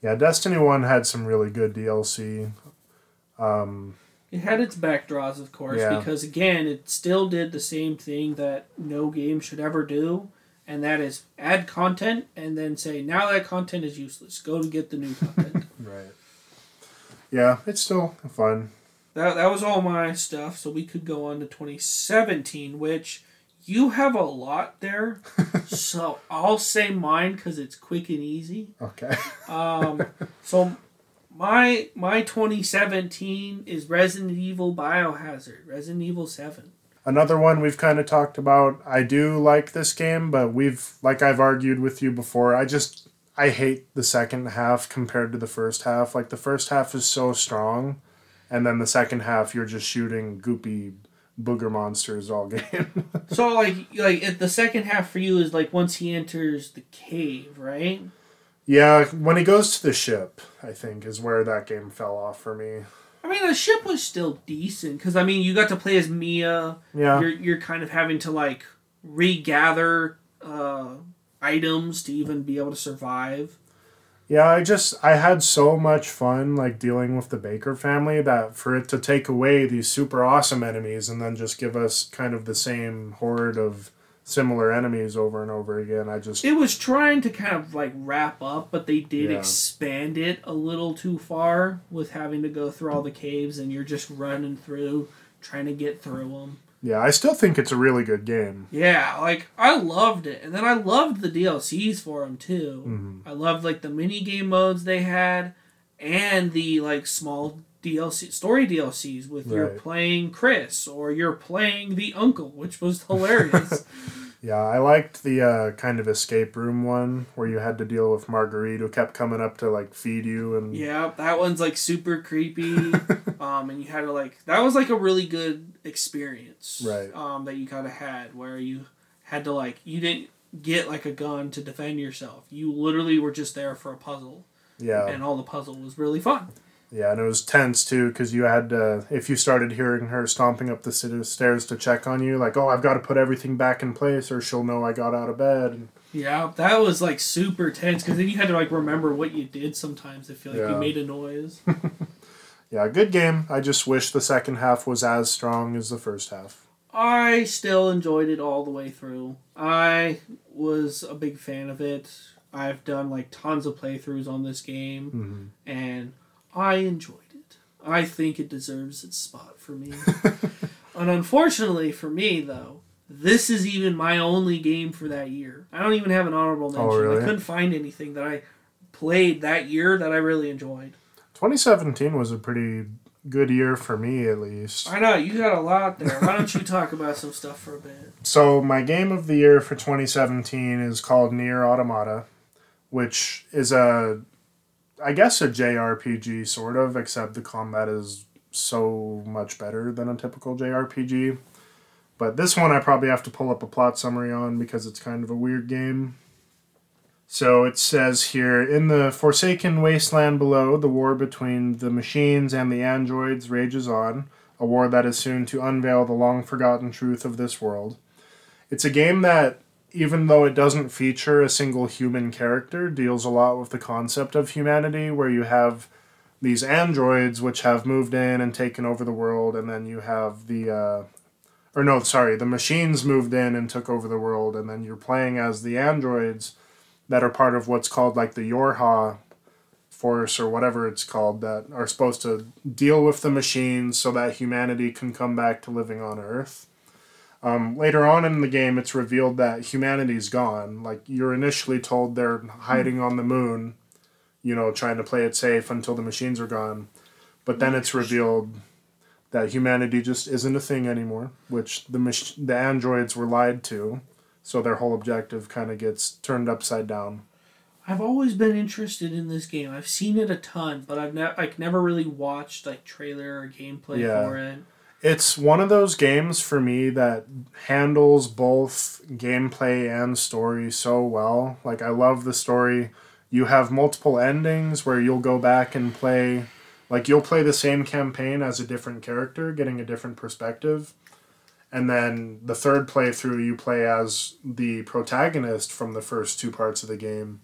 Yeah, Destiny 1 had some really good DLC. Um, It had its backdraws, of course, Yeah. because again, it still did the same thing that no game should ever do, and that is add content and then say, now that content is useless. Go to get the new content. [laughs] right. Yeah, it's still fun. that, that was all my stuff, so we could go on to 2017, which you have a lot there. [laughs] so I'll say mine because it's quick and easy. Okay. [laughs] Um, so my my 2017 is Resident Evil Biohazard, Resident Evil 7. Another one we've kind of talked about. I do like this game, but we've, like I've argued with you before, I just, I hate the second half compared to the first half. Like the first half is so strong, and then the second half you're just shooting goopy booger monsters all [laughs] game. So like like if the second half for you is like once he enters the cave, right? yeah, when he goes to the ship, I think, is where that game fell off for me. I mean, the ship was still decent because I mean, you got to play as Mia. Yeah. You're you're kind of having to like regather uh, items to even be able to survive. Yeah, I just I had so much fun like dealing with the Baker family that for it to take away these super awesome enemies and then just give us kind of the same horde of similar enemies over and over again, I just It was trying to kind of like wrap up, but they did Yeah. expand it a little too far with having to go through all the caves and you're just running through trying to get through them. Yeah, I still think it's a really good game. Yeah, like I loved it, and then I loved the DLCs for them too. Mhm. I loved like the mini game modes they had, and the like small DLC story DLCs with you're playing Chris or you're playing the uncle, which was hilarious. [laughs] Yeah, I liked the uh, kind of escape room one where you had to deal with Marguerite who kept coming up to like feed you and yeah, that one's like super creepy. [laughs] um, and you had to like that was like a really good experience, Right. Um, that you kind of had where you had to like you didn't get like a gun to defend yourself. You literally were just there for a puzzle. yeah. and all the puzzle was really fun. Yeah, and it was tense too because you had to, if you started hearing her stomping up the stairs to check on you, like, oh, I've got to put everything back in place or she'll know I got out of bed. Yeah, that was like super tense because then you had to like remember what you did sometimes. I feel like you made a noise. [laughs] yeah, good game. I just wish the second half was as strong as the first half. I still enjoyed it all the way through. I was a big fan of it. I've done like tons of playthroughs on this game hmm and I enjoyed it. I think it deserves its spot for me. [laughs] and unfortunately for me, though, this is even my only game for that year. I don't even have an honorable oh, mention. Oh, really? I couldn't find anything that I played that year that I really enjoyed. 2017 was a pretty good year for me, at least. I know, you got a lot there. Why don't you talk about some stuff for a bit? So, my game of the year for 2017 is called Nier Automata, which is a, I guess, a JRPG sort of, except the combat is so much better than a typical JRPG. But this one I probably have to pull up a plot summary on because it's kind of a weird game. So it says here In the forsaken wasteland below, the war between the machines and the androids rages on, a war that is soon to unveil the long forgotten truth of this world. It's a game that, even though it doesn't feature a single human character, deals a lot with the concept of humanity, where you have these androids which have moved in and taken over the world, and then you have the. Uh, or no, sorry, the machines moved in and took over the world, and then you're playing as the androids that are part of what's called like the Yorha force or whatever it's called that are supposed to deal with the machines so that humanity can come back to living on Earth. Um, later on in the game, it's revealed that humanity's gone. Like you're initially told they're hiding on the moon, you know, trying to play it safe until the machines are gone. But then it's revealed that humanity just isn't a thing anymore, which the mach- the androids were lied to, so their whole objective kind of gets turned upside down. I've always been interested in this game. I've seen it a ton, but I've never like never really watched like trailer or gameplay Yeah. for it. It's one of those games for me that handles both gameplay and story so well. Like I love the story. You have multiple endings where you'll go back and play like you'll play the same campaign as a different character, getting a different perspective. And then the third playthrough you play as the protagonist from the first two parts of the game.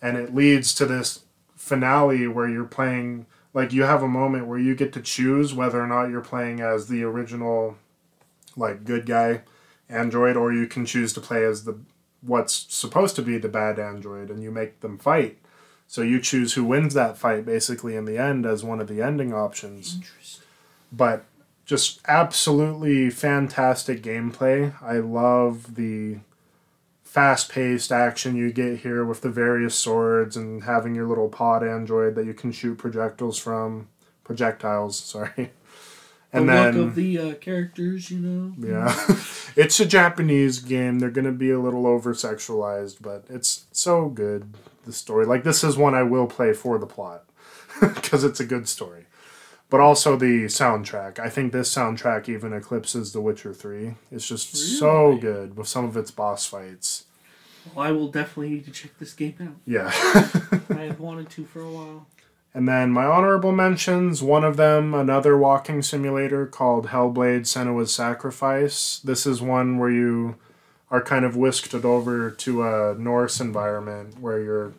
And it leads to this finale where you're playing like you have a moment where you get to choose whether or not you're playing as the original like good guy android or you can choose to play as the what's supposed to be the bad android and you make them fight. So you choose who wins that fight basically in the end as one of the ending options. But just absolutely fantastic gameplay. I love the fast paced action you get here with the various swords and having your little pod android that you can shoot projectiles from. Projectiles, [laughs] sorry. And look then, of the uh, characters, you know. yeah, [laughs] it's a Japanese game. They're going to be a little over sexualized, but it's so good. The story, like this, is one I will play for the plot [laughs] because it's a good story. But also the soundtrack. I think this soundtrack even eclipses The Witcher Three. It's just so good with some of its boss fights. Well, I will definitely need to check this game out. Yeah. [laughs] I have wanted to for a while. And then my honorable mentions, one of them, another walking simulator called Hellblade Senua's Sacrifice. This is one where you are kind of whisked over to a Norse environment where you're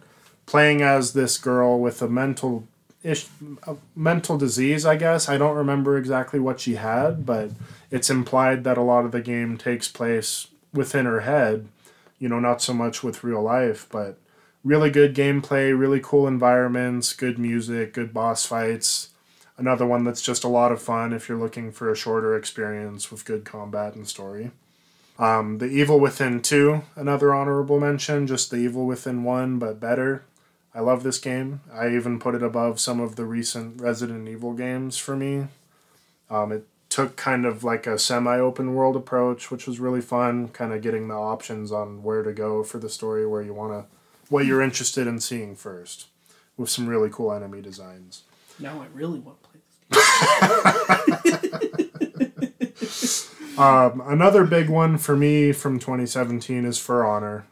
playing as this girl with a mental ish, mental disease, I guess. I don't remember exactly what she had, but it's implied that a lot of the game takes place within her head, you know, not so much with real life, but really good gameplay, really cool environments, good music, good boss fights. Another one that's just a lot of fun if you're looking for a shorter experience with good combat and story. Um, the Evil Within 2, another honorable mention, just the Evil Within 1, but better. I love this game. I even put it above some of the recent Resident Evil games for me. Um, it took kind of like a semi open world approach, which was really fun, kind of getting the options on where to go for the story, where you want to what you're interested in seeing first, with some really cool enemy designs. Now I really want to play this game. [laughs] Um, another big one for me from 2017 is For Honor.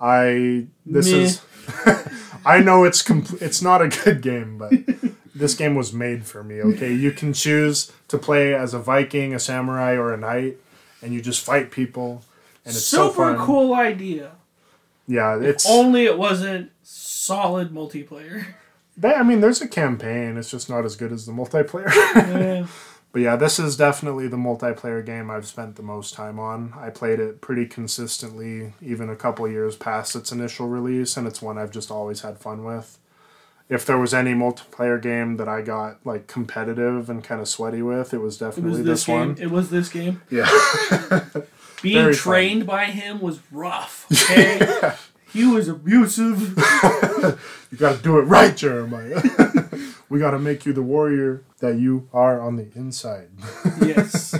I this Meh. is [laughs] I know it's compl- it's not a good game, but [laughs] this game was made for me. Okay, you can choose to play as a Viking, a samurai, or a knight, and you just fight people, and it's so Super fun. cool idea. Yeah, it's. Only it wasn't solid multiplayer. They- I mean, there's a campaign. It's just not as good as the multiplayer. Yeah. [laughs] But yeah, this is definitely the multiplayer game I've spent the most time on. I played it pretty consistently, even a couple years past its initial release, and it's one I've just always had fun with. If there was any multiplayer game that I got like competitive and kind of sweaty with, it was It definitely was this, this game. one. It was this game. Yeah. [laughs] Being Very fun. trained by him was rough. [laughs] Okay, he was abusive. [laughs] you got to do it right, Jeremiah. We got to make you the warrior that you are on the inside. [laughs] yes.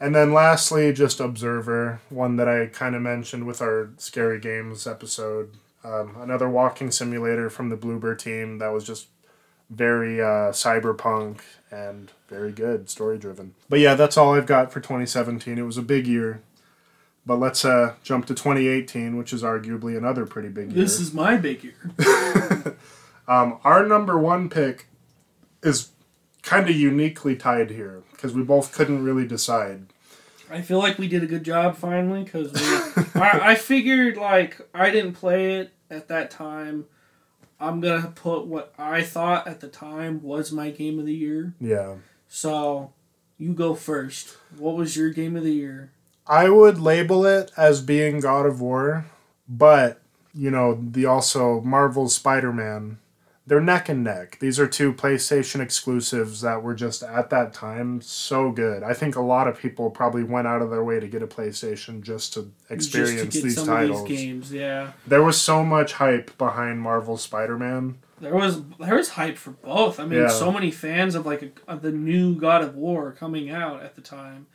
And then lastly, just Observer, one that I kind of mentioned with our Scary Games episode. Um, another walking simulator from the Bloober team that was just very uh, cyberpunk and very good, story driven. But yeah, that's all I've got for 2017. It was a big year. But let's uh, jump to 2018, which is arguably another pretty big year. This is my big year. [laughs] Um, our number one pick is kind of uniquely tied here because we both couldn't really decide. I feel like we did a good job finally because I, I figured like I didn't play it at that time. I'm gonna put what I thought at the time was my game of the year. Yeah. So you go first. What was your game of the year? I would label it as being God of War, but you know, the also Marvel's Spider-Man, they're neck and neck. These are two PlayStation exclusives that were just at that time so good. I think a lot of people probably went out of their way to get a PlayStation just to experience Just to get these some titles. of these games, yeah. There was so much hype behind Marvel Spider-Man. There was there was hype for both. I mean, Yeah. so many fans of like a, of the new God of War coming out at the time,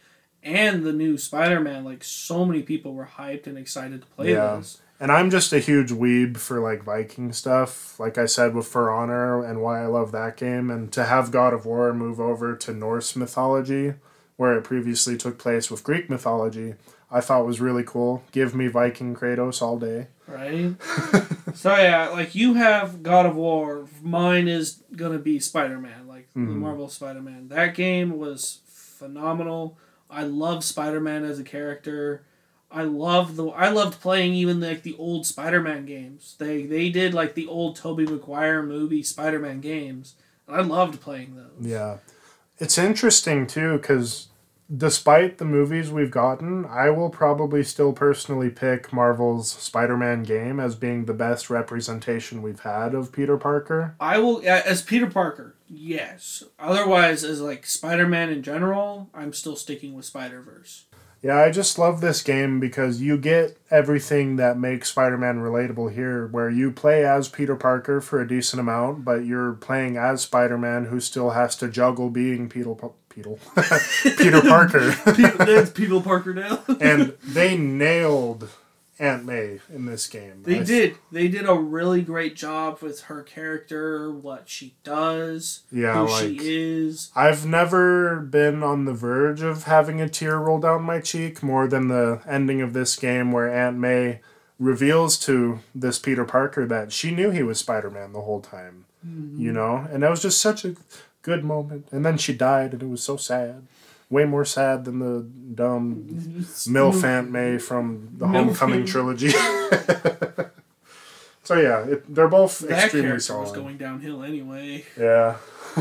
and the new Spider Man. Like so many people were hyped and excited to play Yeah. this. And I'm just a huge weeb for like Viking stuff, like I said with For Honor and why I love that game. And to have God of War move over to Norse mythology, where it previously took place with Greek mythology, I thought was really cool. Give me Viking Kratos all day. Right? [laughs] so, yeah, like you have God of War. Mine is going to be Spider Man, like the Mhm. Marvel Spider Man. That game was phenomenal. I love Spider Man as a character. I love the I loved playing even like the old Spider-Man games. They they did like the old Tobey Maguire movie Spider-Man games. And I loved playing those. Yeah. It's interesting too because despite the movies we've gotten, I will probably still personally pick Marvel's Spider Man game as being the best representation we've had of Peter Parker. I will as Peter Parker. Yes. Otherwise as like Spider-Man in general, I'm still sticking with Spider-Verse. Yeah, I just love this game because you get everything that makes Spider Man relatable here, where you play as Peter Parker for a decent amount, but you're playing as Spider Man who still has to juggle being Peter, Peter, [laughs] Peter Parker. [laughs] Peter Parker now. and they nailed Aunt May in this game. They I- did. They did a really great job with her character, what she does, Yeah, who like she is. I've never been on the verge of having a tear roll down my cheek more than the ending of this game where Aunt May reveals to this Peter Parker that she knew he was Spider-Man the whole time. You mm-hmm. know? And that was just such a good moment. And then she died and it was so sad. Way more sad than the dumb MILF Aunt May from the Homecoming trilogy. [laughs] so yeah, it, they're both That extremely character solid. was going downhill anyway. Yeah. [laughs]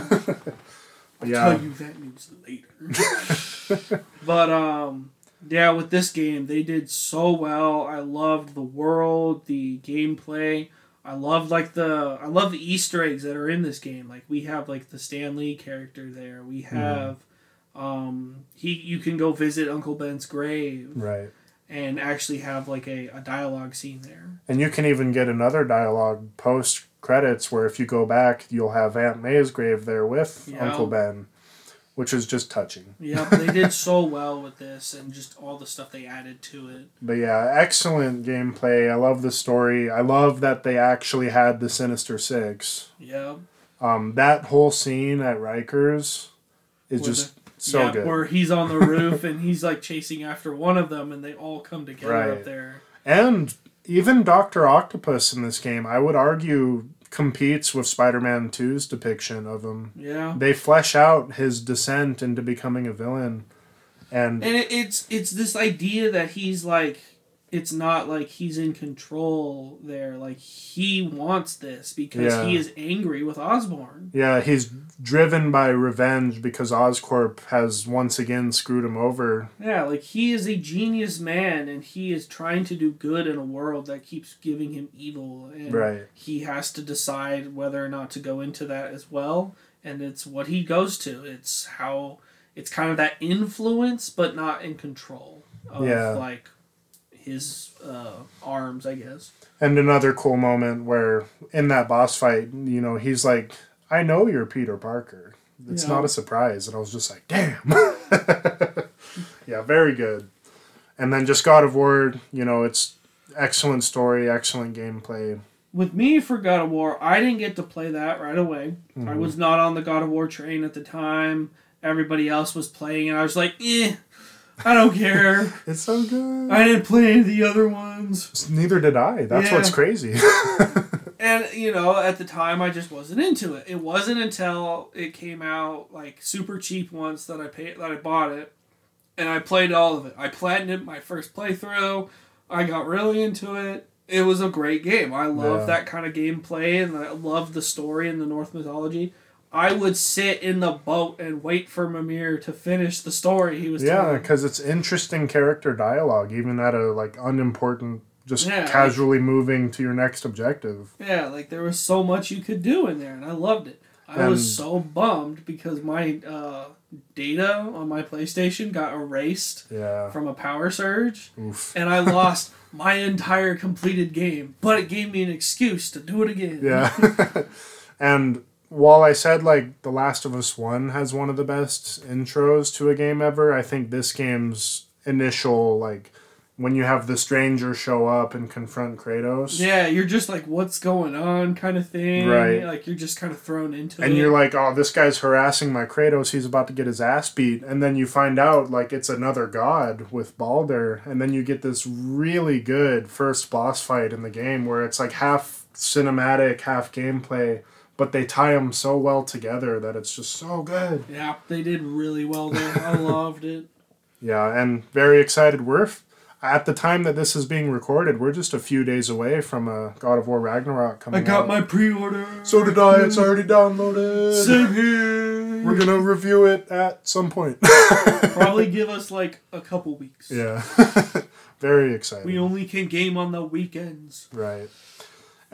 I'll yeah. tell you that news later. [laughs] but um, yeah, with this game, they did so well. I loved the world, the gameplay. I loved like the I love the Easter eggs that are in this game. Like we have like the Stan Lee character there. We Mm-hmm. Um he you can go visit Uncle Ben's grave Right. and actually have like a, a dialogue scene there. And you can even get another dialogue post credits where if you go back, you'll have Aunt May's grave there with Yeah. Uncle Ben, which is just touching. Yep, they did [laughs] so well with this and just all the stuff they added to it. But yeah, excellent gameplay. I love the story. I love that they actually had the Sinister Six. Yep. Um, that whole scene at Rikers is With just so yeah, good. where he's on the roof and he's like chasing after one of them, and they all come together Right. up there. And even Doctor Octopus in this game, I would argue, competes with Spider-Man 2's depiction of him. Yeah, They flesh out his descent into becoming a villain, and and it, it's it's this idea that he's like, it's not like he's in control there. Like he wants this because Yeah. he is angry with Osborn. yeah, he's driven by revenge because Oscorp has once again screwed him over. Yeah, like he is a genius man, and he is trying to do good in a world that keeps giving him evil. And Right. he has to decide whether or not to go into that as well and it's what he goes to it's how it's kind of that influence but not in control of Yeah. like his uh, arms i guess And another cool moment where in that boss fight, you know, he's like, "I know you're Peter Parker. It's Yeah. not a surprise." And I was just like, "Damn." [laughs] yeah, very good. And then just God of War, you know, it's excellent story, excellent gameplay. with me for god of war i didn't get to play that right away i Mhm. was not on the god of war train at the time everybody else was playing and i was like eh i don't care [laughs] It's so good. i didn't play any of the other ones Neither did I. That's Yeah. what's crazy. [laughs] And you know, at the time, I just wasn't into it. It wasn't until it came out like super cheap once that I paid that I bought it, and I played all of it. I platinumed my first playthrough. I got really into it. It was a great game. I love Yeah. that kind of gameplay, and I love the story and the Norse mythology. I would sit in the boat and wait for Mimir to finish the story he was telling. yeah, because it's interesting character dialogue, even at a like unimportant, just Yeah, casually moving to your next objective. Yeah, like there was so much you could do in there, and I loved it. I And- was so bummed because my uh, data on my PlayStation got erased Yeah. from a power surge, Oof. and I [laughs] lost my entire completed game. But it gave me an excuse to do it again. Yeah. [laughs] and while I said like The Last of Us 1 has one of the best intros to a game ever, I think this game's initial like when you have the stranger show up and confront Kratos. Yeah, you're just like, what's going on, kind of thing. Right. Like you're just kind of thrown into And it. And you're like, oh, this guy's harassing my Kratos. He's about to get his ass beat. And then you find out, like, it's another god with Baldur. And then you get this really good first boss fight in the game where it's like half cinematic, half gameplay. But they tie them so well together that it's just so good. yeah, they did really well there. I [laughs] loved it. Yeah, and very excited. We're f- at the time that this is being recorded, we're just a few days away from a God of War Ragnarok coming. I got out. my pre-order. So did I. It's already downloaded. Same here. We're gonna review it at some point. [laughs] Probably give us like a couple weeks. yeah, [laughs] very excited. We only can game on the weekends. right.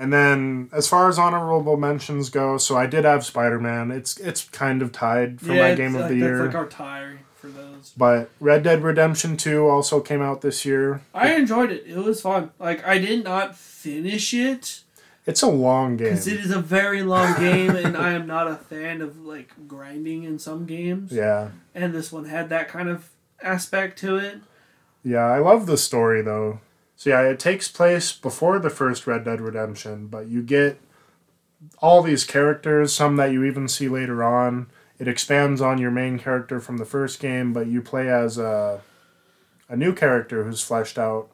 And then, as far as honorable mentions go, so I did have Spider Man. It's it's kind of tied for my game of like- the year. That's like our tie for those. but Red Dead Redemption Two also came out this year. I enjoyed it. It was fun. Like I did not finish it It's a long game. because it is a very long game, and I am not a fan of like grinding in some games. yeah. And this one had that kind of aspect to it. Yeah, I love the story though. So yeah, it takes place before the first Red Dead Redemption, but you get all these characters, some that you even see later on. It expands on your main character from the first game, but you play as a a new character who's fleshed out.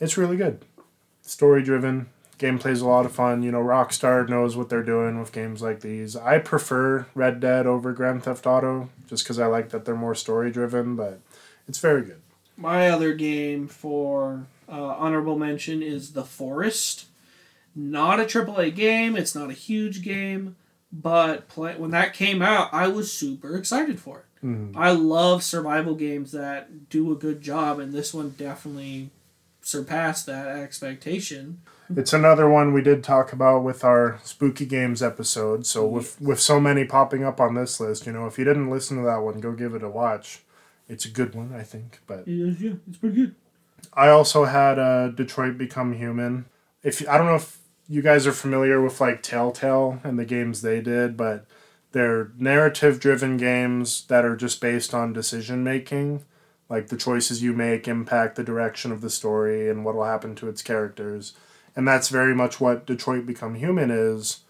It's really good. Story driven. Gameplay's a lot of fun. You know, Rockstar knows what they're doing with games like these. I prefer Red Dead over Grand Theft Auto just because I like that they're more story driven, but it's very good. My other game for uh, honorable mention is The Forest. Not a AAA game. It's not a huge game, but play, when that came out, I was super excited for it. Mhm. I love survival games that do a good job, and this one definitely surpassed that expectation. It's another one we did talk about with our spooky games episode. So with with so many popping up on this list, you know, if you didn't listen to that one, go give it a watch. It's a good one, I think. But Yeah, yeah, it's pretty good. I also had uh, Detroit Become Human. If I don't know if you guys are familiar with like Telltale and the games they did, but they're narrative driven games that are just based on decision making. Like the choices you make impact the direction of the story and what will happen to its characters. And that's very much what Detroit Become Human is.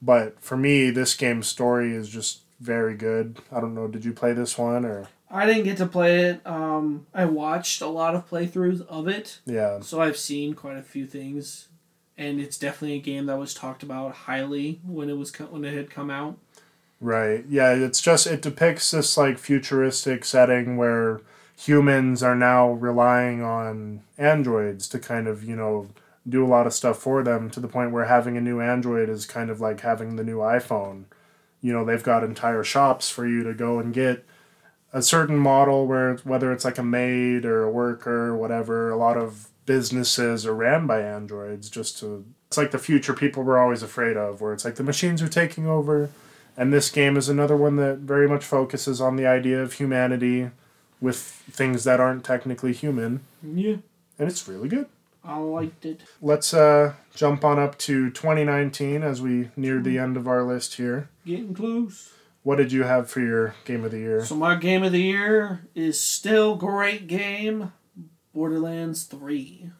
But for me, this game's story is just very good. I don't know, did you play this one or I didn't get to play it. Um, I watched a lot of playthroughs of it, yeah. so I've seen quite a few things, and it's definitely a game that was talked about highly when it was co- when it had come out. Right. Yeah, it's just it depicts this like futuristic setting where humans are now relying on androids to kind of, you know, do a lot of stuff for them to the point where having a new android is kind of like having the new iPhone. You know, they've got entire shops for you to go and get a certain model where whether it's like a maid or a worker or whatever, a lot of businesses are ran by androids just to it's like the future people were always afraid of where it's like the machines are taking over and this game is another one that very much focuses on the idea of humanity with things that aren't technically human. Yeah, And it's really good. I liked it. Let's uh, jump on up to 2019 as we near the end of our list here. Getting close. What did you have for your game of the year? So my game of the year is still great game, Borderlands Three.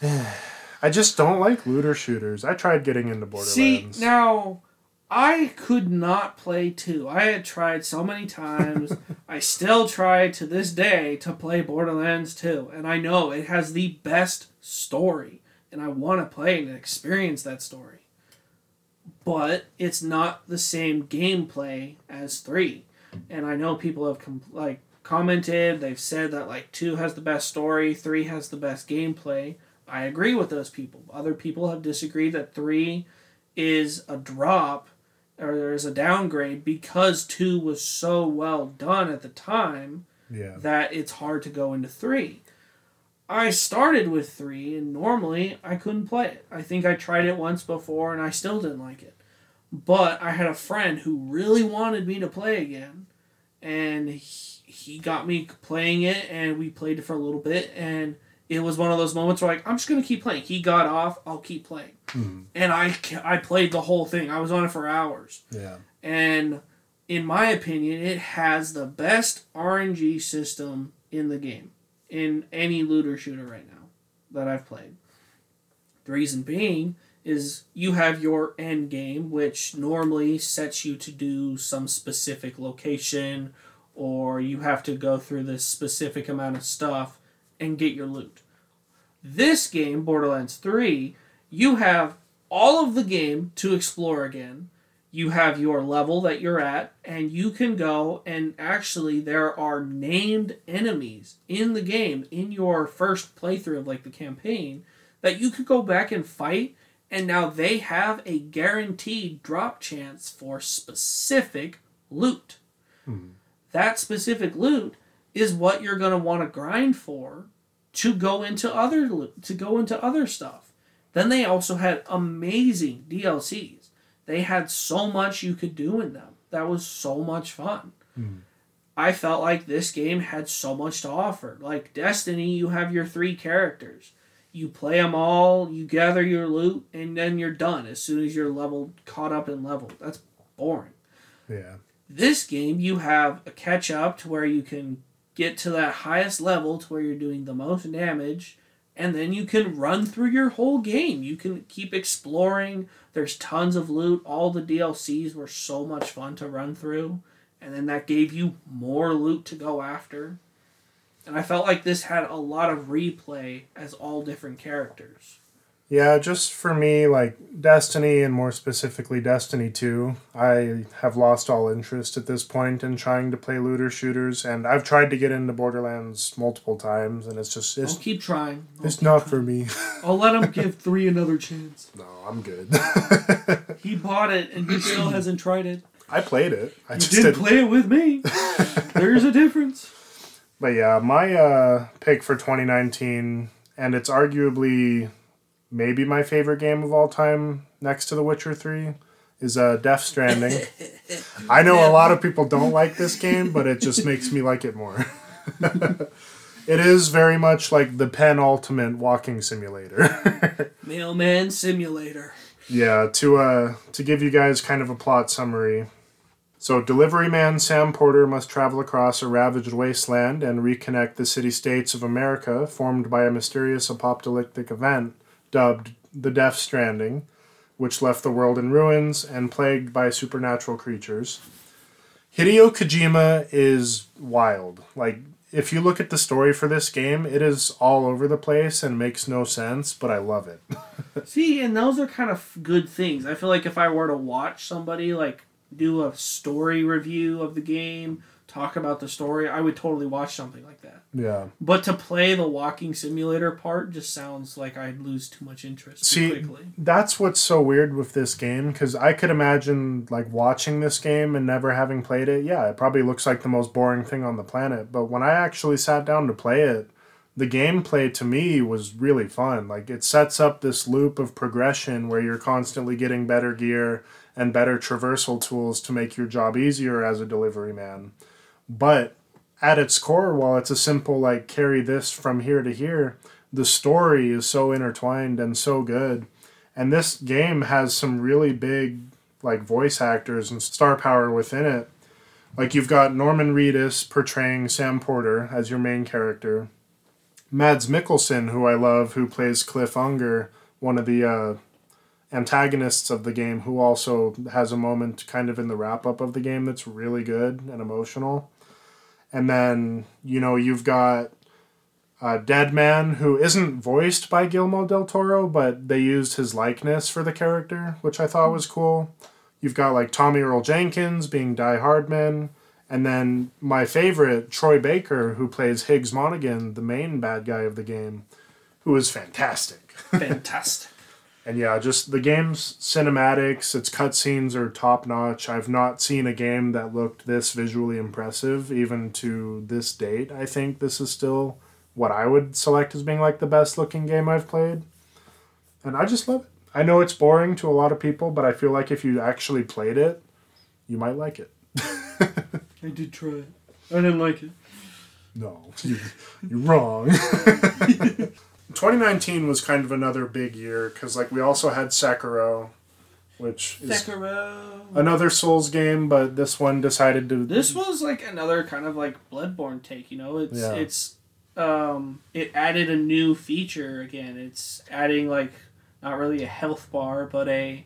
[sighs] I just don't like looter shooters. I tried getting into Borderlands. See now, I could not play two. I had tried so many times. [laughs] I still try to this day to play Borderlands two, and I know it has the best story, and I want to play and experience that story. But it's not the same gameplay as three, and I know people have com- like commented. They've said that like two has the best story, three has the best gameplay. I agree with those people. Other people have disagreed that three is a drop or there's a downgrade because two was so well done at the time yeah. that it's hard to go into three. I started with three and normally I couldn't play it. I think I tried it once before and I still didn't like it. But I had a friend who really wanted me to play again and he, he got me playing it and we played it for a little bit and it was one of those moments where like I'm just gonna keep playing. He got off, I'll keep playing, Mhm. and I I played the whole thing. I was on it for hours, Yeah. and in my opinion, it has the best RNG system in the game. in any looter shooter right now that I've played. The reason being is you have your end game, which normally sets you to do some specific location, or you have to go through this specific amount of stuff and get your loot. This game, Borderlands 3, you have all of the game to explore again. You have your level that you're at, and you can go and actually, there are named enemies in the game in your first playthrough of like the campaign that you could go back and fight, and now they have a guaranteed drop chance for specific loot. Hmm. That specific loot is what you're going to want to grind for to go into other loot, to go into other stuff. Then they also had amazing DLCs. They had so much you could do in them. That was so much fun. Hmm. I felt like this game had so much to offer. Like Destiny, you have your three characters. You play them all, you gather your loot, and then you're done as soon as you're leveled, caught up in level. That's boring. Yeah. This game, you have a catch up to where you can get to that highest level to where you're doing the most damage, and then you can run through your whole game. You can keep exploring. There's tons of loot. All the DLCs were so much fun to run through, and then that gave you more loot to go after. And I felt like this had a lot of replay as all different characters. Yeah, just for me, like Destiny and more specifically Destiny 2, I have lost all interest at this point in trying to play looter shooters, and I've tried to get into Borderlands multiple times, and it's just, it's, I'll keep trying. I'll it's keep not trying. for me. I'll let him give [laughs] three another chance. no, I'm good. [laughs] He bought it and he still hasn't tried it. I played it. I You just didn't didn't. play it with me. [laughs] There's a difference. But yeah, my uh, pick for 2019, and it's arguably maybe my favorite game of all time next to The Witcher 3, is uh, Death Stranding. [laughs] I know a lot of people don't like this game, but it just makes me like it more. [laughs] it is very much like the penultimate walking simulator. [laughs] Mailman Simulator. Yeah, to uh to give you guys kind of a plot summary. So delivery man Sam Porter must travel across a ravaged wasteland and reconnect the city states of America formed by a mysterious apocalyptic event dubbed the Death Stranding, which left the world in ruins and plagued by supernatural creatures. Hideo Kojima is wild. Like if you look at the story for this game, it is all over the place and makes no sense, but I love it. [laughs] See, and those are kind of good things. I feel like if I were to watch somebody like do a story review of the game, talk about the story, I would totally watch something like that. yeah. But to play the walking simulator part just sounds like I'd lose too much interest See, too quickly. that's what's so weird with this game because I could imagine like watching this game and never having played it. Yeah, it probably looks like the most boring thing on the planet. But when I actually sat down to play it, the gameplay to me was really fun. Like it sets up this loop of progression where you're constantly getting better gear and better traversal tools to make your job easier as a delivery man. But at its core, while it's a simple like carry this from here to here, the story is so intertwined and so good. And this game has some really big like voice actors and star power within it. Like you've got Norman Reedus portraying Sam Porter as your main character. Mads Mikkelsen, who I love, who plays Cliff Unger, one of the uh, antagonists of the game, who also has a moment kind of in the wrap up of the game that's really good and emotional. And then, you know, you've got uh, Dead Man, who isn't voiced by Guillermo del Toro, but they used his likeness for the character, which I thought was cool. You've got like Tommy Earl Jenkins being Die Hardman, and then my favorite, Troy Baker, who plays Higgs Monaghan, the main bad guy of the game, who is fantastic. [laughs] Fantastic. And yeah, just the game's cinematics, its cutscenes are top notch. I've not seen a game that looked this visually impressive, even to this date. I think this is still what I would select as being like the best looking game I've played. And I just love it. I know it's boring to a lot of people, but I feel like if you actually played it, you might like it. [laughs] I did try it. I didn't like it. No, [laughs] you, you're wrong. [laughs] 2019 was kind of another big year because, like, we also had Sekiro, which is Sekiro. another Souls game, but this one decided to. This was like another kind of like Bloodborne take, you know. It's Yeah. it's um, it added a new feature again. It's adding like not really a health bar, but a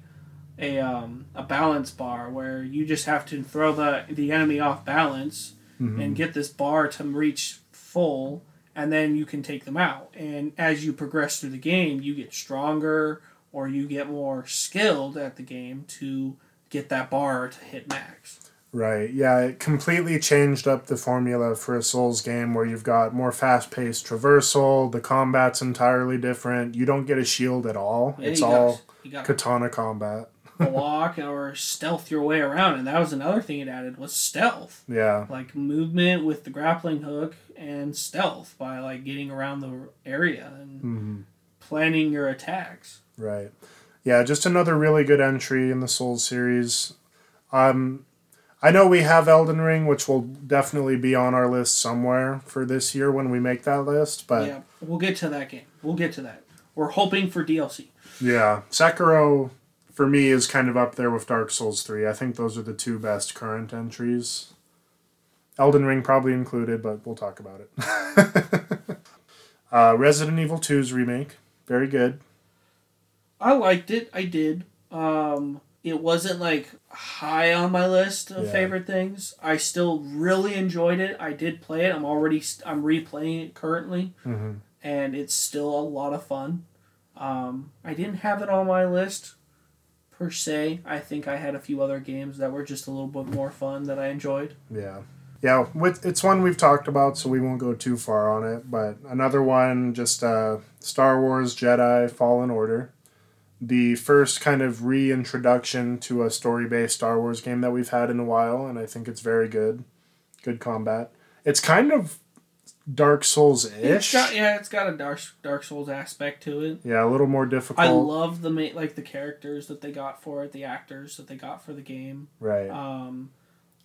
a um, a balance bar where you just have to throw the the enemy off balance Mhm. and get this bar to reach full, and then you can take them out. And as you progress through the game, you get stronger or you get more skilled at the game to get that bar to hit max. Right. Yeah, it completely changed up the formula for a Souls game where you've got more fast-paced traversal, the combat's entirely different. You don't get a shield at all. Yeah, it's all got katana combat. Block or stealth your way around, and that was another thing it added was stealth, Yeah. like movement with the grappling hook and stealth by like getting around the area and hmm planning your attacks. Right. Yeah, just another really good entry in the Souls series. Um I know we have Elden Ring, which will definitely be on our list somewhere for this year when we make that list, but yeah, we'll get to that game. We'll get to that. We're hoping for DLC. Yeah, Sekiro for me is kind of up there with Dark Souls 3. I think those are the two best current entries. Elden Ring probably included, but we'll talk about it. [laughs] uh, Resident Evil 2's remake, very good. I liked it. I did. Um, it wasn't like high on my list of Yeah. favorite things. I still really enjoyed it. I did play it. I'm already st- I'm replaying it currently, hmm and it's still a lot of fun. Um, I didn't have it on my list per se. I think I had a few other games that were just a little bit more fun that I enjoyed. Yeah. Yeah, with, it's one we've talked about, so we won't go too far on it. But another one, just uh, Star Wars Jedi Fallen Order. The first kind of reintroduction to a story based Star Wars game that we've had in a while, and I think it's very good. Good combat. It's kind of Dark Souls ish. yeah, it's got a Dark Dark Souls aspect to it. Yeah, a little more difficult. I love the ma- like the characters that they got for it, the actors that they got for the game. right. Um,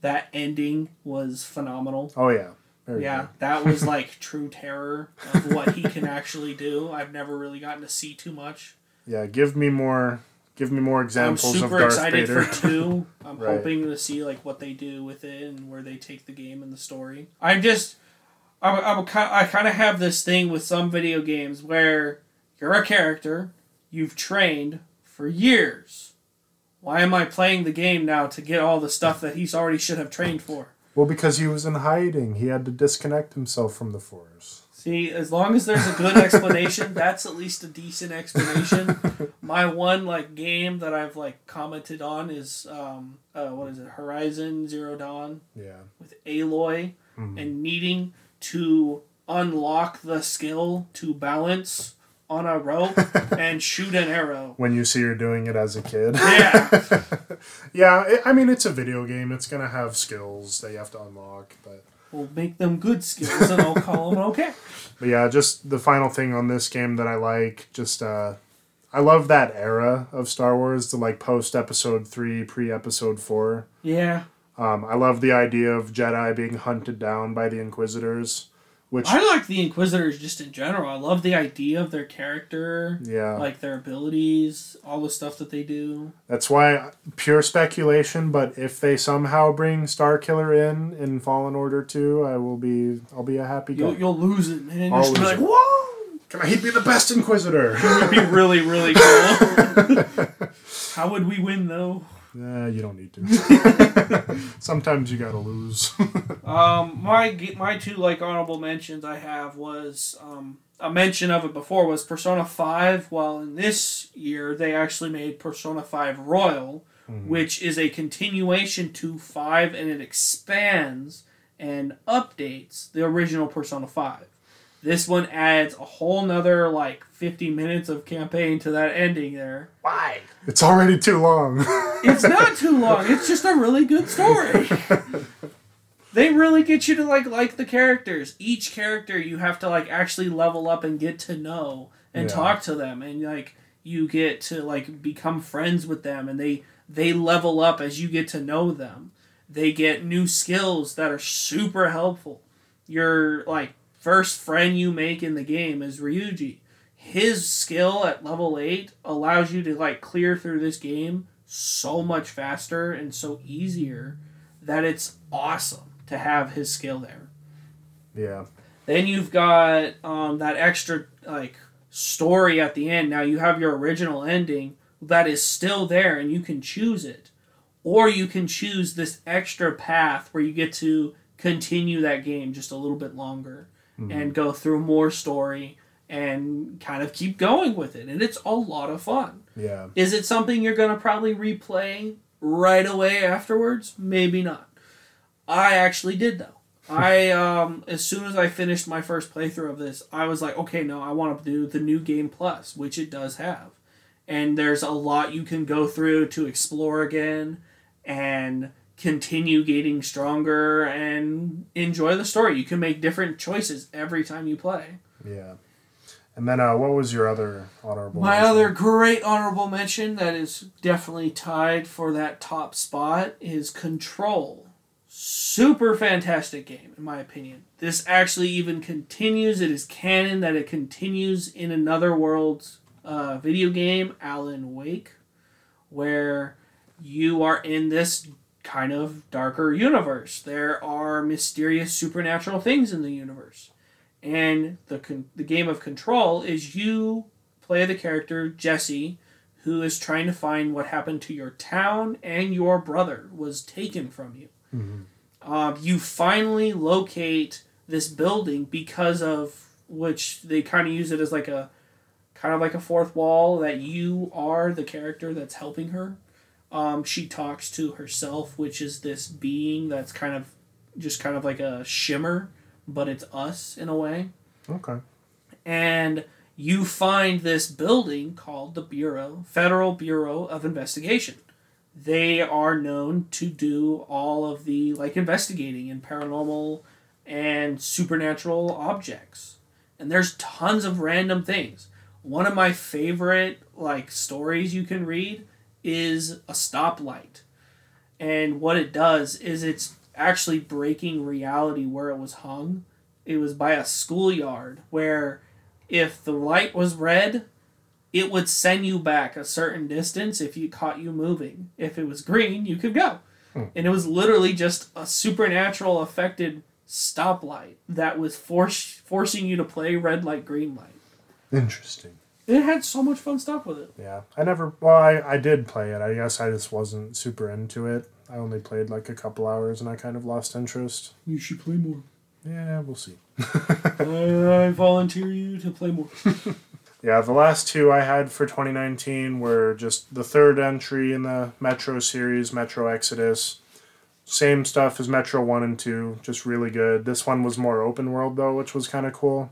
that ending was phenomenal. oh, yeah. Very yeah, that was [laughs] like true terror of what he can actually do. I've never really gotten to see too much. Yeah, give me more. Give me more examples I'm of super Darth excited Vader. for two. [laughs] I'm Right. hoping to see like what they do with it and where they take the game and the story. I'm just, I'm, I'm I kind of have this thing with some video games where you're a character, you've trained for years. Why am I playing the game now to get all the stuff that he's already should have trained for? Well, because he was in hiding, he had to disconnect himself from the Force. See, as long as there's a good [laughs] explanation, that's at least a decent explanation. My one like game that I've like commented on is um uh, what is it? Horizon Zero Dawn Yeah. with Aloy Mhm. and needing to unlock the skill to balance on a rope [laughs] and shoot an arrow. When you see her doing it as a kid. Yeah. [laughs] yeah, it, I mean, it's a video game. It's going to have skills that you have to unlock. But, We'll make them good skills and I'll call them okay. [laughs] but yeah, just the final thing on this game that I like, just, uh, I love that era of Star Wars, the like post episode 3, pre episode 4. Yeah. Um, I love the idea of Jedi being hunted down by the Inquisitors, which, I like the Inquisitors just in general. I love the idea of their character, yeah, like their abilities, all the stuff that they do. that's why pure speculation. But if they somehow bring Starkiller in in Fallen Order 2, I will be, I'll be a happy guy. You'll, you'll lose it, man. I'll You'll just be like, it. whoa! Can I be the best Inquisitor? It'd be really, really cool. [laughs] How would we win, though? Nah, you don't need to. [laughs] Sometimes you gotta lose. [laughs] Um, my my two like honorable mentions I have was um, a mention of it before was Persona Five. While in this year they actually made Persona Five Royal, which is a continuation to Five, and it expands and updates the original Persona Five. This one adds a whole nother like fifty minutes of campaign to that ending there. Why? It's already too long. It's not too [laughs] long. It's just a really good story. [laughs] they really get you to like like the characters. Each character you have to like actually level up and get to know and Yeah. talk to them and like you get to like become friends with them and they they level up as you get to know them. They get new skills that are super helpful. Your like first friend you make in the game is Ryuji. His skill at level 8 allows you to like clear through this game so much faster and so easier that it's awesome to have his skill there. yeah. Then you've got um, that extra like story at the end. Now you have your original ending that is still there, and you can choose it, or you can choose this extra path where you get to continue that game just a little bit longer and go through more story and kind of keep going with it. And it's a lot of fun. Yeah. Is it something you're going to probably replay right away afterwards? Maybe not. I actually did though. [laughs] I um as soon as I finished my first playthrough of this, I was like, okay, no, I want to do the new game plus, which it does have. And there's a lot you can go through to explore again and continue getting stronger and enjoy the story. You can make different choices every time you play. Yeah. And then, uh, what was your other honorable? My mention? other great honorable mention that is definitely tied for that top spot is Control. Super fantastic game, in my opinion. This actually even continues. It is canon that it continues in another world's uh, video game, Alan Wake, where you are in this kind of darker universe. There are mysterious supernatural things in the universe. And the, con- the game of Control is you play the character Jesse, who is trying to find what happened to your town and your brother was taken from you. Um, you finally locate this building because of which they kind of use it as like a kind of like a fourth wall that you are the character that's helping her. Um, she talks to herself, which is this being that's kind of just kind of like a shimmer, but it's us in a way Okay. and you find this building called the Bureau, Federal Bureau of Investigation. They are known to do all of the like investigating in paranormal and supernatural objects. And there's tons of random things. One of my favorite like stories you can read is a stoplight. And what it does is it's actually breaking reality where it was hung. It was by a schoolyard where if the light was red, it would send you back a certain distance if you caught you moving. If it was green, you could go. Hmm. And it was literally just a supernatural affected stoplight that was force, forcing you to play red light, green light. Interesting. It had so much fun stuff with it. Yeah. I never. Well, I I did play it. I guess I just wasn't super into it. I only played like a couple hours, and I kind of lost interest. You should play more. Yeah, we'll see. [laughs] I, I volunteer you to play more. [laughs] Yeah, the last two I had for 2019 were just the third entry in the Metro series, Metro Exodus. Same stuff as Metro 1 and 2, just really good. This one was more open world though, which was kind of cool.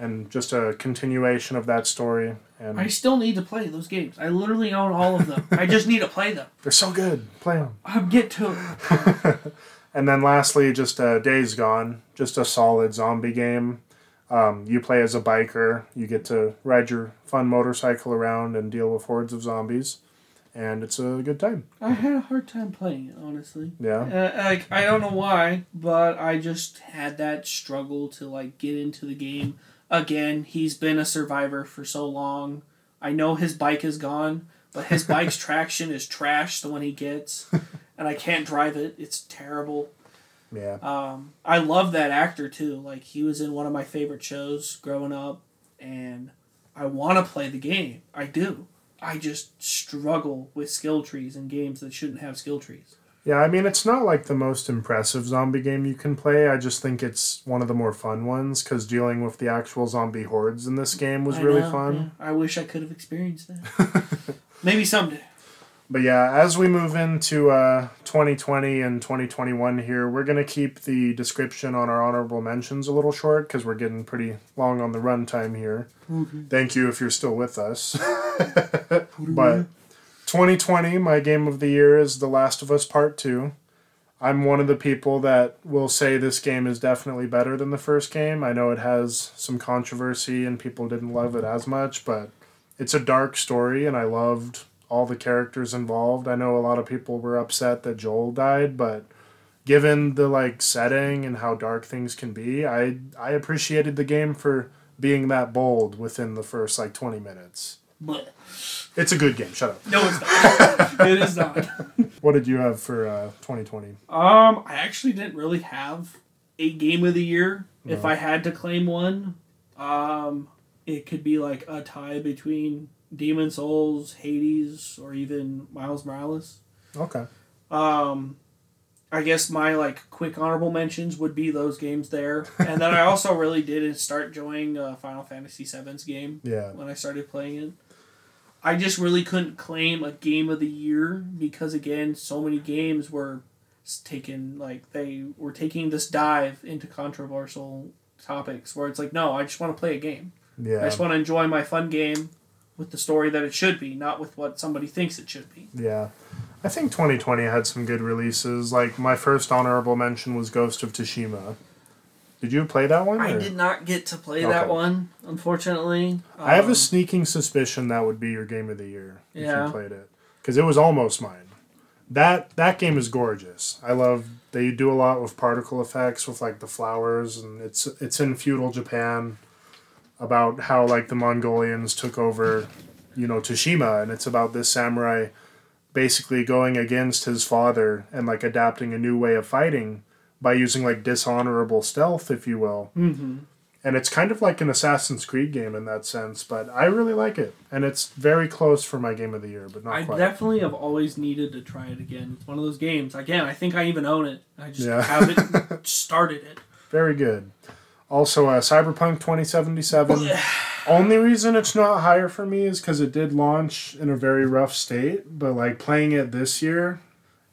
And just a continuation of that story. And I still need to play those games. I literally own all of them. I just need to play them. [laughs] they're so good. Play them. I'll get to it. [laughs] And then lastly, just uh, Days Gone, just a solid zombie game. Um, you play as a biker. You get to ride your fun motorcycle around and deal with hordes of zombies, and it's a good time. I had a hard time playing it, honestly. Yeah. Uh, like I don't know why, but I just had that struggle to like get into the game. Again, he's been a survivor for so long. I know his bike is gone, but his bike's [laughs] traction is trash. The one he gets, [laughs] and I can't drive it. It's terrible. Yeah. Um, I love that actor too. Like he was in one of my favorite shows growing up, and I want to play the game. I do. I just struggle with skill trees in games that shouldn't have skill trees. Yeah, I mean, it's not like the most impressive zombie game you can play. I just think it's one of the more fun ones because dealing with the actual zombie hordes in this game was I really know, fun. yeah. I wish I could have experienced that. [laughs] Maybe someday. But yeah, as we move into uh, 2020 and 2021 here, we're going to keep the description on our honorable mentions a little short because we're getting pretty long on the runtime here. Thank you if you're still with us. [laughs] but 2020, my game of the year is The Last of Us Part 2. I'm one of the people that will say this game is definitely better than the first game. I know it has some controversy and people didn't love it as much, but it's a dark story and I loved all the characters involved. I know a lot of people were upset that Joel died, but given the like setting and how dark things can be, I I appreciated the game for being that bold within the first like 20 minutes. But It's a good game. Shut up. no, it's not. [laughs] it is not. What did you have for uh, 2020? Um, I actually didn't really have a game of the year If I had to claim one, um, it could be like a tie between Demon Souls, Hades, or even Miles Morales. Okay. Um, I guess my like quick honorable mentions would be those games there, and then I also really did start enjoying uh, Final Fantasy VII's game [laughs] Yeah. when I started playing it. I just really couldn't claim a game of the year because again, so many games were taken like they were taking this dive into controversial topics where it's like, no, I just want to play a game. Yeah. I just want to enjoy my fun game with the story that it should be, not with what somebody thinks it should be. Yeah. I think 2020 had some good releases. Like my first honorable mention was Ghost of Tsushima. Did you play that one? I did not get to play that one, unfortunately. I have Um, a sneaking suspicion that would be your game of the year if Yeah. you played it, because it was almost mine. That that game is gorgeous. I love they do a lot with particle effects with like the flowers, and it's it's in feudal Japan about how like the Mongolians took over, you know, Tsushima, and it's about this samurai basically going against his father and like adapting a new way of fighting by using like dishonorable stealth, if you will mhm. and it's kind of like an Assassin's Creed game in that sense, but I really like it, and it's very close for my game of the year, but not I quite. definitely have always needed to try it again. It's one of those games. Again, I think I even own it. I just Yeah. haven't [laughs] started it. very good. Also, uh, Cyberpunk 2077. Only reason it's not higher for me is because it did launch in a very rough state, but like playing it this year,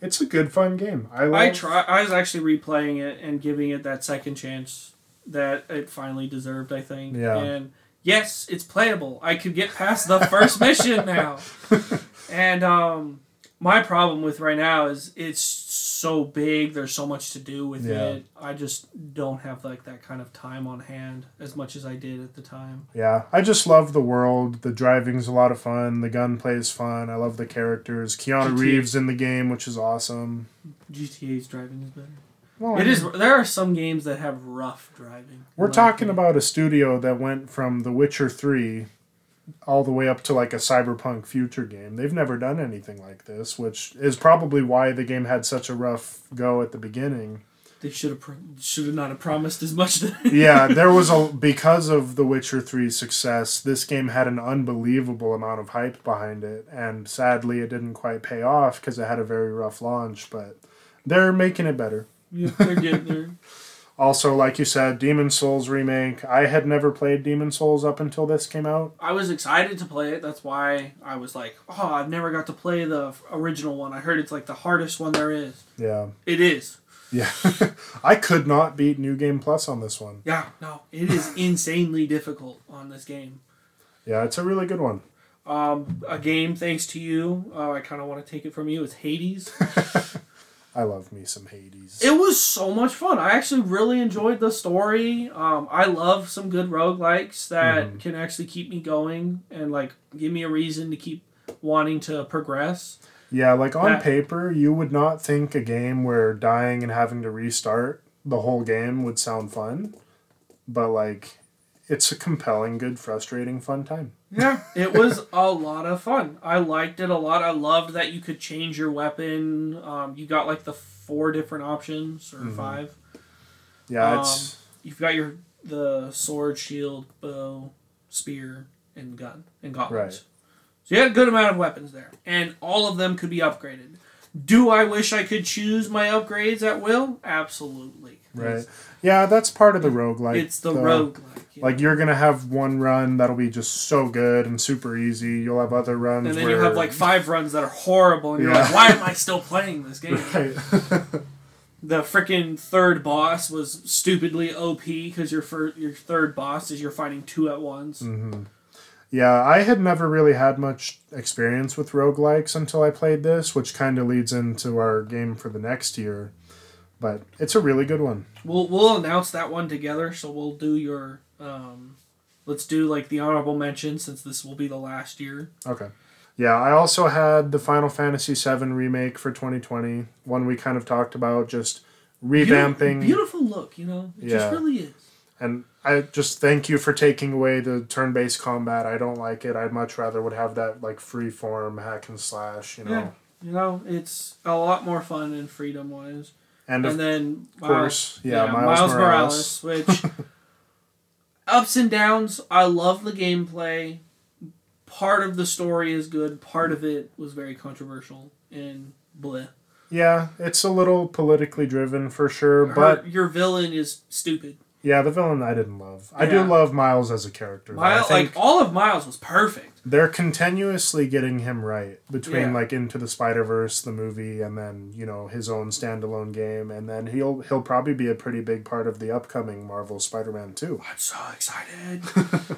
it's a good fun game. I love, I try. I was actually replaying it and giving it that second chance that it finally deserved. I think. Yeah. And yes, it's playable. I could get past the first [laughs] mission now. And um, my problem with right now is it's so big. There's so much to do with Yeah. it. I just don't have like that kind of time on hand as much as I did at the time. Yeah, I just love the world. The driving's a lot of fun. The gunplay is fun. I love the characters. Keanu GTA. Reeves in the game, which is awesome. GTA's driving is better. Well, It is. There are some games that have rough driving. We're talking about a studio that went from The Witcher 3 all the way up to like a cyberpunk future game. They've never done anything like this, which is probably why the game had such a rough go at the beginning. They should have. Should have not have promised as much. [laughs] Yeah, there was a [laughs] because of The Witcher 3's success, this game had an unbelievable amount of hype behind it, and sadly it didn't quite pay off because it had a very rough launch, but they're making it better. yeah, they're getting there. [laughs] Also, like you said, Demon Souls remake. I had never played Demon Souls up until this came out. I was excited to play it. That's why I was like, "Oh, I've never got to play the original one. I heard it's like the hardest one there is. Yeah. It is. Yeah. [laughs] I could not beat New Game Plus on this one. Yeah, no, it is [laughs] insanely difficult on this game. Yeah, it's a really good one. Um, a game thanks to you. Uh, I kind of want to take it from you. It's Hades. [laughs] I love me some Hades. It was so much fun. I actually really enjoyed the story. Um, I love some good roguelikes that Mhm. can actually keep me going and like give me a reason to keep wanting to progress. yeah, like on That- paper, you would not think a game where dying and having to restart the whole game would sound fun. But like it's a compelling, good, frustrating, fun time. Yeah, [laughs] it was a lot of fun. I liked it a lot. I loved that you could change your weapon. Um, you got like the four different options or Mhm. five. Yeah, Um, it's You've got your the sword, shield, bow, spear, and gun and gauntlets. Right. So you had a good amount of weapons there, and all of them could be upgraded. Do I wish I could choose my upgrades at will? Absolutely. right. Yeah, that's part of the roguelike. It's the though. roguelike. Know? Like you're gonna have one run that'll be just so good and super easy. You'll have other runs and then where you have like five runs that are horrible, and you're Yeah. like, why am I still playing this game? [laughs] right. [laughs] the freaking third boss was stupidly OP because your fir- your third boss is you're fighting two at once. Mm-hmm. Yeah, I had never really had much experience with roguelikes until I played this, which kind of leads into our game for the next year. But it's a really good one. We'll we'll announce that one together. So we'll do your um, let's do like the honorable mention since this will be the last year. Okay. Yeah, I also had the Final Fantasy VII remake for 2020, one we kind of talked about, just revamping. Beautiful, beautiful look, you know. It Yeah. just really is. And I just thank you for taking away the turn-based combat. I don't like it. I'd much rather would have that like free form hack and slash. You know. Yeah. You know, it's a lot more fun and freedom wise. And, and of then course, yeah, Miles Morales, which [laughs] ups and downs. I love the gameplay. Part of the story is good. Part of it was very controversial and bleh. yeah, it's a little politically driven for sure, Her- but your villain is stupid. yeah, the villain I didn't love. I do love Miles as a character. Miles, like all of Miles was perfect. They're continuously getting him right between Yeah. like Into the Spider Verse, the movie, and then you know his own standalone game, and then he'll he'll probably be a pretty big part of the upcoming Marvel Spider Man two. I'm so excited.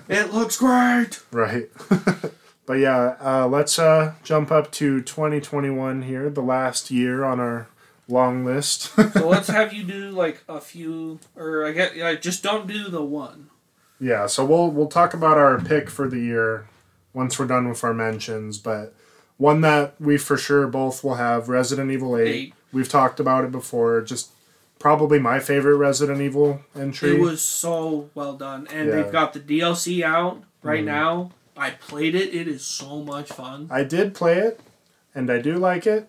[laughs] it looks great. Right. [laughs] but yeah, uh, let's uh, jump up to 2021 here, the last year on our long list. [laughs] So let's have you do like a few, or I get, yeah, just don't do the one. yeah, so we'll we'll talk about our pick for the year once we're done with our mentions, but one that we for sure both will have Resident Evil 8. Eight. We've talked about it before, just probably my favorite Resident Evil entry. It was so well done, and Yeah. they've got the DLC out right Mhm. now. I played it. It is so much fun. I did play it and I do like it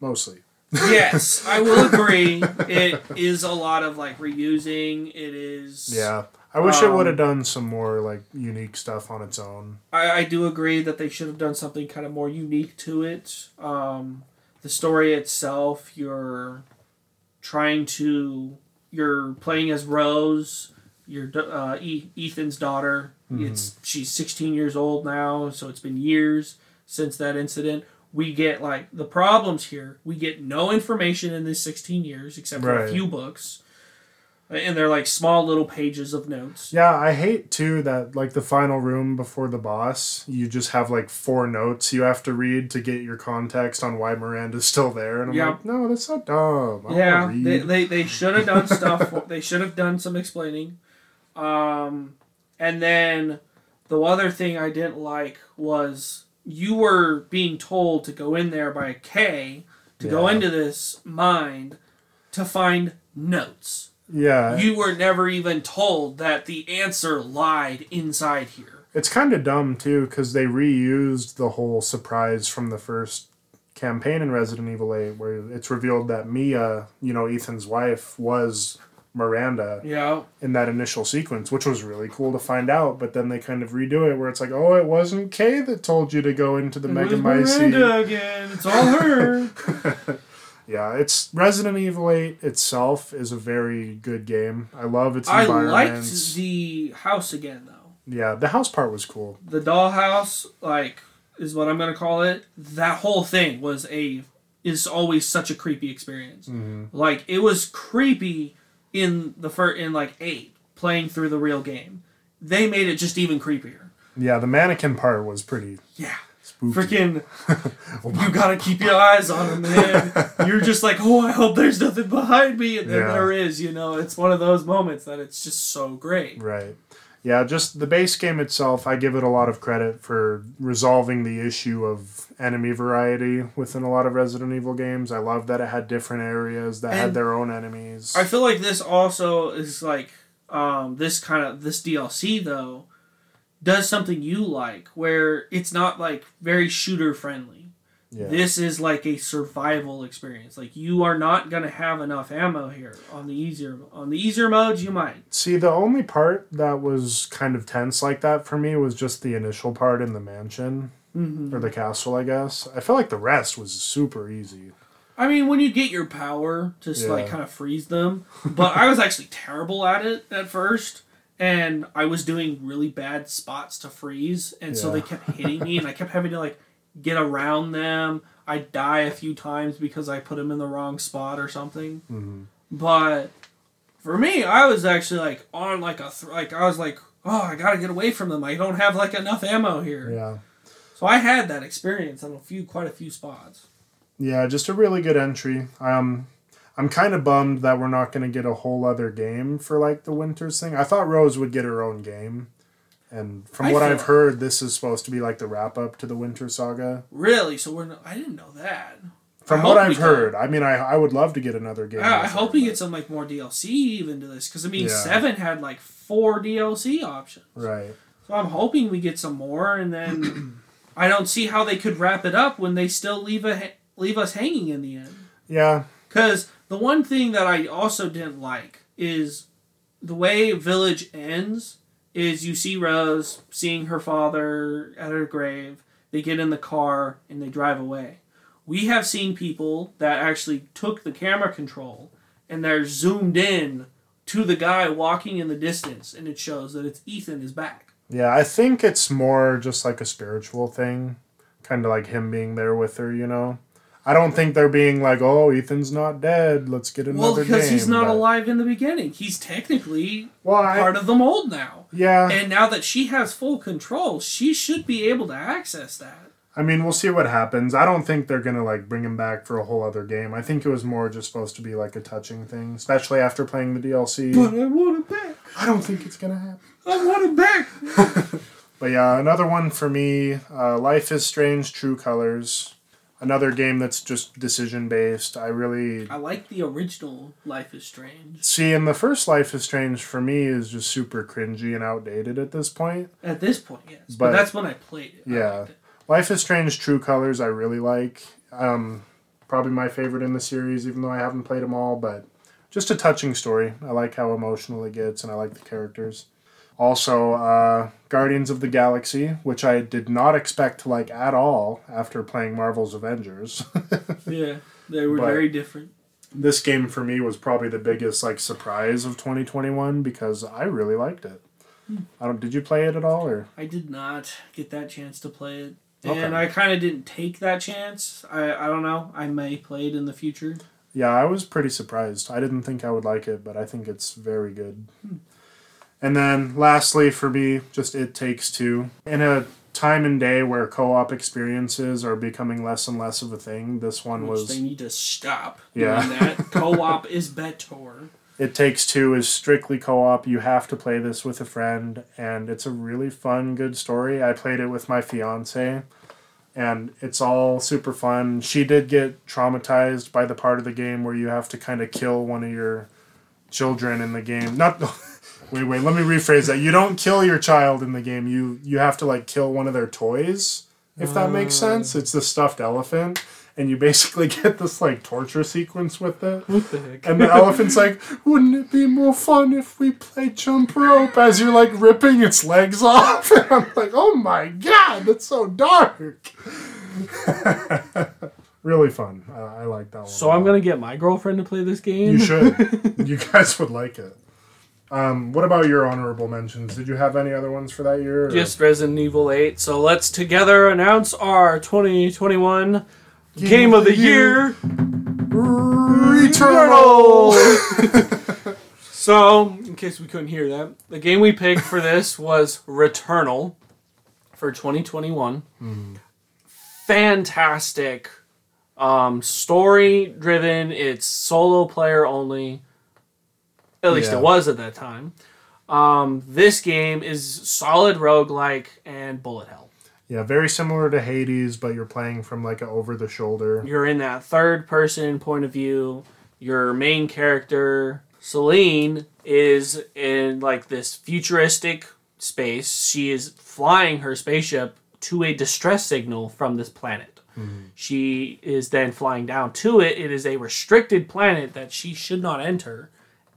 mostly. yes, I [laughs] will agree. It is a lot of like reusing. It is. Yeah. I wish it Um, would have done some more like unique stuff on its own. I, I do agree that they should have done something kind of more unique to it. Um, the story itself, you're trying to, you're playing as Rose, your uh, e- Ethan's daughter. It's she's 16 years old now, so it's been years since that incident. We get like the problems here. We get no information in this 16 years except for Right. a few books, and they're like small little pages of notes. Yeah, I hate too that like the final room before the boss, you just have like four notes you have to read to get your context on why Miranda's still there, and I'm Yeah. like, no, that's so dumb. I yeah, they, they, they should have done stuff. they should have done some explaining. Um, and then the other thing I didn't like was you were being told to go in there by K to go into this mind to find notes. Yeah, You were never even told that the answer lied inside here. it's kind of dumb too because they reused the whole surprise from the first campaign in Resident Evil 8, where it's revealed that Mia, you know, Ethan's wife, was Miranda Yeah. in that initial sequence, which was really cool to find out. But then they kind of redo it where it's like, oh, it wasn't Kay that told you to go into the It Megamycete. Miranda again. It's all her. [laughs] Yeah, it's Resident Evil 8 itself is a very good game. I love its I liked the house again though. yeah, the house part was cool. the dollhouse like is what i'm gonna call it that whole thing was a is always such a creepy experience mm-hmm. like it was creepy in the first in like eight playing through the real game they made it just even creepier Yeah, the mannequin part was pretty yeah. Freaking [laughs] you gotta keep your eyes on him man [laughs] you're just like oh i hope there's nothing behind me and then Yeah. there is you know it's one of those moments that it's just so great Right. Yeah, just the base game itself, I give it a lot of credit for resolving the issue of enemy variety within a lot of Resident Evil games. I love that it had different areas that had their own enemies. I feel like this also is like um, this kind of this DLC though does something you like where it's not like very shooter friendly. yeah. This is like a survival experience. Like you are not gonna have enough ammo here on the easier on the easier modes. You might. See, the only part that was kind of tense like that for me was just the initial part in the mansion Mm-hmm. or the castle, I guess. I feel like the rest was super easy. I mean, when you get your power to s like kind of freeze them, but I was actually terrible at it at first, and I was doing really bad spots to freeze, and so they kept hitting me, and I kept having to like get around them. I die a few times because I put them in the wrong spot or something. Mhm. But for me, I was actually like on like a th- like I was like, oh, I gotta get away from them. I don't have like enough ammo here. Yeah. So I had that experience on a few, quite a few spots. Yeah, just a really good entry. Um, I'm kind of bummed that we're not going to get a whole other game for like the Winters thing. I thought Rose would get her own game, and from I what I've heard, this is supposed to be like the wrap up to the Winter Saga. Really? So we're not, I didn't know that. From I what I've heard, I mean, I I would love to get another game. I, I with hope we get some like more DLC even to this because I mean Yeah. seven had like four DLC options. right. So I'm hoping we get some more, and then [clears throat] I don't see how they could wrap it up when they still leave a leave us hanging in the end. Yeah, Because the one thing that I also didn't like is the way Village ends is you see Rose seeing her father at her grave. They get in the car and they drive away. We have seen people that actually took the camera control and they're zoomed in to the guy walking in the distance, and it shows that it's Ethan is back. Yeah, I think it's more just like a spiritual thing, kind of like him being there with her, you know. I don't think they're being like, "Oh, Ethan's not dead. Let's get another game. Well, because game," he's not but- alive in the beginning. He's technically Well, I, part of the mold now. yeah. And now that she has full control, she should be able to access that. I mean, we'll see what happens. I don't think they're gonna like bring him back for a whole other game. I think it was more just supposed to be like a touching thing, especially after playing the DLC. But I want it back. I don't think it's gonna happen. I want it back. [laughs] But yeah, another one for me. Uh, Life is Strange: True Colors. Another game that's just decision based. I really I like the original Life is Strange. see. And the first Life is Strange for me is just super cringy and outdated at this point. At this point, yes. But, But- that's when I played it. Yeah. it. Life is Strange: True Colors. I really like. Um, probably my favorite in the series, even though I haven't played them all. But just a touching story. I like how emotional it gets, and I like the characters. Also, uh, Guardians of the Galaxy, which I did not expect to like at all after playing Marvel's Avengers. [laughs] Yeah. They were But- very different. this game for me was probably the biggest like surprise of 2021 because I really liked it. I don't. Did you play it at all or? I did not get that chance to play it. Okay. And I kind of didn't take that chance. I, I don't know. I may play it in the future. Yeah, I was pretty surprised. I didn't think I would like it, but I think it's very good. And then lastly for me, just It Takes Two. In a time and day where co-op experiences are becoming less and less of a thing, this one Which was they need to stop Yeah. doing that. [laughs] Co-op is better. It Takes Two is strictly co-op. You have to play this with a friend, and it's a really fun, good story. I played it with my fiance, and it's all super fun. She did get traumatized by the part of the game where you have to kind of kill one of your children in the game. Not [laughs] wait, wait. Let me rephrase that. You don't kill your child in the game. You you have to like kill one of their toys. If that makes uh. sense, it's the stuffed elephant, and you basically [laughs] get this like torture sequence with it. What the heck? And the elephant's like, wouldn't it be more fun if we played jump rope as you're like ripping its legs [laughs] off? And I'm like, oh my god, that's so dark. [laughs] really fun. I, I like that one. So I'm gonna get my girlfriend to play this game. You should. you guys would like it. Um, what about your honorable mentions? Did you have any other ones for that year? or- Just Resident Evil 8. So let's together announce our 2021 Game, of the Year. Returnal. [laughs] So, in case we couldn't hear that, the game we picked for this was Returnal for 2021. Fantastic. Um, story driven. It's solo player only. At least Yeah. it was at that time. Um, this game is solid roguelike and bullet hell. Yeah, very similar to Hades, but you're playing from like a over the shoulder. You're in that third person point of view. Your main character, Selene, is in like this futuristic space. She is flying her spaceship to a distress signal from this planet. She is then flying down to it. It is a restricted planet that she should not enter.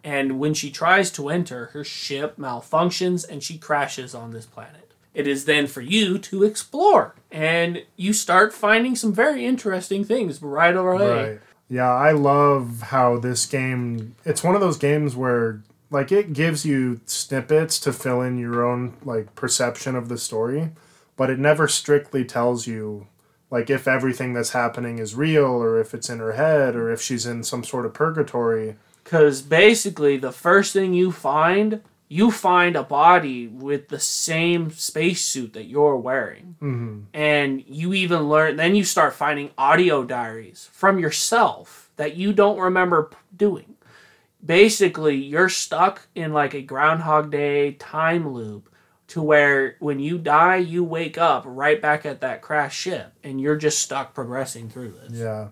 And when she tries to enter, her ship malfunctions and she crashes on this planet. It is then for you to explore. And you start finding some very interesting things right away. Right. Yeah, I love how this game it's one of those games where like it gives you snippets to fill in your own like perception of the story, but it never strictly tells you like if everything that's happening is real or if it's in her head or if she's in some sort of purgatory. Because basically, the first thing you find, you find a body with the same spacesuit that you're wearing. Mm-hmm. And you even learn, then you start finding audio diaries from yourself that you don't remember doing. Basically, you're stuck in like a Groundhog Day time loop to where when you die, you wake up right back at that crash ship and you're just stuck progressing through this. Yeah.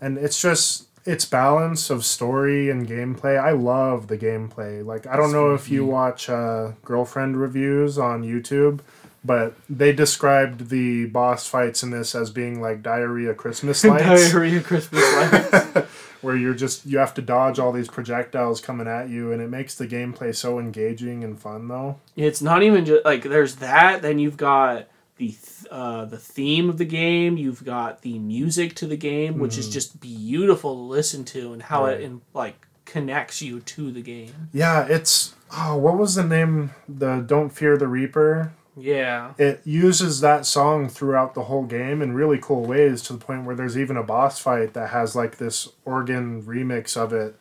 And it's just its balance of story and gameplay. I love the gameplay. Like I don't know if you watch uh, girlfriend reviews on YouTube, but they described the boss fights in this as being like diarrhea Christmas [laughs] lights. Diarrhea Christmas [laughs] lights. where you're just you have to dodge all these projectiles coming at you, and it makes the gameplay so engaging and fun. Though It's not even just like there's that. Then you've got the th- uh, the theme of the game. You've got the music to the game, which is just beautiful to listen to, and how Right. it in, like connects you to the game. yeah, it's oh, what was the name? The Don't Fear the Reaper. Yeah, It uses that song throughout the whole game in really cool ways to the point where there's even a boss fight that has like this organ remix of it.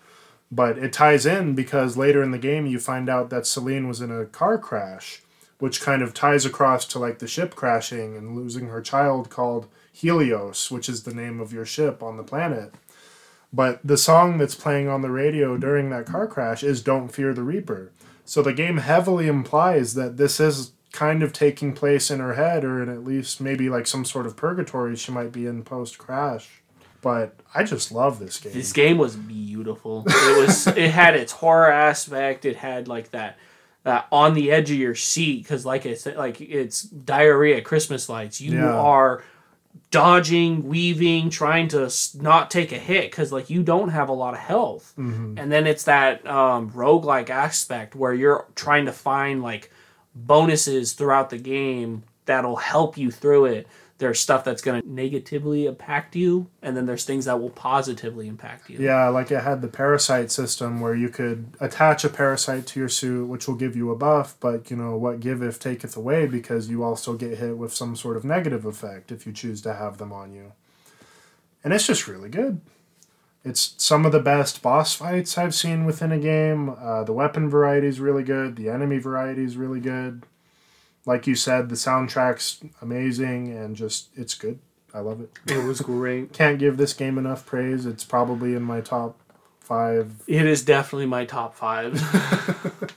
But it ties in because later in the game you find out that Selene was in a car crash, which kind of ties across to like the ship crashing and losing her child called Helios, which is the name of your ship on the planet. But the song that's playing on the radio during that car crash is Don't Fear the Reaper. So the game heavily implies that this is kind of taking place in her head, or in at least maybe like some sort of purgatory she might be in post crash. But I just love this game. this game was beautiful. It was. it had its horror aspect. It had like that. That on the edge of your seat because, like I said, like it's diarrhea Christmas lights. You Yeah. are dodging, weaving, trying to not take a hit because like you don't have a lot of health. Mhm. And then it's that um, roguelike aspect where you're trying to find like bonuses throughout the game that'll help you through it. There's stuff that's going to negatively impact you, and then there's things that will positively impact you. Yeah, like it had the parasite system where you could attach a parasite to your suit, which will give you a buff, but you know, what giveth taketh away because you also get hit with some sort of negative effect if you choose to have them on you. And it's just really good. It's some of the best boss fights I've seen within a game. Uh, the weapon variety is really good, the enemy variety is really good. Like you said, the soundtrack's amazing and just, it's good. I love it. It was great. [laughs] Can't give this game enough praise. It's probably in my top five. It is definitely my top five.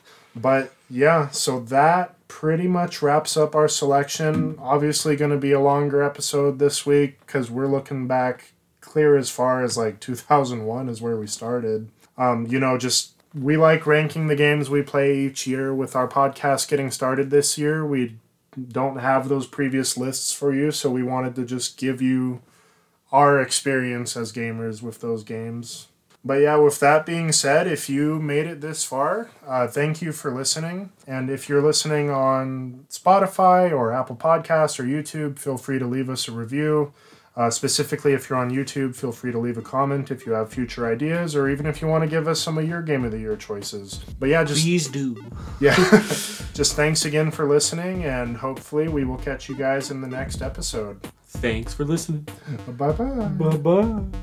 [laughs] But yeah, so that pretty much wraps up our selection. Obviously, going to be a longer episode this week because we're looking back clear as far as like 2001 is where we started. Um, you know, just we like ranking the games we play each year with our podcast getting started this year. We don't have those previous lists for you, so we wanted to just give you our experience as gamers with those games. But yeah, with that being said, if you made it this far, uh, thank you for listening. And if you're listening on Spotify or Apple Podcasts or YouTube, feel free to leave us a review. Uh, specifically, if you're on YouTube, feel free to leave a comment if you have future ideas or even if you want to give us some of your Game of the Year choices. But yeah, just Please do. yeah, [laughs] just thanks again for listening, and hopefully we will catch you guys in the next episode. Thanks for listening. Bye bye. Bye bye.